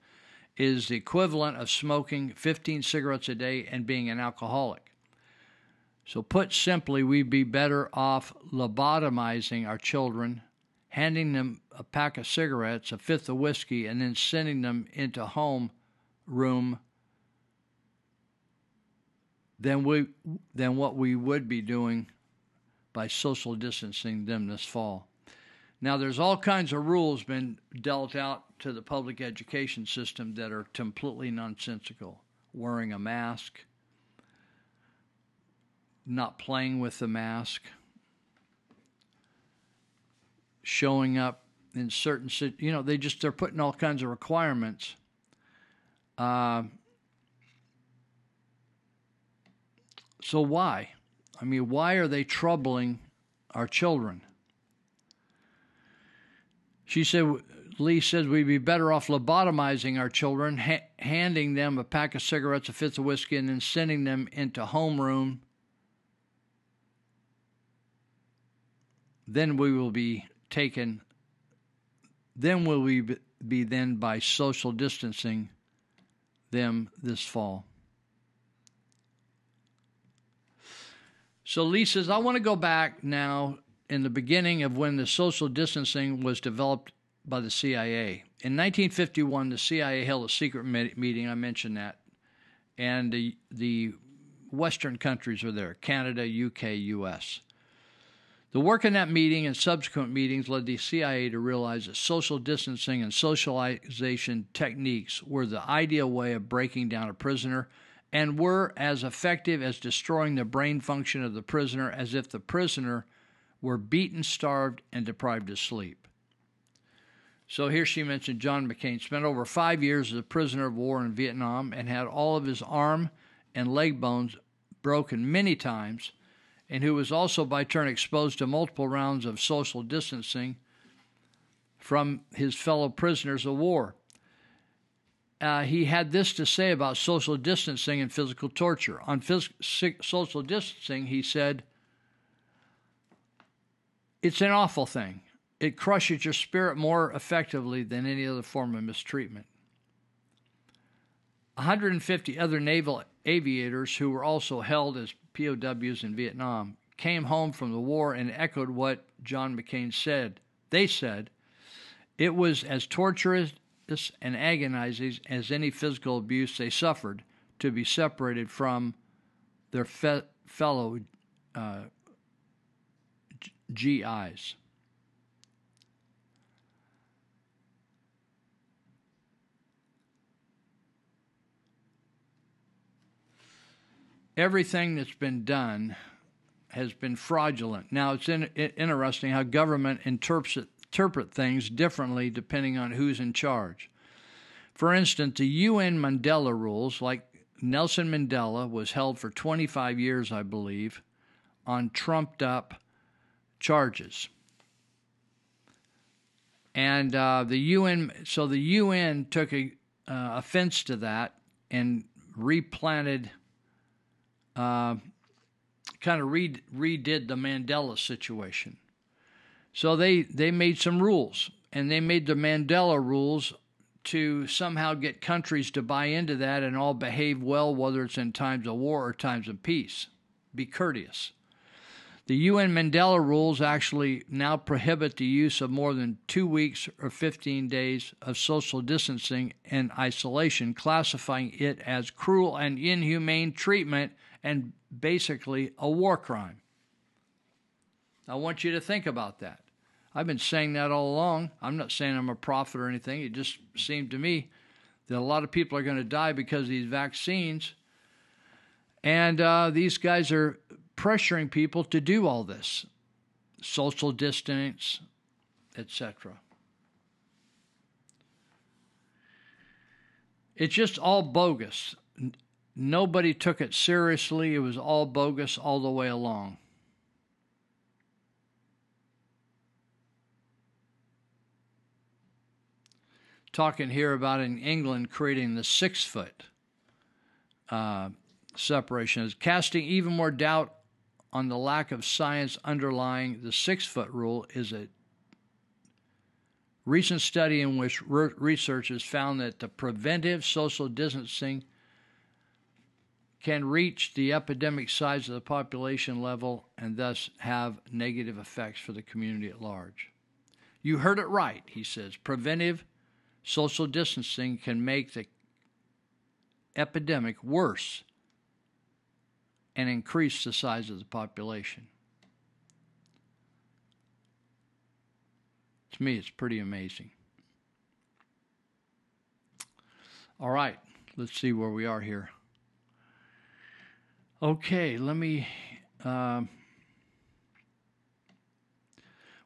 is the equivalent of smoking 15 cigarettes a day and being an alcoholic. So, put simply, we'd be better off lobotomizing our children, handing them a pack of cigarettes, a fifth of whiskey, and then sending them into home room than we than what we would be doing by social distancing them this fall. Now, there's all kinds of rules been dealt out to the public education system that are completely nonsensical. Wearing a mask, not playing with the mask, showing up in certain, you know, they just they're putting all kinds of requirements. Uh, so why? I mean, why are they troubling our children? She said, Leigh says we'd be better off lobotomizing our children, ha- handing them a pack of cigarettes, a fifth of whiskey, and then sending them into homeroom. Then we will be taken. Then will we be then by social distancing them this fall. So Leigh says, I want to go back now in the beginning of when the social distancing was developed by the CIA. In 1951, the CIA held a secret meeting. I mentioned that, and the the Western countries were there: Canada, UK, US. The work in that meeting and subsequent meetings led the CIA to realize that social distancing and socialization techniques were the ideal way of breaking down a prisoner and were as effective as destroying the brain function of the prisoner as if the prisoner were beaten, starved, and deprived of sleep. So here she mentioned John McCain spent over five years as a prisoner of war in Vietnam and had all of his arm and leg bones broken many times, and who was also by turn exposed to multiple rounds of social distancing from his fellow prisoners of war uh, he had this to say about social distancing and physical torture. On phys- social distancing, he said, It's an awful thing. It crushes your spirit more effectively than any other form of mistreatment. 150 other naval aviators who were also held as POWs in Vietnam came home from the war and echoed what John McCain said, they said, it was as torturous and agonizing as any physical abuse they suffered to be separated from their fe- fellow uh, GIs. Everything that's been done has been fraudulent. Now, it's in, it, interesting how government interprets interpret things differently depending on who's in charge. For instance, the UN Mandela rules, like Nelson Mandela was held for 25 years, I believe, on trumped up charges. And uh, the UN, so the UN took a, uh, offense to that and replanted, uh, kind of re- redid the Mandela situation. So they, they made some rules, and they made the Mandela rules to somehow get countries to buy into that and all behave well, whether it's in times of war or times of peace. Be courteous. The UN Mandela rules actually now prohibit the use of more than two weeks or 15 days of social distancing and isolation, classifying it as cruel and inhumane treatment and basically a war crime. I want you to think about that. I've been saying that all along. I'm not saying I'm a prophet or anything. It just seemed to me that a lot of people are going to die because of these vaccines. And uh, these guys are pressuring people to do all this social distance, etc. It's just all bogus. Nobody took it seriously. It was all bogus all the way along. Talking here about in England creating the six foot uh, separation is casting even more doubt on the lack of science underlying the six foot rule is a recent study in which re- researchers found that the preventive social distancing can reach the epidemic size of the population level and thus have negative effects for the community at large. You heard it right, he says. Preventive social distancing can make the epidemic worse and increase the size of the population. To me, it's pretty amazing. All right, let's see where we are here. Okay, let me. Um,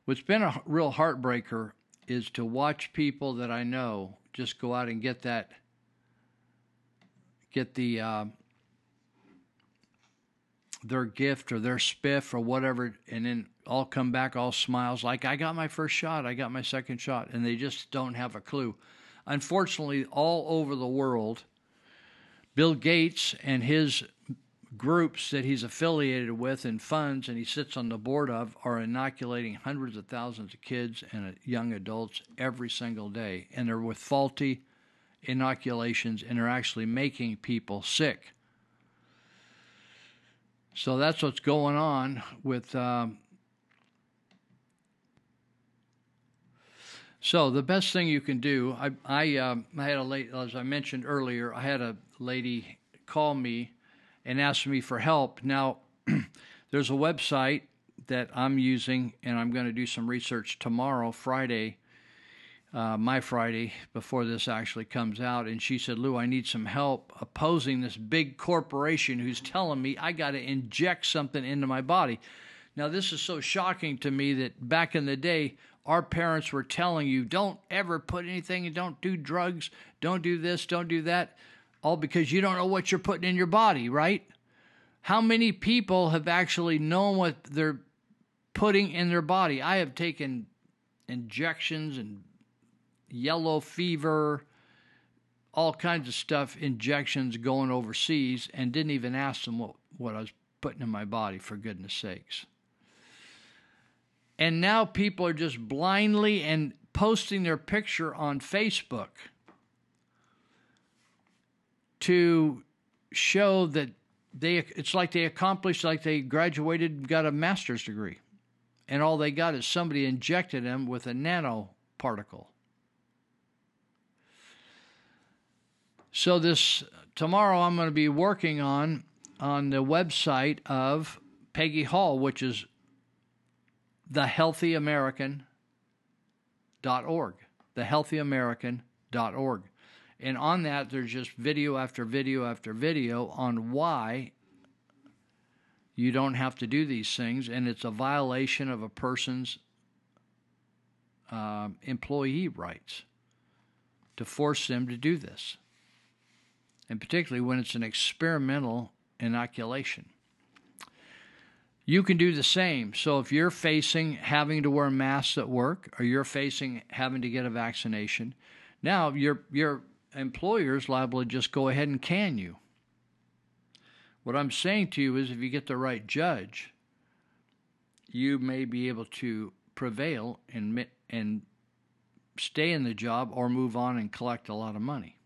what's been a real heartbreaker is to watch people that I know just go out and get that, get the uh, their gift or their spiff or whatever, and then all come back all smiles like I got my first shot, I got my second shot, and they just don't have a clue. Unfortunately, all over the world, Bill Gates and his groups that he's affiliated with and funds and he sits on the board of are inoculating hundreds of thousands of kids and young adults every single day. And they're with faulty inoculations and are actually making people sick. So that's what's going on with. Um, so the best thing you can do, I I, um, I had a late as I mentioned earlier, I had a lady call me and asked me for help. Now, there's a website that I'm using, and I'm going to do some research tomorrow, Friday, uh, my Friday, before this actually comes out. And she said, Lou, I need some help opposing this big corporation who's telling me I got to inject something into my body. Now, this is so shocking to me that back in the day, our parents were telling you, don't ever put anything, don't do drugs, don't do this, don't do that all because you don't know what you're putting in your body, right? How many people have actually known what they're putting in their body? I have taken injections and yellow fever, all kinds of stuff, injections going overseas, and didn't even ask them what, what I was putting in my body, for goodness sakes. And now people are just blindly and posting their picture on Facebook to show that they it's like they accomplished like they graduated got a master's degree and all they got is somebody injected them with a nanoparticle. So this tomorrow I'm going to be working on on the website of Peggy Hall, which is thehealthyamerican.org. Thehealthyamerican.org. And on that, there's just video after video after video on why you don't have to do these things, and it's a violation of a person's uh, employee rights to force them to do this. And particularly when it's an experimental inoculation. You can do the same. So if you're facing having to wear masks at work or you're facing having to get a vaccination, now your your employer is liable to just go ahead and can you. What I'm saying to you is if you get the right judge, you may be able to prevail and and stay in the job or move on and collect a lot of money.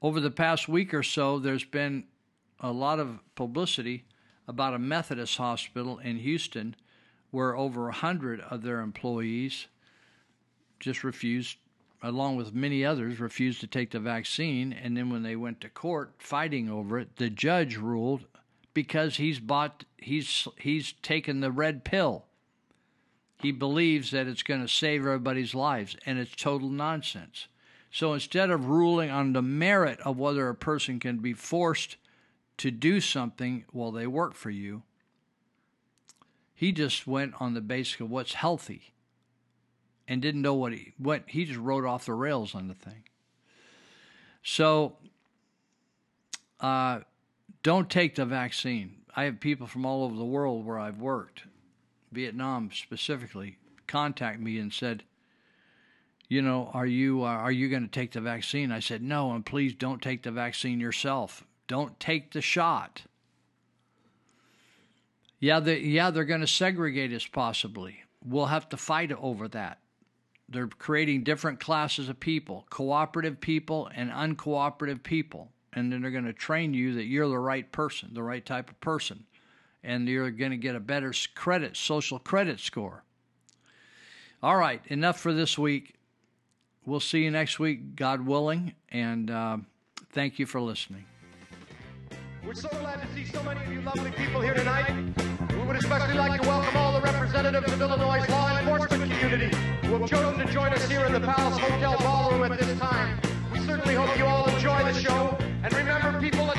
Over the past week or so, there's been a lot of publicity about a Methodist hospital in Houston where over a hundred of their employees just refused, along with many others, refused to take the vaccine. And then when they went to court fighting over it, the judge ruled because he's bought, he's he's taken the red pill. He believes that it's going to save everybody's lives, and it's total nonsense. So instead of ruling on the merit of whether a person can be forced to do something while they work for you, he just went on the basis of what's healthy and didn't know what he what he just rode off the rails on the thing. So uh, don't take the vaccine. I have people from all over the world where I've worked, Vietnam specifically, contact me and said, you know, are you uh, are you going to take the vaccine? I said, no, and please don't take the vaccine yourself. Don't take the shot. Yeah, they, yeah, they're going to segregate us possibly. We'll have to fight over that. They're creating different classes of people, cooperative people and uncooperative people. And then they're going to train you that you're the right person, the right type of person. And you're going to get a better credit, social credit score. All right, enough for this week we'll see you next week, God willing, and uh, thank you for listening. We're so glad to see so many of you lovely people here tonight. Would especially like to welcome all the representatives of Illinois' law enforcement community who have chosen to join us here in the Palace Hotel Ballroom at this time. We certainly hope you all enjoy the show. And remember, people,